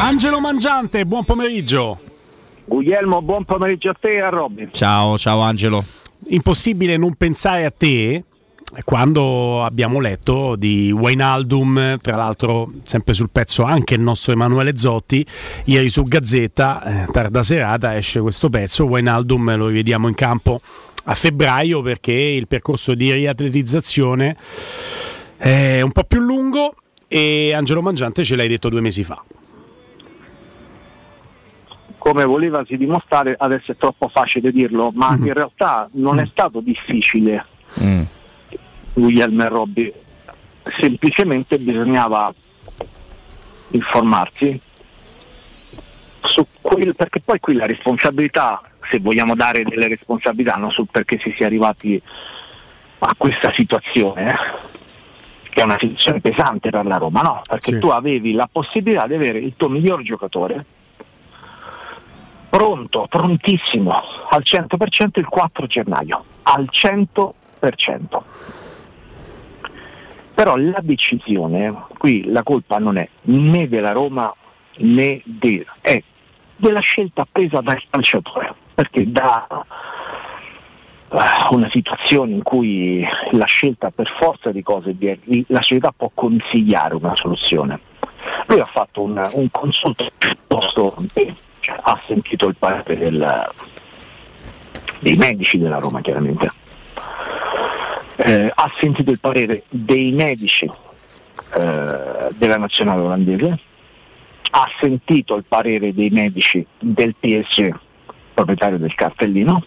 Angelo Mangiante, buon pomeriggio. Guglielmo, buon pomeriggio a te e a Robin. Ciao, ciao Angelo. Impossibile non pensare a te quando abbiamo letto di Wainaldum, tra l'altro sempre sul pezzo anche il nostro Emanuele Zotti, ieri su Gazzetta, eh, tarda serata esce questo pezzo, Wainaldum lo rivediamo in campo a febbraio perché il percorso di riatletizzazione è un po' più lungo e Angelo Mangiante ce l'hai detto due mesi fa. Come volevasi dimostrare, adesso è troppo facile dirlo, ma Mm-hmm. in realtà non è stato difficile Mm. Guglielmo e Robby, semplicemente bisognava informarsi su quel, perché poi qui la responsabilità, se vogliamo dare delle responsabilità, non sul perché si sia arrivati a questa situazione, eh, che è una situazione pesante per la Roma, no? Perché Sì. tu avevi la possibilità di avere il tuo miglior giocatore pronto, prontissimo, al 100% il 4 gennaio, al 100%. Però la decisione, qui la colpa non è né della Roma né de- è della scelta presa dal calciatore, perché da eh, una situazione in cui la scelta per forza di cose, la società può consigliare una soluzione. Lui ha fatto un, un consulto piuttosto, ha sentito il parere del- dei medici della Roma chiaramente, Eh, ha sentito il parere dei medici eh, della nazionale olandese, ha sentito il parere dei medici del PSG, proprietario del cartellino,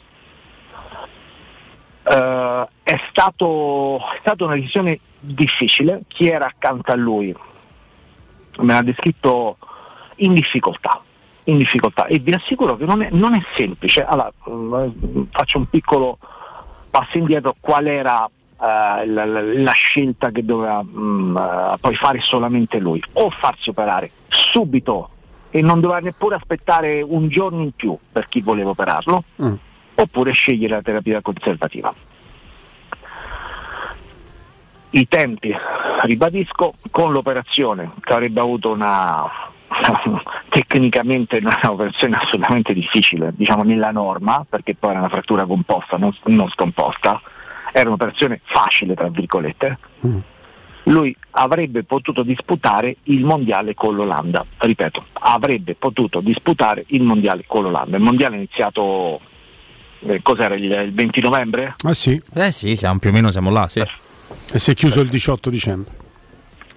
eh, è, stato, è stata una decisione difficile, chi era accanto a lui me l'ha descritto in difficoltà, in difficoltà e vi assicuro che non è, non è semplice. Allora, mm, faccio un piccolo passo indietro, qual era eh, la, la- la scelta che doveva mm, eh, poi fare solamente lui? O farsi operare subito e non doveva neppure aspettare un giorno in più per chi voleva operarlo, Mm. oppure scegliere la terapia conservativa. I tempi, ribadisco, con l'operazione che avrebbe avuto una tecnicamente una operazione assolutamente difficile, diciamo nella norma, perché poi era una frattura composta, non, non scomposta, era un'operazione facile tra virgolette, lui avrebbe potuto disputare il mondiale con l'Olanda, ripeto, avrebbe potuto disputare il mondiale con l'Olanda. Il mondiale è iniziato, eh, cos'era, il, il 20 novembre? Ah sì? Eh sì, siamo, più o meno siamo là, sì. E si è chiuso il 18 dicembre.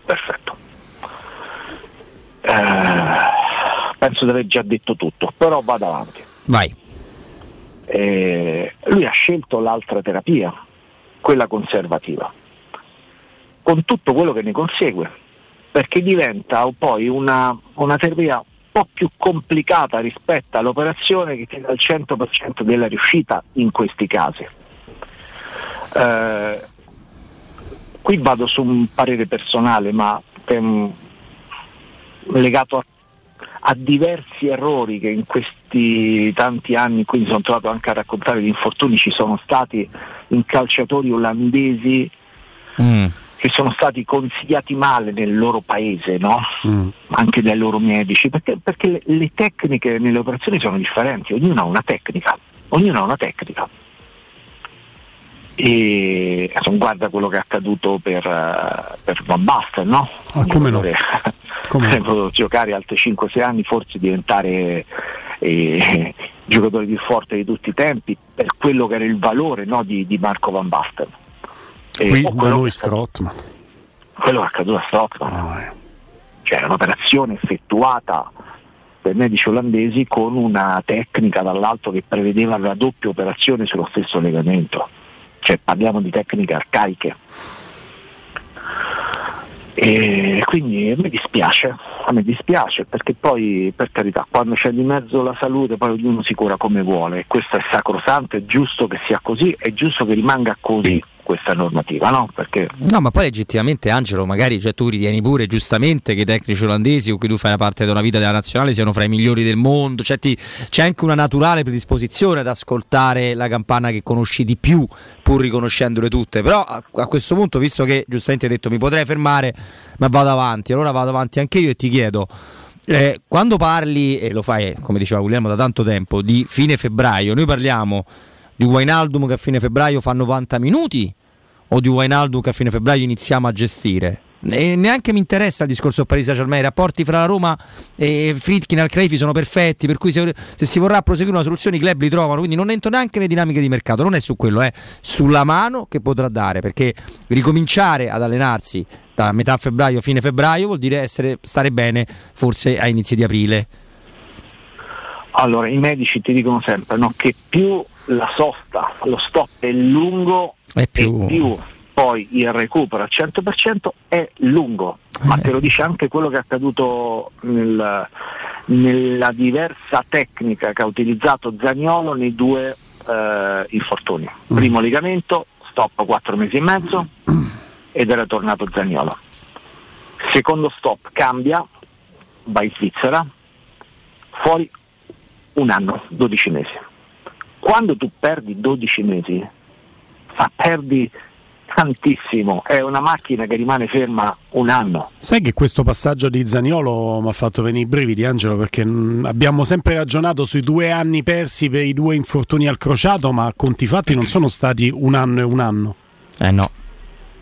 Perfetto. Eh, penso di aver già detto tutto, però vado avanti. Vai. Eh, lui ha scelto l'altra terapia, quella conservativa, con tutto quello che ne consegue, perché diventa poi una, una terapia un po' più complicata rispetto all'operazione che ti dà il 100% della riuscita in questi casi. Eh, qui vado su un parere personale, ma ehm, legato a, a diversi errori che in questi tanti anni mi sono trovato anche a raccontare di infortuni ci sono stati in calciatori olandesi Mm. che sono stati consigliati male nel loro paese, no? anche dai loro medici, perché, perché le, le tecniche nelle operazioni sono differenti, ognuno ha una tecnica, ognuno ha una tecnica. E guarda quello che è accaduto per, eh, per Van Basten, no? Ah, come no? Come no? Giocare altri 5-6 anni, forse diventare eh, giocatore più forte di tutti i tempi per quello che era il valore no, di, di Marco Van Basten. E- Qui da noi Strottman. quello che è accaduto a Stockman. Cioè è un'operazione effettuata dai medici olandesi con una tecnica dall'alto che prevedeva la doppia operazione sullo stesso legamento. Cioè parliamo di tecniche arcaiche. E quindi me dispiace, a me dispiace perché poi per carità quando c'è di mezzo la salute poi ognuno si cura come vuole, questo è sacrosanto, è giusto che sia così, è giusto che rimanga così questa normativa, no? Perché No, ma poi legittimamente Angelo, magari cioè, tu ritieni pure giustamente che i tecnici olandesi con cui tu fai una parte una vita della nazionale siano fra i migliori del mondo, cioè, ti- c'è anche una naturale predisposizione ad ascoltare la campana che conosci di più, pur riconoscendole tutte. Però a, a questo punto, visto che giustamente hai detto mi potrei fermare, ma vado avanti, allora vado avanti anche io e ti chiedo. eh, quando parli, e lo fai come diceva Guglielmo da tanto tempo, di fine febbraio, noi parliamo di Wijnaldum che a fine febbraio fa 90 minuti o di Wijnaldum che a fine febbraio iniziamo a gestire? E neanche mi interessa il discorso Paris Saint Germain, i rapporti fra la Roma e Fritkin al Craifi sono perfetti, per cui se, se si vorrà proseguire una soluzione i club li trovano, quindi non entro neanche nelle dinamiche di mercato, non è su quello, è sulla mano che potrà dare, perché ricominciare ad allenarsi da metà febbraio, fine febbraio vuol dire essere, stare bene forse a inizi di aprile. Allora, i medici ti dicono sempre no, che più la sosta, lo stop è lungo È più- e più. poi il recupero al 100% è lungo, ma te lo dice anche quello che è accaduto nel- nella diversa tecnica che ha utilizzato Zagnolo nei due eh, infortuni. Primo legamento, stop 4 mesi e mezzo ed era tornato Zagnolo. Secondo stop cambia, va in Svizzera, fuori un anno, 12 mesi. Quando tu perdi 12 mesi, ma perdi tantissimo, è una macchina che rimane ferma un anno. Sai che questo passaggio di Zaniolo mi ha fatto venire i brividi, Angelo, perché mh, abbiamo sempre ragionato sui due anni persi per i due infortuni al crociato, ma a conti fatti non sono stati un anno e un anno. Eh no.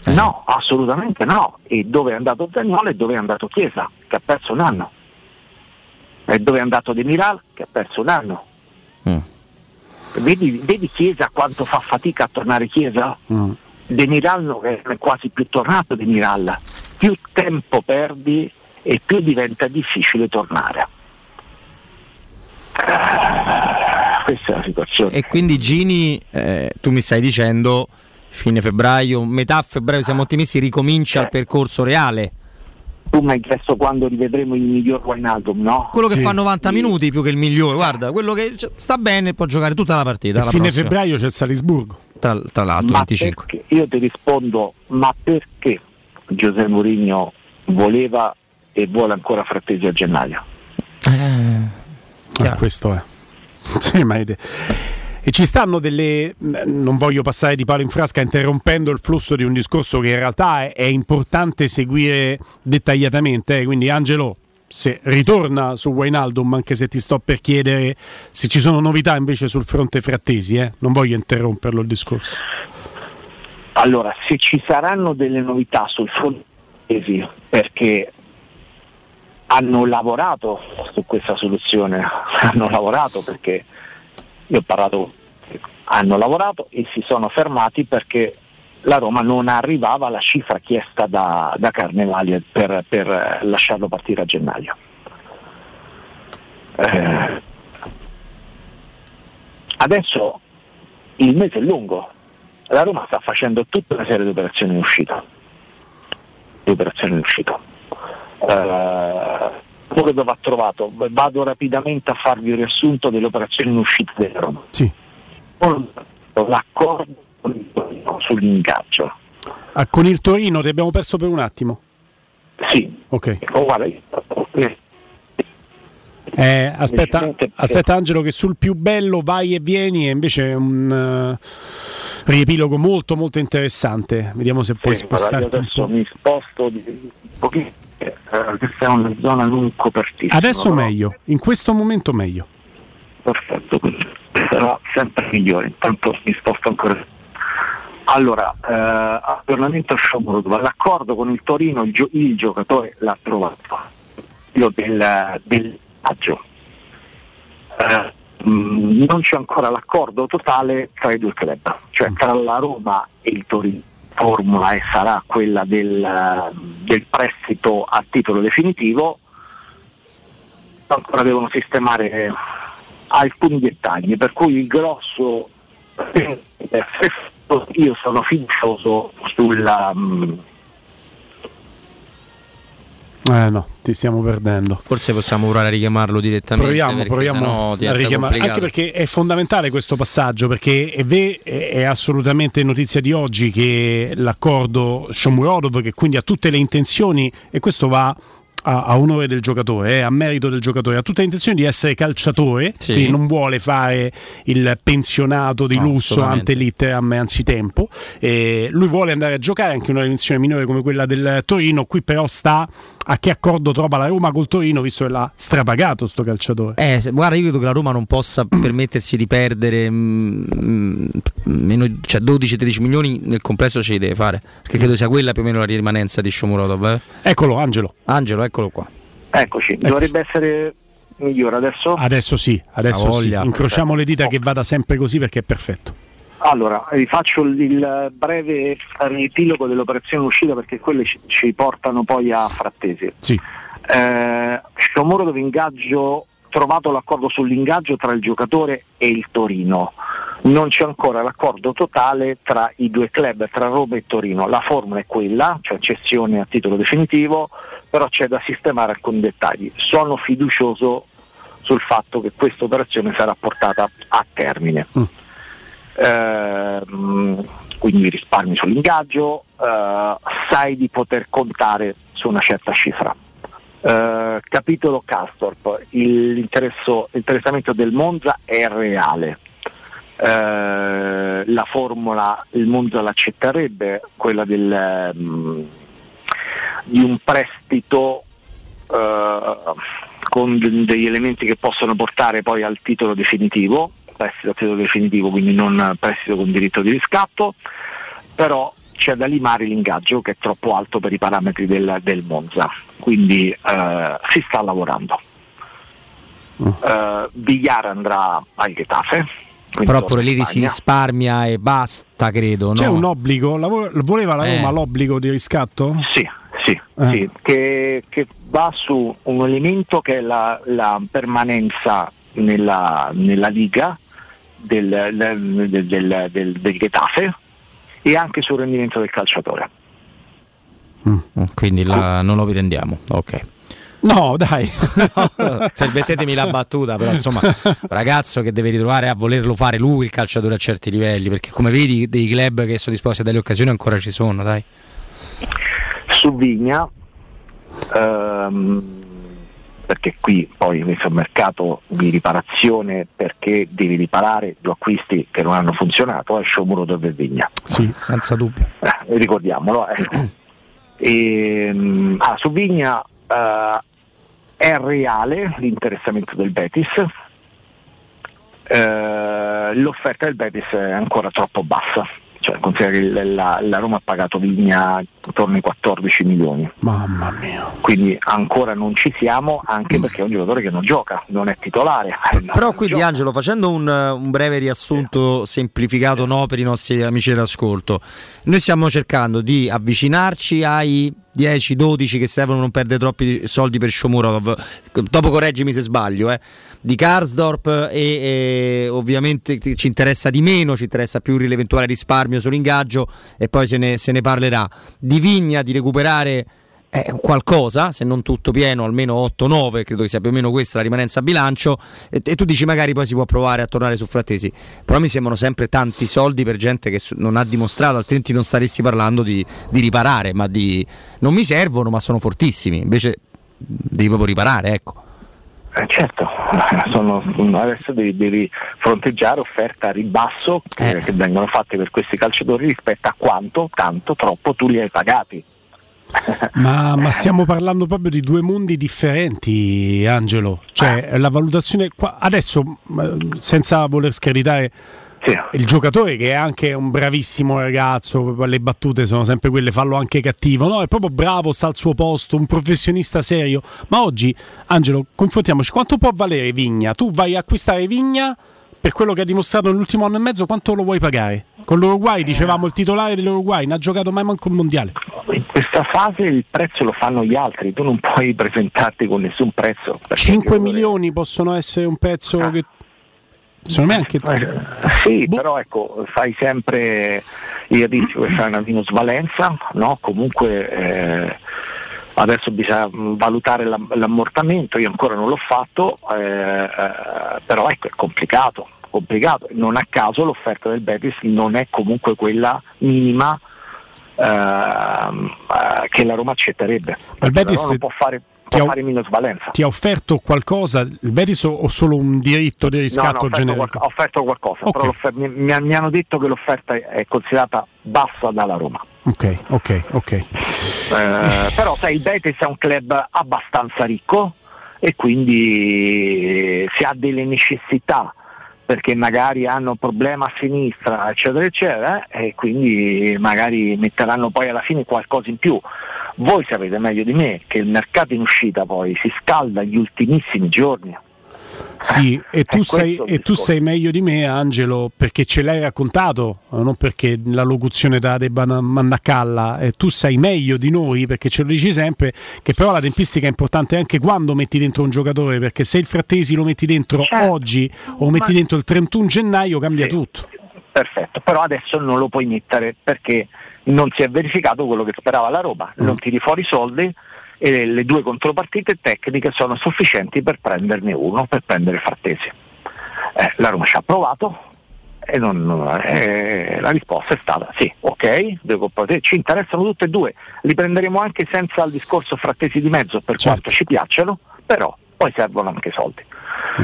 No, assolutamente no. E dove è andato Zagnolo e dove è andato Chiesa, che ha perso un anno. E dove è andato De Miral, che ha perso un anno. Mm. Vedi, vedi Chiesa quanto fa fatica a tornare Chiesa? De Miral non è quasi più tornato De Miral. Più tempo perdi e più diventa difficile tornare. Ah, Questa è la situazione. E quindi Gini, eh, tu mi stai dicendo, fine febbraio, metà febbraio siamo ottimisti, ricomincia il percorso reale. Tu mi hai chiesto quando rivedremo il miglior Wijnaldum, no? Quello che fa 90 minuti più che il migliore, guarda, quello che sta bene e può giocare tutta la partita. A fine prossima. febbraio c'è il Salisburgo. Tra, tra l'altro, Ma 25. perché- io ti rispondo, ma perché Giuseppe Mourinho voleva e vuole ancora Frattesi a gennaio? Ah, questo è. Sì, ma è- E ci stanno delle. Non voglio passare di palo in frasca interrompendo il flusso di un discorso che in realtà è, è importante seguire dettagliatamente. eh. Quindi, Angelo, se ritorna su Wijnaldum, anche se ti sto per chiedere se ci sono novità invece sul fronte frattesi, eh. non voglio interromperlo il discorso. Allora, se ci saranno delle novità sul fronte Frattesi, perché hanno lavorato su questa soluzione, hanno lavorato perché io ho parlato, hanno lavorato e si sono fermati perché la Roma non arrivava alla cifra chiesta da, da Carnevali per, per lasciarlo partire a gennaio. Eh, adesso il mese è lungo, la Roma sta facendo tutta una serie di operazioni in uscita. Di operazioni in uscita. Eh, quello che va trovato, vado rapidamente a farvi un riassunto delle operazioni in uscita della Roma. Sì. L'accordo con il Torino sull'ingaggio. Ah, con il Torino ti abbiamo perso per un attimo. Sì. Ok. Oh, guarda, Eh, aspetta, aspetta Angelo che sul più bello vai e vieni e invece è un eh, riepilogo molto molto interessante. Vediamo se puoi Sì, guarda, spostarti un adesso mi sposto di un eh, questa è una zona non copertissima. Adesso però- meglio, in questo momento meglio. Perfetto, sarà sempre migliore, intanto mi sposto ancora. Allora, eh, aggiornamento a Shomurodov, l'accordo con il Torino il, gio- il giocatore l'ha trovato, quello del, del maggio. Eh, mh, non c'è ancora l'accordo totale tra i due club, cioè tra la Roma e il Torino. Formula e sarà quella del, del prestito a titolo definitivo, ancora devono sistemare alcuni dettagli, per cui il grosso io sono fiducioso sulla mm, Eh no, ti stiamo perdendo. Forse possiamo provare a richiamarlo direttamente. Proviamo, proviamo a richiamare. Anche perché è fondamentale questo passaggio, perché è, ve- è- assolutamente notizia di oggi che l'accordo Shomurodov, che quindi ha tutte le intenzioni, e questo va a, a onore del giocatore, eh, a merito del giocatore, ha tutte le intenzioni di essere calciatore, Sì. quindi non vuole fare il pensionato di No, lusso ante litteram anzitempo. E lui vuole andare a giocare anche in una dimensione minore come quella del Torino, qui però sta a che accordo trova la Roma col Torino, visto che l'ha strapagato sto calciatore. Eh, se- guarda, io credo che la Roma non possa permettersi di perdere mm, mm, meno, cioè 12-13 milioni nel complesso ce li deve fare. Perché credo sia quella più o meno la rimanenza di Shomurodov. Eh. Eccolo, Angelo. Angelo, eccolo qua. Eccoci, dovrebbe essere migliore adesso. Adesso sì, adesso sì. Incrociamo le dita che vada sempre così perché è perfetto. Allora, vi faccio il, breve riepilogo dell'operazione uscita perché quelle ci, ci portano poi a Frattesi. Sì. Eh, Sciomuro dove ingaggio trovato l'accordo sull'ingaggio tra il giocatore e il Torino. Non c'è ancora l'accordo totale tra i due club, tra Roma e Torino. La formula è quella, cioè cessione a titolo definitivo, però c'è da sistemare alcuni dettagli. Sono fiducioso sul fatto che questa operazione sarà portata a termine. Mm. Ehm, quindi risparmi sull'ingaggio, eh, sai di poter contare su una certa cifra. Eh, capitolo Castorp, l'interessamento del Monza è reale. Eh, la formula il Monza l'accetterebbe, quella del, mm, di un prestito eh, con de- degli elementi che possono portare poi al titolo definitivo, prestito a titolo definitivo, quindi non prestito con diritto di riscatto, però c'è da limare l'ingaggio che è troppo alto per i parametri del, del Monza, quindi eh, si sta lavorando. Eh, Villar andrà al Getafe. Però pure lì si risparmia e basta, credo. C'è no? un obbligo? La vo- voleva la Eh. Roma l'obbligo di riscatto? Sì, sì, Eh. sì, che, che va su un elemento che è la, la permanenza nella, nella Liga del, del, del, del, del- Getafe e anche sul rendimento del calciatore. Mm, Quindi la- non lo rirendiamo. Ok. No, dai. Permettetemi la battuta, però insomma, ragazzo che deve ritrovare a volerlo fare lui il calciatore a certi livelli, perché come vedi dei club che sono disposti a delle occasioni ancora ci sono, dai. Su Vigna, ehm, perché qui poi invece è un mercato di riparazione perché devi riparare due acquisti che non hanno funzionato, è Sciomuro dove Vigna. Sì, senza dubbio. Eh, ricordiamolo. ecco. Ehm, ah, su Vigna eh, è reale l'interessamento del Betis, eh, l'offerta del Betis è ancora troppo bassa, cioè considera che la, la Roma ha pagato Vigna intorno ai 14 milioni, Mamma mia. quindi ancora non ci siamo anche perché è un giocatore che non gioca, non è titolare. No, Però qui. Di Angelo, facendo un, un breve riassunto semplificato no, per i nostri amici d'ascolto, noi stiamo cercando di avvicinarci ai 10-12 che servono non perdere troppi soldi per Shomurodov. Dopo correggimi se sbaglio, eh. di Karsdorp e, e ovviamente ci interessa di meno, ci interessa più l'eventuale risparmio sull'ingaggio e poi se ne, se ne parlerà. Di Vigna di recuperare eh, qualcosa, se non tutto pieno, almeno 8-9, credo che sia più o meno questa la rimanenza a bilancio, e, e tu dici magari poi si può provare a tornare su Frattesi, però mi sembrano sempre tanti soldi per gente che non ha dimostrato, altrimenti non staresti parlando di, di riparare, ma di... non mi servono, ma sono fortissimi, invece devi proprio riparare, ecco. Eh, certo, sono- adesso devi, devi fronteggiare offerte a ribasso che, che vengono fatte per questi calciatori rispetto a quanto, tanto, troppo tu li hai pagati. Ma, ma stiamo parlando proprio di due mondi differenti, Angelo. Cioè, la valutazione. qua- adesso, senza voler screditare il giocatore, che è anche un bravissimo ragazzo, le battute sono sempre quelle, fallo anche cattivo. No, è proprio bravo, sta al suo posto, un professionista serio. Ma oggi, Angelo, confrontiamoci. Quanto può valere Vigna? Tu vai a acquistare Vigna per quello che ha dimostrato nell'ultimo anno e mezzo, quanto lo vuoi pagare? Con l'Uruguay, dicevamo, il titolare dell'Uruguay, non ha giocato mai manco un mondiale. In questa fase il prezzo lo fanno gli altri, tu non puoi presentarti con nessun prezzo. perché 5 il giocatore- milioni possono essere un pezzo che secondo me anche Sì, però ecco, fai sempre il rischio che fai una minusvalenza, no? Comunque eh, adesso bisogna valutare l'am- l'ammortamento, io ancora non l'ho fatto, eh, eh, però ecco è complicato, complicato. Non a caso l'offerta del Betis non è comunque quella minima ehm, eh, che la Roma accetterebbe. Il Betis non può fare, ti ha- ti ha offerto qualcosa il Betis o solo un diritto di No, no, riscatto ho offerto, generico? qualco- ho offerto qualcosa, Ok. però l'offer- mi, mi- hanno detto che l'offerta è considerata bassa dalla Roma. Ok, ok, ok. Eh, però sai, il Betis è un club abbastanza ricco e quindi se ha delle necessità perché magari hanno un problema a sinistra, eccetera, eccetera, e quindi magari metteranno poi alla fine qualcosa in più. Voi sapete meglio di me che il mercato in uscita poi si scalda gli ultimissimi giorni. Sì, e tu, sei, e tu sei meglio di me, Angelo, perché ce l'hai raccontato, eh, non perché la locuzione te la debba na- mandare a calla. E tu sai meglio di noi, perché ce lo dici sempre, che però la tempistica è importante anche quando metti dentro un giocatore, perché se il Frattesi lo metti dentro Certo. oggi o lo metti Ma- dentro il 31 gennaio cambia tutto. Perfetto, però adesso non lo puoi mettere perché non si è verificato quello che sperava la Roma, Mm. non tiri fuori i soldi e le due contropartite tecniche sono sufficienti per prenderne uno, per prendere Frattesi. Eh, la Roma ci ha provato e non- eh, la risposta è stata sì, ok, due contropartite, ci interessano tutte e due, li prenderemo anche senza il discorso Frattesi di mezzo per Certo. quanto ci piacciono, però poi servono anche soldi.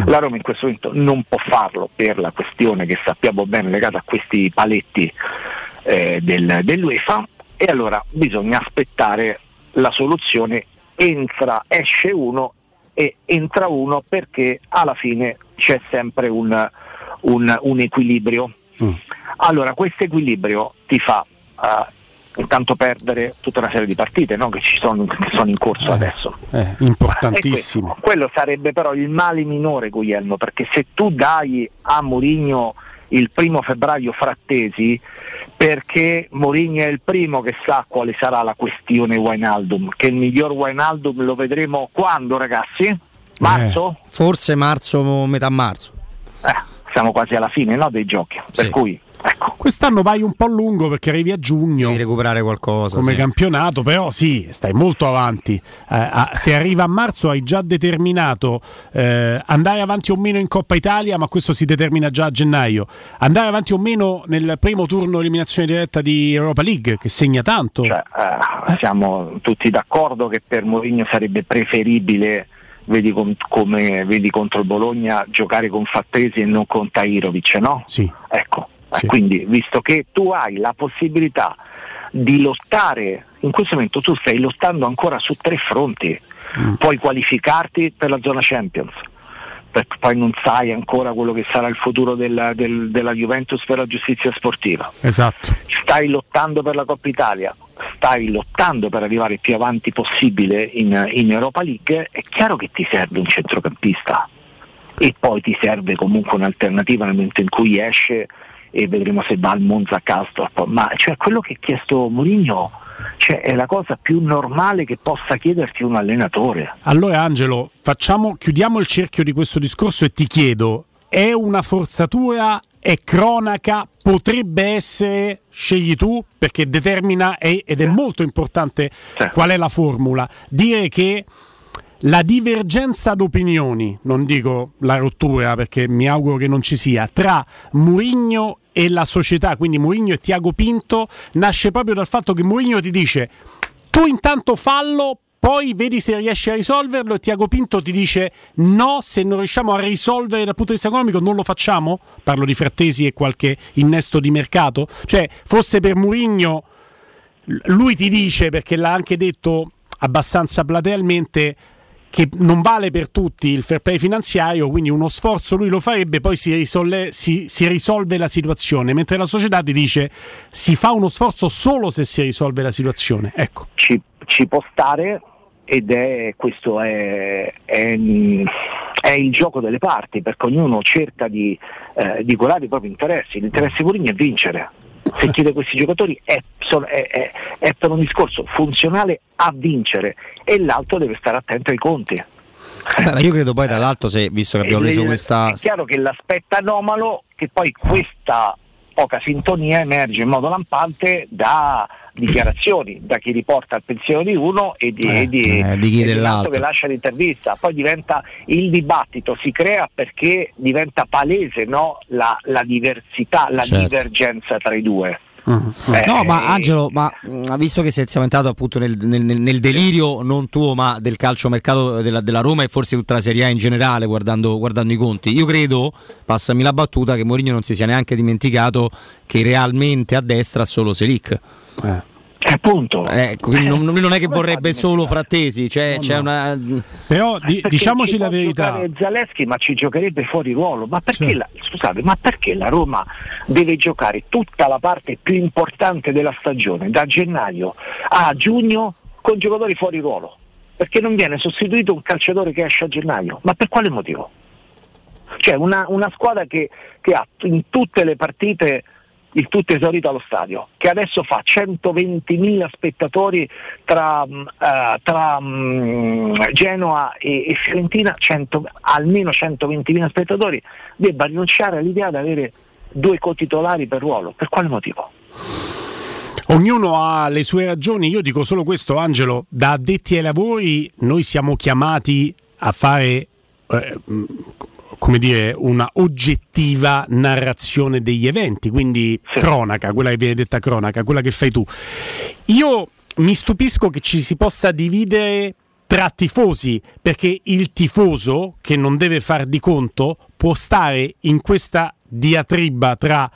La Roma in questo momento non può farlo per la questione che sappiamo bene legata a questi paletti eh, del- dell'UEFA e allora bisogna aspettare la soluzione entra, esce uno e entra uno perché alla fine c'è sempre un, un- un equilibrio. Allora questo equilibrio ti fa eh, intanto perdere tutta una serie di partite no? che, ci sono, che sono in corso adesso. Eh, importantissimo. E questo- quello sarebbe però il male minore, Guglielmo, perché se tu dai a Mourinho il primo febbraio Frattesi, perché Mourinho è il primo che sa quale sarà la questione Wijnaldum, che il miglior Wijnaldum lo vedremo quando ragazzi? Marzo? Forse marzo, metà marzo. Eh, siamo quasi alla fine no, dei giochi, per cui Quest'anno vai un po' lungo perché arrivi a giugno. Devi recuperare qualcosa. come sì. campionato, però sì, stai molto avanti. Eh, ah, se arriva a marzo hai già determinato eh, andare avanti o meno in Coppa Italia, ma questo si determina già a gennaio. Andare avanti o meno nel primo turno eliminazione diretta di Europa League, che segna tanto. Eh, siamo tutti d'accordo che per Mourinho sarebbe preferibile, vedi, com- come vedi contro il Bologna, giocare con Fattesi e non con Tairovic, no? Sì. Ecco, eh, quindi visto che tu hai la possibilità di lottare, in questo momento tu stai lottando ancora su tre fronti, puoi qualificarti per la zona Champions, perché poi non sai ancora quello che sarà il futuro della, del- della Juventus per la giustizia sportiva. Esatto. stai lottando per la Coppa Italia, stai lottando per arrivare più avanti possibile in, in Europa League, è chiaro che ti serve un centrocampista. E poi ti serve comunque un'alternativa nel momento in cui esce e vedremo se va al Monza Castor. Ma cioè, quello che ha chiesto Mourinho cioè, è la cosa più normale che possa chiederti un allenatore. Allora Angelo, facciamo, chiudiamo il cerchio di questo discorso e ti chiedo, è una forzatura, è cronaca, potrebbe essere, scegli tu, perché determina è- ed è molto importante qual è la formula, dire che la divergenza d'opinioni, non dico la rottura perché mi auguro che non ci sia, tra Mourinho e la società, quindi Mourinho e Tiago Pinto, nasce proprio dal fatto che Mourinho ti dice tu intanto fallo, poi vedi se riesci a risolverlo e Tiago Pinto ti dice no, se non riusciamo a risolvere dal punto di vista economico non lo facciamo? Parlo di frattesi e qualche innesto di mercato. Cioè, fosse per Mourinho, lui ti dice, perché l'ha anche detto abbastanza platealmente, che non vale per tutti il fair play finanziario, quindi uno sforzo lui lo farebbe, poi si, risolle- si- si risolve la situazione, mentre la società ti dice si fa uno sforzo solo se si risolve la situazione. Ecco. Ci, ci può stare ed è questo è, è, è il gioco delle parti perché ognuno cerca di, eh, di curare i propri interessi. L'interesse di Mourinho è vincere. Se chiede questi giocatori è, è- è- è per un discorso funzionale a vincere e l'altro deve stare attento ai conti. Beh, ma io credo poi dall'alto, se, visto che abbiamo E preso il- questa. È chiaro che l'aspetto anomalo che poi questa poca sintonia emerge in modo lampante da dichiarazioni, da chi riporta il pensiero di uno e di, Eh, e di- eh, di chi dell'altro. che lascia l'intervista. Poi diventa il dibattito, si crea perché diventa palese no? la, la diversità, la Certo. divergenza tra i due. Eh, No, ma Angelo, ma mh, visto che siamo entrati appunto nel, nel- nel- nel delirio non tuo, ma del calciomercato della, della Roma e forse tutta la Serie A in generale, guardando, guardando i conti, io credo, passami la battuta, che Mourinho non si sia neanche dimenticato che realmente a destra ha solo Selic. Appunto. Ecco, quindi non, non è che vorrebbe solo frattesi, cioè, No, c'è no. una. Però di- Perché diciamoci ci la verità. Zaleschi, ma ci giocherebbe fuori ruolo. Ma perché, Certo. la, scusate, ma perché la Roma deve giocare tutta la parte più importante della stagione, da gennaio a giugno, con giocatori fuori ruolo? Perché non viene sostituito un calciatore che esce a gennaio? Ma per quale motivo? Cioè una, una squadra che, che ha in tutte le partite il tutto esaurito allo stadio, che adesso fa 120.000 spettatori tra, eh, tra mm, Genoa e, e Fiorentina, 100 almeno 120.000 spettatori, debba rinunciare all'idea di avere due co-titolari per ruolo. Per quale motivo? Ognuno ha le sue ragioni, io dico solo questo Angelo, da addetti ai lavori noi siamo chiamati a fare eh, come dire, una oggettiva narrazione degli eventi, quindi sì. cronaca, quella che viene detta cronaca, quella che fai tu. Io mi stupisco che ci si possa dividere tra tifosi, perché il tifoso, che non deve far di conto, può stare in questa diatriba tra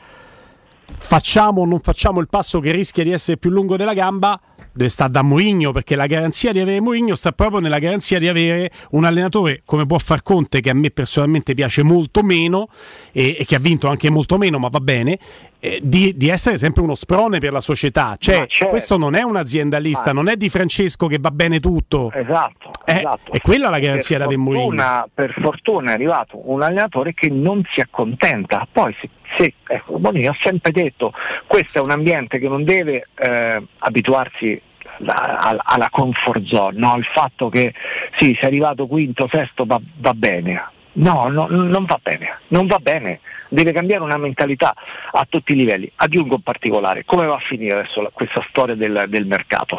facciamo o non facciamo il passo che rischia di essere più lungo della gamba stare da Mourinho perché la garanzia di avere Mourinho sta proprio nella garanzia di avere un allenatore come può far Conte che a me personalmente piace molto meno e, e che ha vinto anche molto meno ma va bene eh, di, di, essere sempre uno sprone per la società cioè certo. questo non è un aziendalista ah. non è di Francesco che va bene tutto esatto, eh, esatto. è quella la garanzia da avere Mourinho per fortuna è arrivato un allenatore che non si accontenta poi se sì, ecco, Bonini ha sempre detto questo è un ambiente che non deve eh, abituarsi alla, comfort zone, no? il fatto che sì, sei arrivato quinto, sesto va, va bene. No, no, non va bene, non va bene, deve cambiare una mentalità a tutti i livelli. Aggiungo in particolare, come va a finire adesso la, questa storia del, del mercato?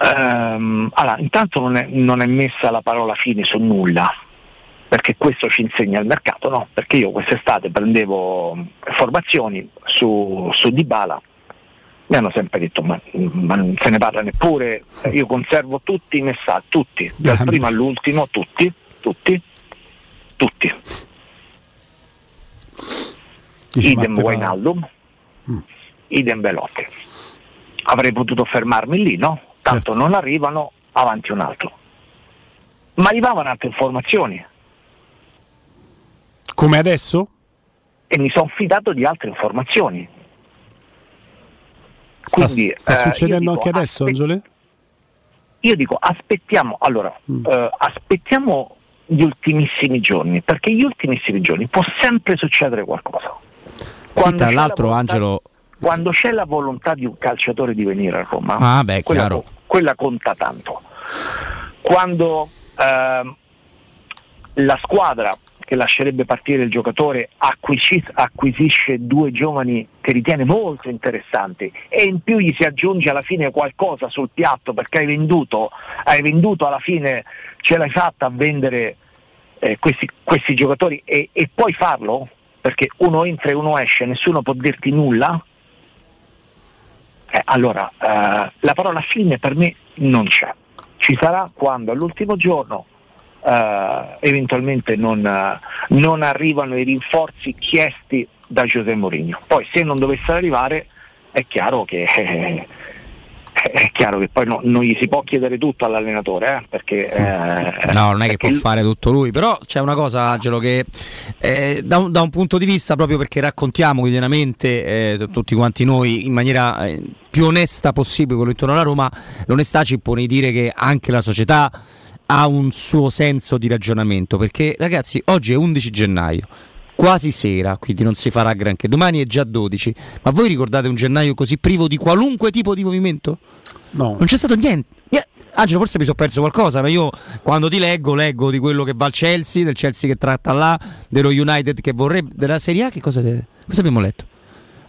Um, allora, intanto non è, non è messa la parola fine su nulla, perché questo ci insegna il mercato, no? Perché io quest'estate prendevo formazioni su, su Dybala, mi hanno sempre detto ma, ma, non se ne parla neppure, io conservo tutti i messaggi, tutti, dal primo all'ultimo, tutti, tutti, tutti. Dici idem Wijnaldum, mm. idem Velotti. Avrei potuto fermarmi lì, no? Tanto certo. non arrivano, avanti un altro. Ma arrivavano altre informazioni, come adesso? E mi sono fidato di altre informazioni. Sta, Quindi, sta eh, succedendo dico, anche adesso, aspe- Angelo? Io dico aspettiamo, allora, mm. eh, aspettiamo gli ultimissimi giorni, perché gli ultimissimi giorni può sempre succedere qualcosa. Sì, tra l'altro, volontà, Angelo. Quando c'è la volontà di un calciatore di venire a Roma, ah, beh, quella, quella, conta tanto. Quando eh, la squadra che lascerebbe partire il giocatore acquisisce, acquisisce due giovani che ritiene molto interessanti e in più gli si aggiunge alla fine qualcosa sul piatto perché hai venduto, hai venduto alla fine, ce l'hai fatta a vendere eh, questi, questi, giocatori e, e puoi farlo perché uno entra e uno esce, nessuno può dirti nulla, eh, allora eh, la parola fine per me non c'è. Ci sarà quando all'ultimo giorno eh, eventualmente non, eh, non, arrivano i rinforzi chiesti da Giuseppe Mourinho. Poi se non dovessero arrivare è chiaro che eh, è chiaro che poi no, non gli si può chiedere tutto all'allenatore, eh, perché... Eh, no, non è che può lui... fare tutto lui, però c'è una cosa, Angelo, che eh, da, un, da, un, punto di vista, proprio perché raccontiamo quotidianamente eh, tutti quanti noi in maniera eh, più onesta possibile quello intorno alla Roma, l'onestà ci pone di dire che anche la società ha un suo senso di ragionamento perché ragazzi oggi è 11 gennaio quasi sera, quindi non si farà granché. Domani è già 12. Ma voi ricordate un gennaio così privo di qualunque tipo di movimento? No. Non c'è stato niente. Angelo, forse mi sono perso qualcosa, ma io quando ti leggo, leggo di quello che va al Chelsea, del Chelsea che tratta là, dello United che vorrebbe, della Serie A, che cosa, cosa abbiamo letto?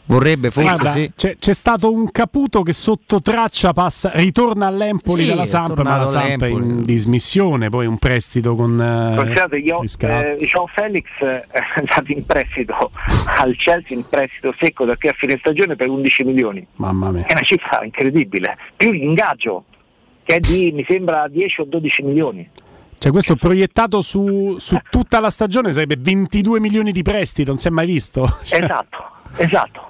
Vorrebbe forse Guarda, sì. c'è, c'è, stato un Caputo che sotto traccia passa, ritorna all'Empoli sì, dalla Samp, ma la Samp è in dismissione, poi un prestito con eh, Considerate, io, eh, Felix è andato in prestito al Chelsea in prestito secco da qui a fine stagione per 11 milioni. Mamma mia. È una cifra incredibile. Più l'ingaggio che è di mi sembra 10 o 12 milioni. Cioè questo proiettato su, su tutta la stagione sarebbe 22 milioni di prestito, non si è mai visto. Esatto, esatto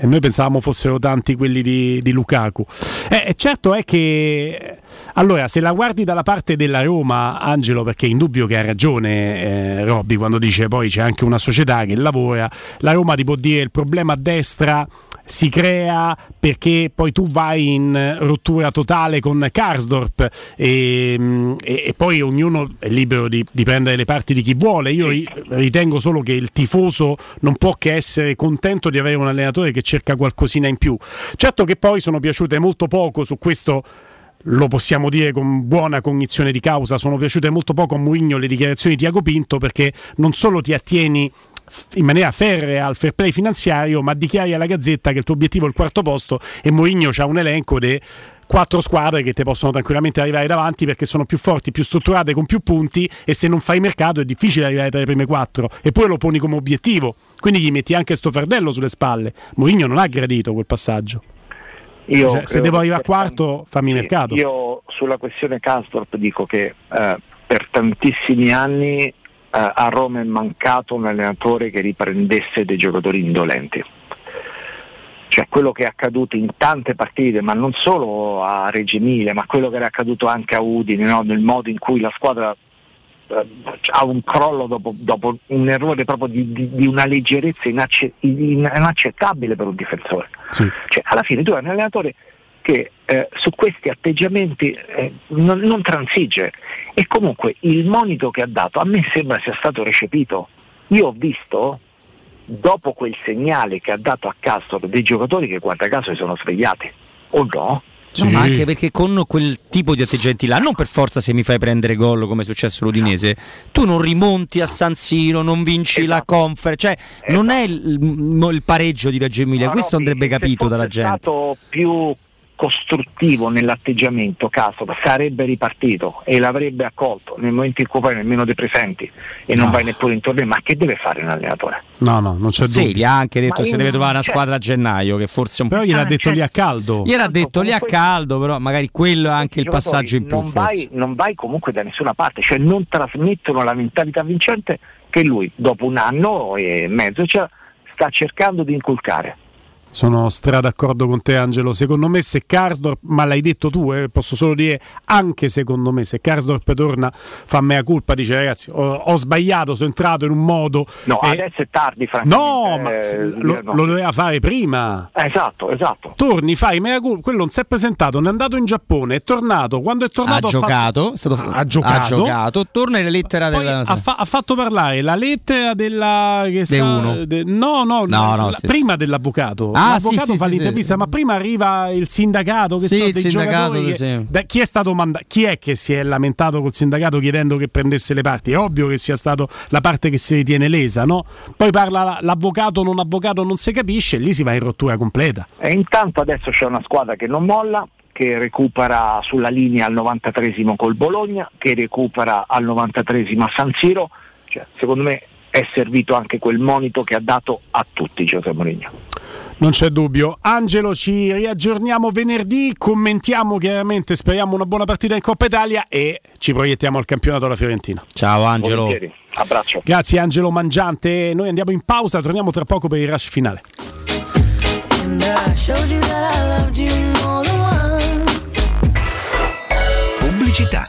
e noi pensavamo fossero tanti quelli di, di Lukaku. Eh, certo è che allora, se la guardi dalla parte della Roma, Angelo, perché è indubbio che ha ragione eh, Robby quando dice poi c'è anche una società che lavora, la Roma ti può dire il problema a destra si crea perché poi tu vai in rottura totale con Karsdorp e, e, e poi ognuno è libero di, di, prendere le parti di chi vuole. Io ritengo solo che il tifoso non può che essere contento di avere un allenatore che cerca qualcosina in più. Certo che poi sono piaciute molto poco su questo lo possiamo dire con buona cognizione di causa, sono piaciute molto poco a Mourinho le dichiarazioni di Tiago Pinto perché non solo ti attieni in maniera ferrea al fair play finanziario, ma dichiari alla Gazzetta che il tuo obiettivo è il quarto posto e Mourinho ha un elenco di quattro squadre che ti possono tranquillamente arrivare davanti perché sono più forti, più strutturate, con più punti e se non fai mercato è difficile arrivare tra le prime quattro eppure lo poni come obiettivo, quindi gli metti anche sto fardello sulle spalle. Mourinho non ha gradito quel passaggio. Cioè, se devo arrivare a quarto, fammi mercato. Io sulla questione Castorp dico che eh, per tantissimi anni eh, a Roma è mancato un allenatore che riprendesse dei giocatori indolenti. Cioè quello che è accaduto in tante partite, ma non solo a Reggio Emilia, ma quello che era accaduto anche a Udine, no? nel modo in cui la squadra eh, ha un crollo dopo, dopo, un errore proprio di, di, di una leggerezza inacce, inaccettabile per un difensore. Sì. Cioè, alla fine tu hai un allenatore che eh, su questi atteggiamenti eh, non, non, transige e comunque il monito che ha dato a me sembra sia stato recepito. Io ho visto dopo quel segnale che ha dato a Castro dei giocatori che guarda caso si sono svegliati o no? Sì. No, ma anche perché con quel tipo di atteggiamenti là, non per forza se mi fai prendere gol come è successo all'Udinese, tu non rimonti a San Siro, non vinci esatto. la conference, cioè esatto. non è il, il, pareggio di Reggio Emilia, no, questo no, andrebbe capito dalla gente. È stato più costruttivo nell'atteggiamento caso sarebbe ripartito e l'avrebbe accolto nel momento in cui poi nemmeno dei presenti e no. non vai neppure in torneo ma che deve fare un allenatore? no no non c'è sì, dubbio. gli ha anche detto che si deve trovare una cioè, squadra a gennaio che forse un però gliel'ha ah, detto cioè, lì a caldo. gliel'ha detto lì a caldo però magari quello è anche il passaggio in più non vai, non vai comunque da nessuna parte cioè non trasmettono la mentalità vincente che lui dopo un anno e mezzo cioè, sta cercando di inculcare sono stra d'accordo con te Angelo, secondo me se Karsdorp, ma l'hai detto tu, eh, posso solo dire anche secondo me se Karsdorp torna fa mea colpa, dice ragazzi ho, ho sbagliato, sono entrato in un modo... No, eh, adesso è tardi francamente. No, ma eh, lo, lo, doveva fare prima. Esatto, esatto. Torni, fai mea colpa, quello non si è presentato, non è andato in Giappone, è tornato, quando è tornato ha, giocato, fatto, ha, ha, giocato, ha giocato, torna la lettera della... Ha, fa, ha, fatto parlare la lettera della... Che De uno. De, no, no, no, no la, sì, prima sì. dell'avvocato. Ah, l'avvocato sì, fa l'intervista, ma prima arriva il sindacato che sì, so, dei sindacato che, da, chi, è stato manda- chi è che si è lamentato col sindacato chiedendo che prendesse le parti? È ovvio che sia stato la parte che si ritiene lesa, no? Poi parla l'avvocato, non avvocato, non si capisce, lì si va in rottura completa. E intanto adesso c'è una squadra che non molla, che recupera sulla linea al 93 col Bologna, che recupera al 93 a San Siro. Cioè, secondo me è servito anche quel monito che ha dato a tutti Giuseppe Mourinho. Non c'è dubbio. Angelo, ci riaggiorniamo venerdì, commentiamo chiaramente, speriamo una buona partita in Coppa Italia e ci proiettiamo al campionato della Fiorentina. Ciao Angelo. Volentieri. Abbraccio. Grazie Angelo Mangiante. Noi andiamo in pausa, torniamo tra poco per il rush finale. Pubblicità.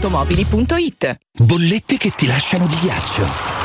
valentinoautomobili.it. Bollette che ti lasciano di ghiaccio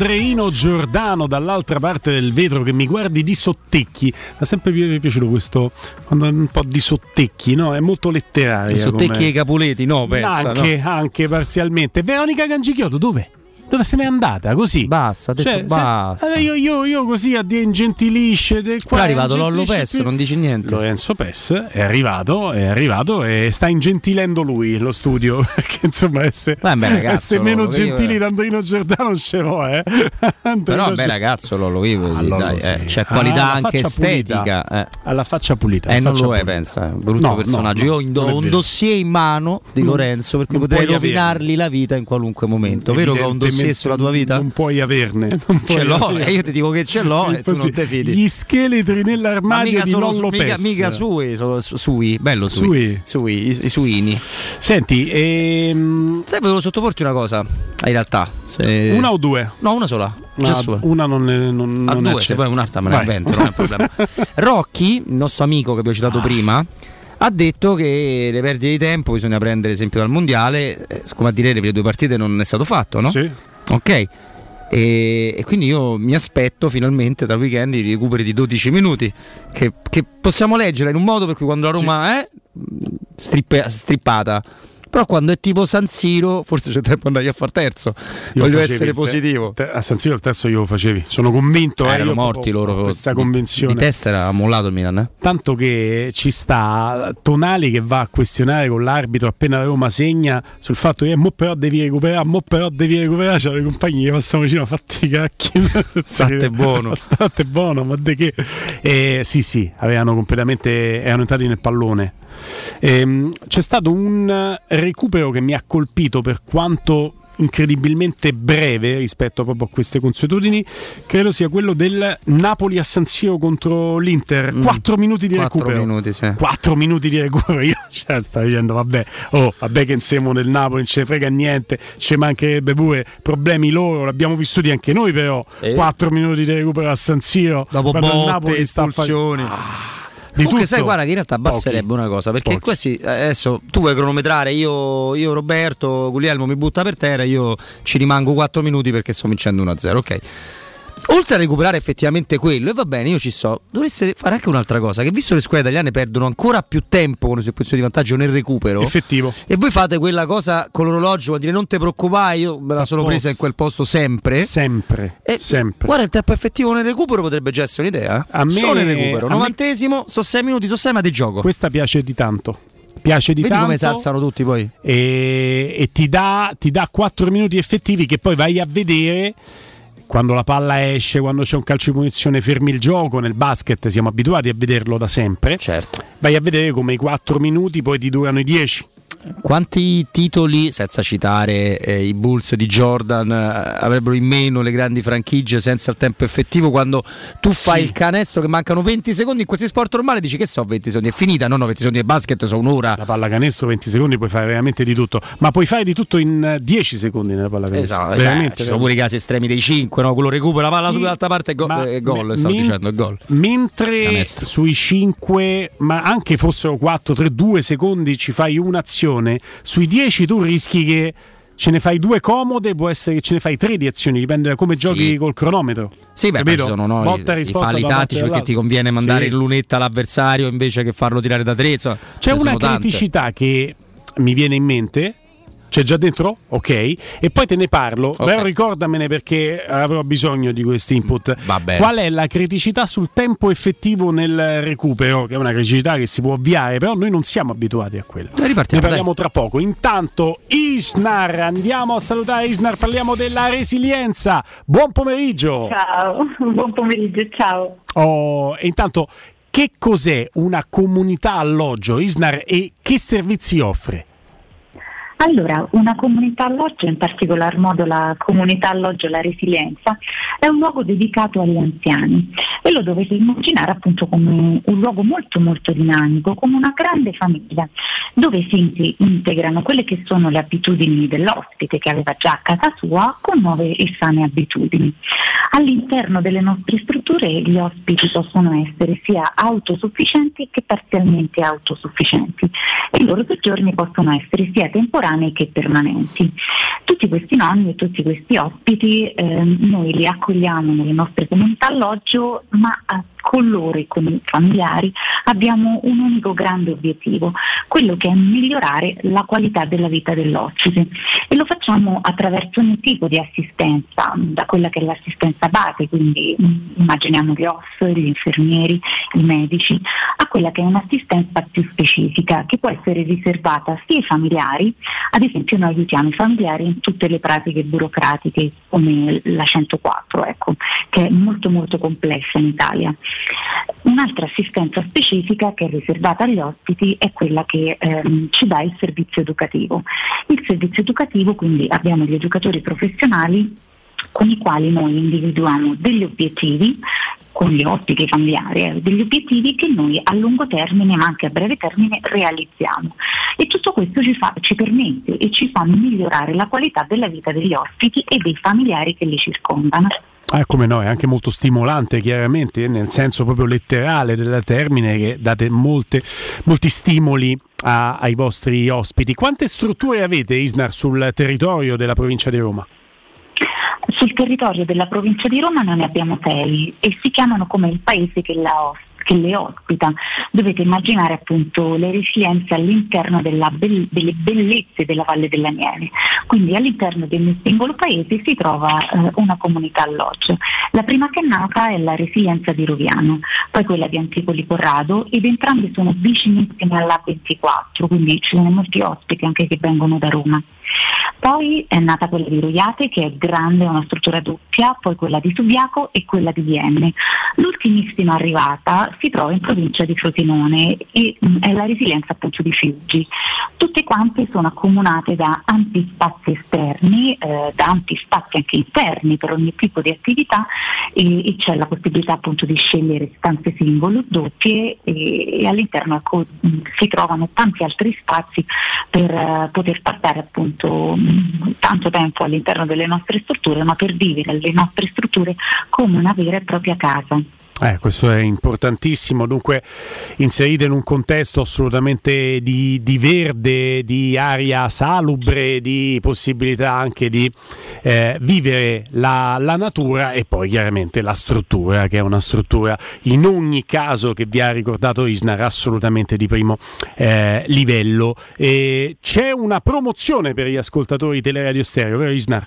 Andreino Giordano dall'altra parte del vetro che mi guardi di sottecchi. Mi è sempre pi- piaciuto questo quando è un po' di sottecchi, no? È molto letterario. I sottecchi e i capuleti, no, pensa, Anche, anche parzialmente. Veronica Gangichiotto, dove? Dove se n'è andata? Così. Basta, detto Cioè, se- basta. eh, io, io- io così a dire ingentilisce. de- qua è arrivato Lollo Pes, non dici niente. Lorenzo Pes è arrivato, è arrivato e sta ingentilendo lui lo studio. Perché insomma, essere, Vabbè, ragazzo, essere meno io- gentili da Andrino Giordano ce l'ho, eh. Andrino Però beh Giordano- ragazzo Lollo, io, Ah, dai, eh, c'è Ah, qualità anche estetica. Eh. Alla faccia pulita. Eh, non lo è, pensa, un brutto No, personaggio. no, Io ho un dossier in mano di Non- Lorenzo per cui non potrei rovinargli la vita in qualunque momento. Vero che ho un dossier sulla tua vita? Non puoi averne. Non puoi Ce l'ho, averne. e io ti dico che ce l'ho e tu non te fidi. Gli scheletri Ma nell'armadio mica di Lollo mica, Pes. mica sui, su- sui, bello sui, Sui. sui, i, i suini. Senti, ehm, Sai, volevo sottoporti una cosa, in realtà. se- una o due? No, una sola. No, sua. una non, è- non, A non è due, se certa. vuoi un'altra me la invento, non è un problema. Rocky, il nostro amico che abbiamo citato prima, ha detto che le perdite di tempo bisogna prendere esempio dal mondiale, eh, come a dire le prime due partite non è stato fatto, no? Sì. Ok. E, e quindi io mi aspetto finalmente dal weekend i recuperi di 12 minuti che, che possiamo leggere in un modo per cui quando la Roma è strippe- strippata però quando è tipo San Siro forse c'è tempo di andare a far terzo Io voglio essere positivo te- a San Siro il terzo io lo facevi. Sono convinto. eh, erano morti loro questa di- convinzione. di testa era mollato il Milan eh? Tanto che ci sta Tonali che va a questionare con l'arbitro appena la Roma segna sul fatto che "Eh, mo però devi recuperare, mo però devi recuperare. C'erano i compagni che passano vicino, fatti i cacchi. State buono. State buono, ma di che? Eh, sì, sì, avevano completamente. erano entrati nel pallone. Ehm, c'è stato un recupero che mi ha colpito per quanto incredibilmente breve rispetto proprio a queste consuetudini. Credo sia quello del Napoli a San Siro contro l'Inter. 4 minuti di Mm. Quattro recupero. minuti, sì. 4 minuti di recupero. Io cioè, stavo dicendo vabbè oh vabbè che insieme del Napoli non ce ne frega niente ci mancherebbe pure problemi loro l'abbiamo vissuti anche noi però. Eh. 4 minuti di recupero a San Siro. Dopo botte, Napoli sta a fa- espulsioni di Comunque tutto. sai guarda che in realtà basterebbe una cosa perché Pochi. questi eh, adesso tu vuoi cronometrare io, io Roberto Guglielmo mi butta per terra io ci rimango 4 minuti perché sto vincendo 1-0 ok Oltre a recuperare effettivamente quello, e va bene, io ci so, dovreste fare anche un'altra cosa: che visto che le squadre italiane perdono ancora più tempo è in posizione di vantaggio nel recupero, effettivo, e voi fate quella cosa con l'orologio, vuol dire non te preoccupare, io me la sono presa in quel posto sempre. sempre sempre Guarda, il tempo effettivo nel recupero potrebbe già essere un'idea. A me- Solo nel recupero, a me- novantesimo, so 6 minuti, so 6 ma di gioco. questa piace di tanto piace di Vedi tanto come si alzano tutti poi. e, e ti, dà, ti dà 4 minuti effettivi che poi vai a vedere quando la palla esce, quando c'è un calcio di punizione, fermi il gioco. Nel basket siamo abituati a vederlo da sempre. Certo. Vai a vedere come i 4 minuti poi ti durano i 10. Quanti titoli, senza citare eh, i Bulls di Jordan, eh, avrebbero in meno le grandi franchigie senza il tempo effettivo quando tu fai Sì. il canestro che mancano 20 secondi in qualsiasi sport normale dici che so 20 secondi, è finita, no no 20 secondi del basket sono un'ora. La palla canestro 20 secondi puoi fare veramente di tutto, ma puoi fare di tutto in eh, 10 secondi nella palla canestro. Esatto, veramente. eh, ci sono pure i casi estremi dei 5, no? quello recupera la palla Sì, sull'altra parte e go- ma e gol, stavo men- dicendo, è gol. Mentre sui 5, ma anche fossero 4, 3, 2 secondi ci fai un'azione, sui 10 tu rischi che ce ne fai due comode, può essere che ce ne fai tre di azioni, dipende da come Sì. giochi col cronometro. Sì, beh, Capito? sono no, Botta i, i falli tattici perché ti conviene mandare Sì. in lunetta l'avversario invece che farlo tirare da tre. insomma, C'è ne una sono tante. criticità che mi viene in mente. C'è già dentro? Ok. E poi te ne parlo, però ricordamene perché avrò bisogno di questi input. Va bene. Qual è la criticità sul tempo effettivo nel recupero? Che è una criticità che si può ovviare, però noi non siamo abituati a quello. Eh, ripartiamo, ne parliamo tra poco. Intanto, Isnar, andiamo a salutare Isnar, parliamo della resilienza. Buon pomeriggio. Ciao, buon pomeriggio, ciao. Oh, e intanto, che cos'è una comunità alloggio, Isnar, e che servizi offre? Allora, una comunità alloggio, in particolar modo la comunità alloggio La Resilienza, è un luogo dedicato agli anziani e lo dovete immaginare appunto come un luogo molto molto dinamico, come una grande famiglia, dove si in- integrano quelle che sono le abitudini dell'ospite che aveva già a casa sua con nuove e sane abitudini. All'interno delle nostre strutture gli ospiti possono essere sia autosufficienti che parzialmente autosufficienti e i loro soggiorni possono essere sia temporanei temporanei che permanenti. Tutti questi nonni e tutti questi ospiti eh, noi li accogliamo nelle nostre comunità alloggio, ma a con loro e con i familiari abbiamo un unico grande obiettivo, quello che è migliorare la qualità della vita dell'ospite e lo facciamo attraverso ogni tipo di assistenza, da quella che è l'assistenza base, quindi mm, immaginiamo gli OS, gli infermieri, i medici, a quella che è un'assistenza più specifica che può essere riservata sia ai familiari, ad esempio noi aiutiamo i familiari in tutte le pratiche burocratiche come la 104, ecco, che è molto molto complessa in Italia. Un'altra assistenza specifica che è riservata agli ospiti è quella che ehm, ci dà il servizio educativo. Il servizio educativo, quindi abbiamo gli educatori professionali con i quali noi individuiamo degli obiettivi con gli ospiti familiari, eh, degli obiettivi che noi a lungo termine ma anche a breve termine realizziamo. E tutto questo ci, fa, ci permette e ci fa migliorare la qualità della vita degli ospiti e dei familiari che li circondano. Ah, come no, è anche molto stimolante chiaramente, nel senso proprio letterale del termine, che date molte, molti stimoli a, ai vostri ospiti. Quante strutture avete, Isnar, sul territorio della provincia di Roma? Sul territorio della provincia di Roma noi ne abbiamo sei e si chiamano come il paese che la ospita che le ospita. Dovete immaginare appunto le resilienze all'interno be- delle bellezze della Valle della Nieve. Quindi all'interno di ogni singolo paese si trova eh, una comunità alloggio. La prima che è nata è la resilienza di Roviano, poi quella di Anticoli Corrado ed entrambe sono vicinissime all'A24, quindi ci sono molti ospiti anche che vengono da Roma. Poi è nata quella di Roiate che è grande, è una struttura doppia, poi quella di Subiaco e quella di Vienne. L'ultimissima arrivata si trova in provincia di Frosinone e mh, mm, è la resilienza appunto di Fiuggi. Tutte quante sono accomunate da ampi spazi esterni, eh, da ampi spazi anche interni per ogni tipo di attività e, e c'è la possibilità appunto di scegliere stanze singole, doppie e, e all'interno ecco, mh, si trovano tanti altri spazi per uh, poter passare appunto mh, tanto tempo all'interno delle nostre strutture, ma per vivere le nostre strutture come una vera e propria casa. Eh, questo è importantissimo, dunque inserite in un contesto assolutamente di, di verde, di aria salubre, di possibilità anche di eh, vivere la, la, natura e poi chiaramente la struttura, che è una struttura in ogni caso che vi ha ricordato Isnar assolutamente di primo eh, livello. E c'è una promozione per gli ascoltatori teleradio stereo, vero Isnar?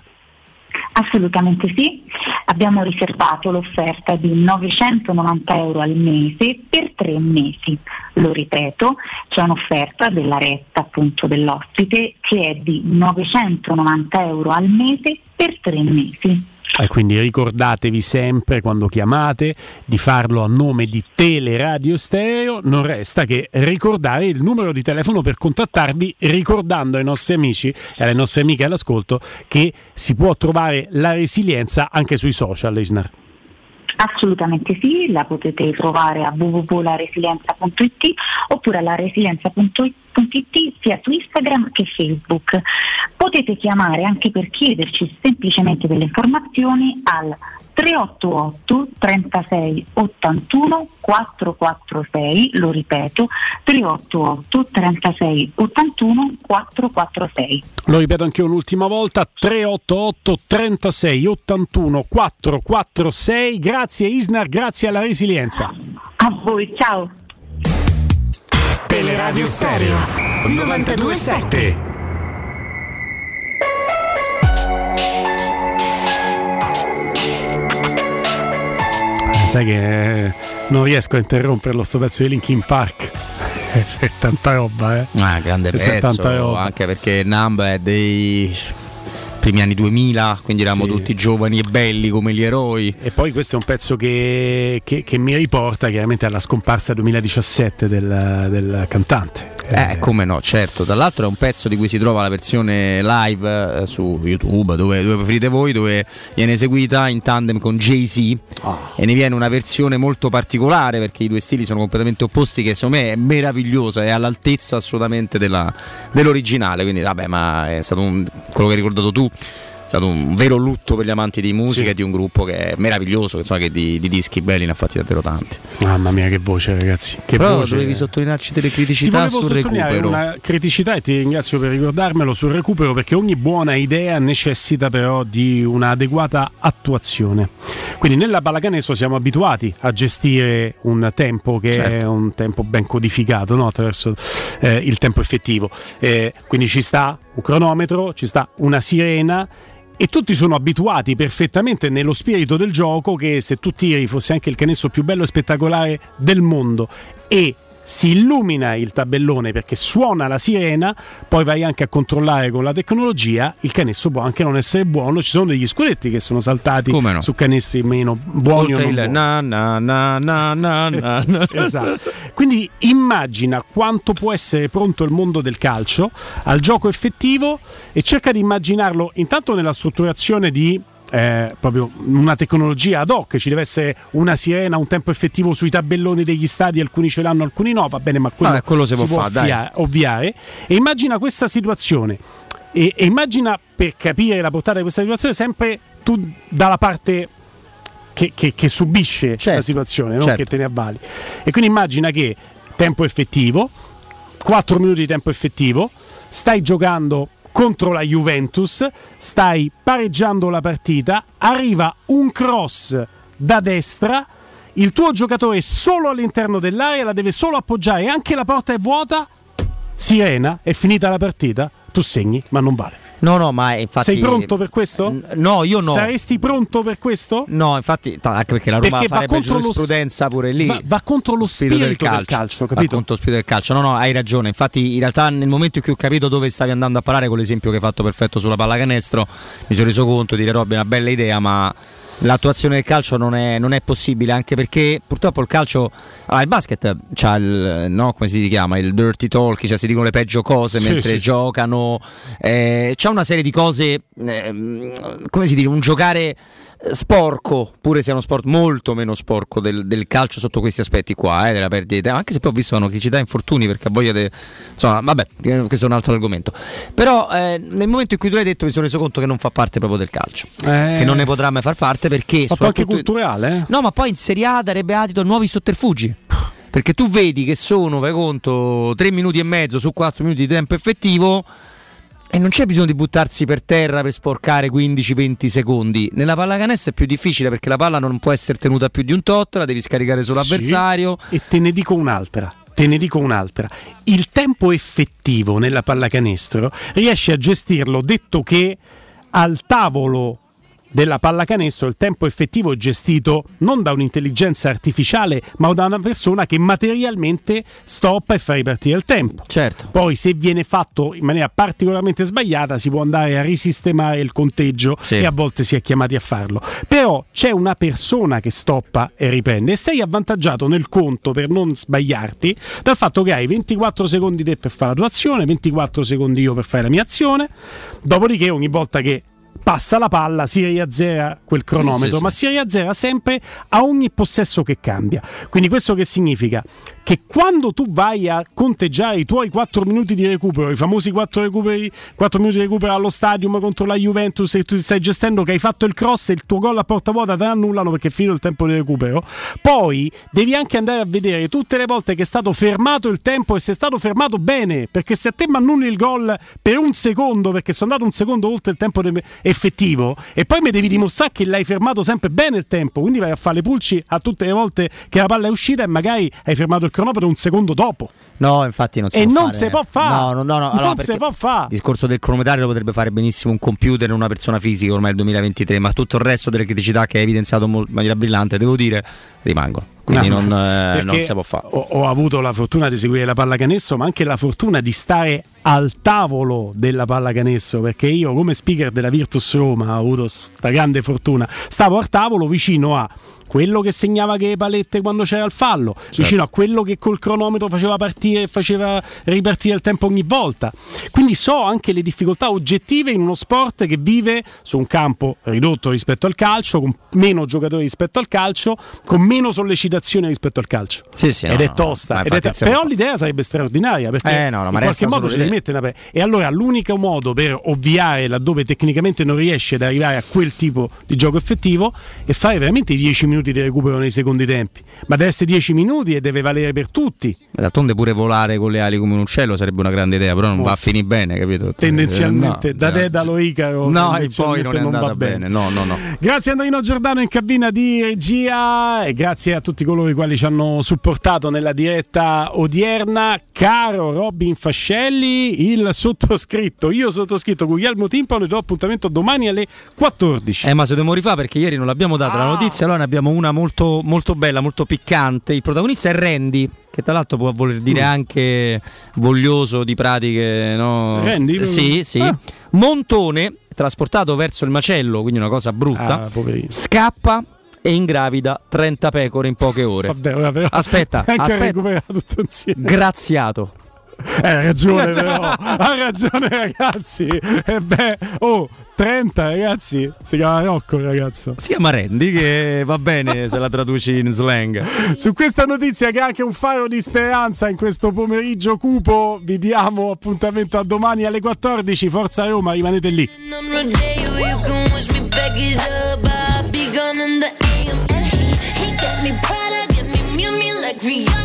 Assolutamente sì, abbiamo riservato l'offerta di 990 euro al mese per tre mesi. Lo ripeto, c'è un'offerta della retta appunto dell'ospite che è di 990 euro al mese per tre mesi. E quindi ricordatevi sempre quando chiamate di farlo a nome di Teleradio Stereo, non resta che ricordare il numero di telefono per contattarvi ricordando ai nostri amici e alle nostre amiche all'ascolto che si può trovare la resilienza anche sui social, Isnar. Assolutamente sì, la potete trovare a www.laresilienza.it oppure alla resilienza.it sia su Instagram che Facebook. Potete chiamare anche per chiederci semplicemente delle informazioni al 388 36 81 446, lo ripeto, 388 36 81 446. Lo ripeto anche un'ultima volta, 388 36 81 446. Grazie Isnar, grazie alla resilienza. A voi, ciao. Teleradio Stereo 927 sai che eh, non riesco a interromperlo sto pezzo di Linkin Park. È tanta roba eh. Ah, grande Questa pezzo anche perché Numb è dei primi anni 2000, quindi eravamo sì. tutti giovani e belli come gli eroi. E poi questo è un pezzo che, che, che mi riporta chiaramente alla scomparsa 2017 del, del cantante. Eh, come no, certo. Tra l'altro è un pezzo di cui si trova la versione live eh, su YouTube, dove, dove, preferite voi, dove viene eseguita in tandem con Jay-Z oh. e ne viene una versione molto particolare perché i due stili sono completamente opposti che secondo me è meravigliosa, è all'altezza assolutamente della, dell'originale. Quindi vabbè, ma è stato un, quello che hai ricordato tu stato un vero lutto per gli amanti di musica e di un gruppo che è meraviglioso, che, insomma, che di, di dischi belli ne ha fatti davvero tanti. Mamma mia, che voce, ragazzi. Che Però voce. dovevi sottolinearci delle Ti criticità volevo sul sottolineare recupero. una criticità e ti ringrazio per ricordarmelo sul recupero perché ogni buona idea necessita però di un'adeguata attuazione. Quindi nella pallacanestro siamo abituati a gestire un tempo che è Certo. un tempo ben codificato no? attraverso eh, il tempo effettivo. Eh, quindi ci sta un cronometro, ci sta una sirena e tutti sono abituati perfettamente nello spirito del gioco che se tu tiri fosse anche il canestro più bello e spettacolare del mondo. E si illumina il tabellone perché suona la sirena, poi vai anche a controllare con la tecnologia, il canestro può anche non essere buono, ci sono degli scudetti che sono saltati no? su canestri meno buoni o Oltre non na na na na na na na. Esatto. Quindi immagina quanto può essere pronto il mondo del calcio al gioco effettivo e cerca di immaginarlo intanto nella strutturazione di eh, proprio una tecnologia ad hoc, ci deve essere una sirena, un tempo effettivo sui tabelloni degli stadi, alcuni ce l'hanno, alcuni no, va bene, ma quello, Vabbè, quello si può fare, ovvia- ovviare. E immagina questa situazione e, e immagina per capire la portata di questa situazione sempre tu dalla parte che, che- che subisce la situazione, non certo. che te ne avvali. E quindi immagina che tempo effettivo, 4 minuti di tempo effettivo, stai giocando contro la Juventus, stai pareggiando la partita, arriva un cross da destra, il tuo giocatore è solo all'interno dell'area, la deve solo appoggiare, anche la porta è vuota, sirena, è finita la partita, tu segni, ma non vale. No, no, ma infatti. Sei pronto per questo? No, io no. Saresti pronto per questo? No, infatti, anche perché la Roma Perché va farebbe giurisprudenza pure lì. Va, va contro lo spirito, del calcio, Va capito? contro lo spirito del calcio. No, no, hai ragione. Infatti, in realtà, nel momento in cui ho capito dove stavi andando a parare con l'esempio che hai fatto perfetto sulla pallacanestro, mi sono reso conto di dire Robby è una bella idea, ma l'attuazione del calcio non è, non è possibile, anche perché purtroppo il calcio. Allora, il basket c'ha il no, come si chiama? Il dirty talk, cioè si dicono le peggio cose Sì, mentre sì, giocano. Eh, c'è una serie di cose, ehm, come si dice, un giocare eh, sporco, pure se è uno sport molto meno sporco del, del calcio sotto questi aspetti qua, eh, della perdita anche se poi ho visto una criticità e infortuni perché voglia di... Insomma, vabbè, eh, questo è un altro argomento. Però eh, nel momento in cui tu l'hai detto mi sono reso conto che non fa parte proprio del calcio, Eh. che non ne potrà mai far parte perché... Ma poi anche culturale, eh? No, ma poi in Serie A darebbe adito a nuovi sotterfugi. Perché tu vedi che sono, fai conto, 3 minuti e mezzo su 4 minuti di tempo effettivo e non c'è bisogno di buttarsi per terra per sporcare 15-20 secondi. Nella pallacanestro è più difficile perché la palla non può essere tenuta più di un tot, la devi scaricare sull'avversario. Sì, E te ne dico un'altra. Te ne dico un'altra. Il tempo effettivo nella pallacanestro riesce a gestirlo detto che al tavolo della pallacanestro il tempo effettivo è gestito non da un'intelligenza artificiale, ma da una persona che materialmente stoppa e fa ripartire il tempo. Certo. Poi se viene fatto in maniera particolarmente sbagliata si può andare a risistemare il conteggio Sì. e a volte si è chiamati a farlo. Però c'è una persona che stoppa e riprende e sei avvantaggiato nel conto per non sbagliarti dal fatto che hai 24 secondi te per fare la tua azione, 24 secondi io per fare la mia azione, dopodiché ogni volta che passa la palla si riazzera quel cronometro, Sì, sì, ma si riazzera sempre a ogni possesso che cambia. Quindi questo che significa? Che quando tu vai a conteggiare i tuoi 4 minuti di recupero, i famosi 4, recuperi, 4 minuti di recupero allo stadium contro la Juventus e tu ti stai gestendo che hai fatto il cross e il tuo gol a porta vuota te annullano perché è finito il tempo di recupero, poi devi anche andare a vedere tutte le volte che è stato fermato il tempo e se è stato fermato bene, perché se a te annulli il gol per un secondo, perché sono andato un secondo oltre il tempo de- effettivo, e poi mi devi dimostrare che l'hai fermato sempre bene il tempo, quindi vai a fare le pulci a tutte le volte che la palla è uscita e magari hai fermato il cronometro un secondo dopo. No, infatti non si E può non fare. si può fare. No, no, no, no. Non Allora, si può fare. Il discorso del cronometrario lo potrebbe fare benissimo un computer e una persona fisica ormai il 2023, ma tutto il resto delle criticità che hai evidenziato in maniera brillante, devo dire, rimangono. Quindi No, non, eh, non si può fare. Ho, ho avuto la fortuna di seguire la pallacanestro, ma anche la fortuna di stare al tavolo della pallacanestro, perché io come speaker della Virtus Roma ho avuto questa grande fortuna. Stavo al tavolo vicino a quello che segnava che le palette quando c'era il fallo, Certo. vicino a quello che col cronometro faceva partire e faceva ripartire il tempo ogni volta. Quindi so anche le difficoltà oggettive in uno sport che vive su un campo ridotto rispetto al calcio, con meno giocatori rispetto al calcio, con meno sollecitazione rispetto al calcio. Sì, sì, ed no, è no, tosta. ma ed è siamo però l'idea sarebbe straordinaria perché Eh, no, no, in qualche modo ce le mette una pe- E allora l'unico modo per ovviare laddove tecnicamente non riesce ad arrivare a quel tipo di gioco effettivo è fare veramente i 10 minuti di recupero nei secondi tempi. Ma deve essere 10 minuti e deve valere per tutti. D'altronde pure volare con le ali come un uccello sarebbe una grande idea, però non Molto. va a finire bene, capito? Tendenzialmente, Eh, no, da cioè- Dedalo Icaro. No, e poi non è andata va bene. No, no, no. Grazie Andrino Giordano in cabina di regia e grazie a tutti coloro i quali ci hanno supportato nella diretta odierna. Caro Robin Fascelli, il sottoscritto, io sottoscritto Guglielmo Timpano e do appuntamento domani alle 14. Eh, ma se dobbiamo rifare perché ieri non l'abbiamo data la notizia, allora ne abbiamo una molto, molto bella, molto piccante. Il protagonista è Randy, che tra l'altro può voler dire Mm. anche voglioso di pratiche, no? Randy? Sì, sì. Ah. Montone, trasportato verso il macello, quindi una cosa brutta, Ah, scappa e ingravida 30 pecore in poche ore. Vabbè, però- Aspetta, aspetta. Graziato. Eh, ha ragione, però. ha ragione, ragazzi. E beh, oh, 30 ragazzi. Si chiama Rocco, ragazzo. Si chiama Randy, che va bene se la traduci in slang. Su questa notizia che è anche un faro di speranza in questo pomeriggio cupo, vi diamo appuntamento a domani alle 14. Forza Roma, rimanete lì. Rihanna.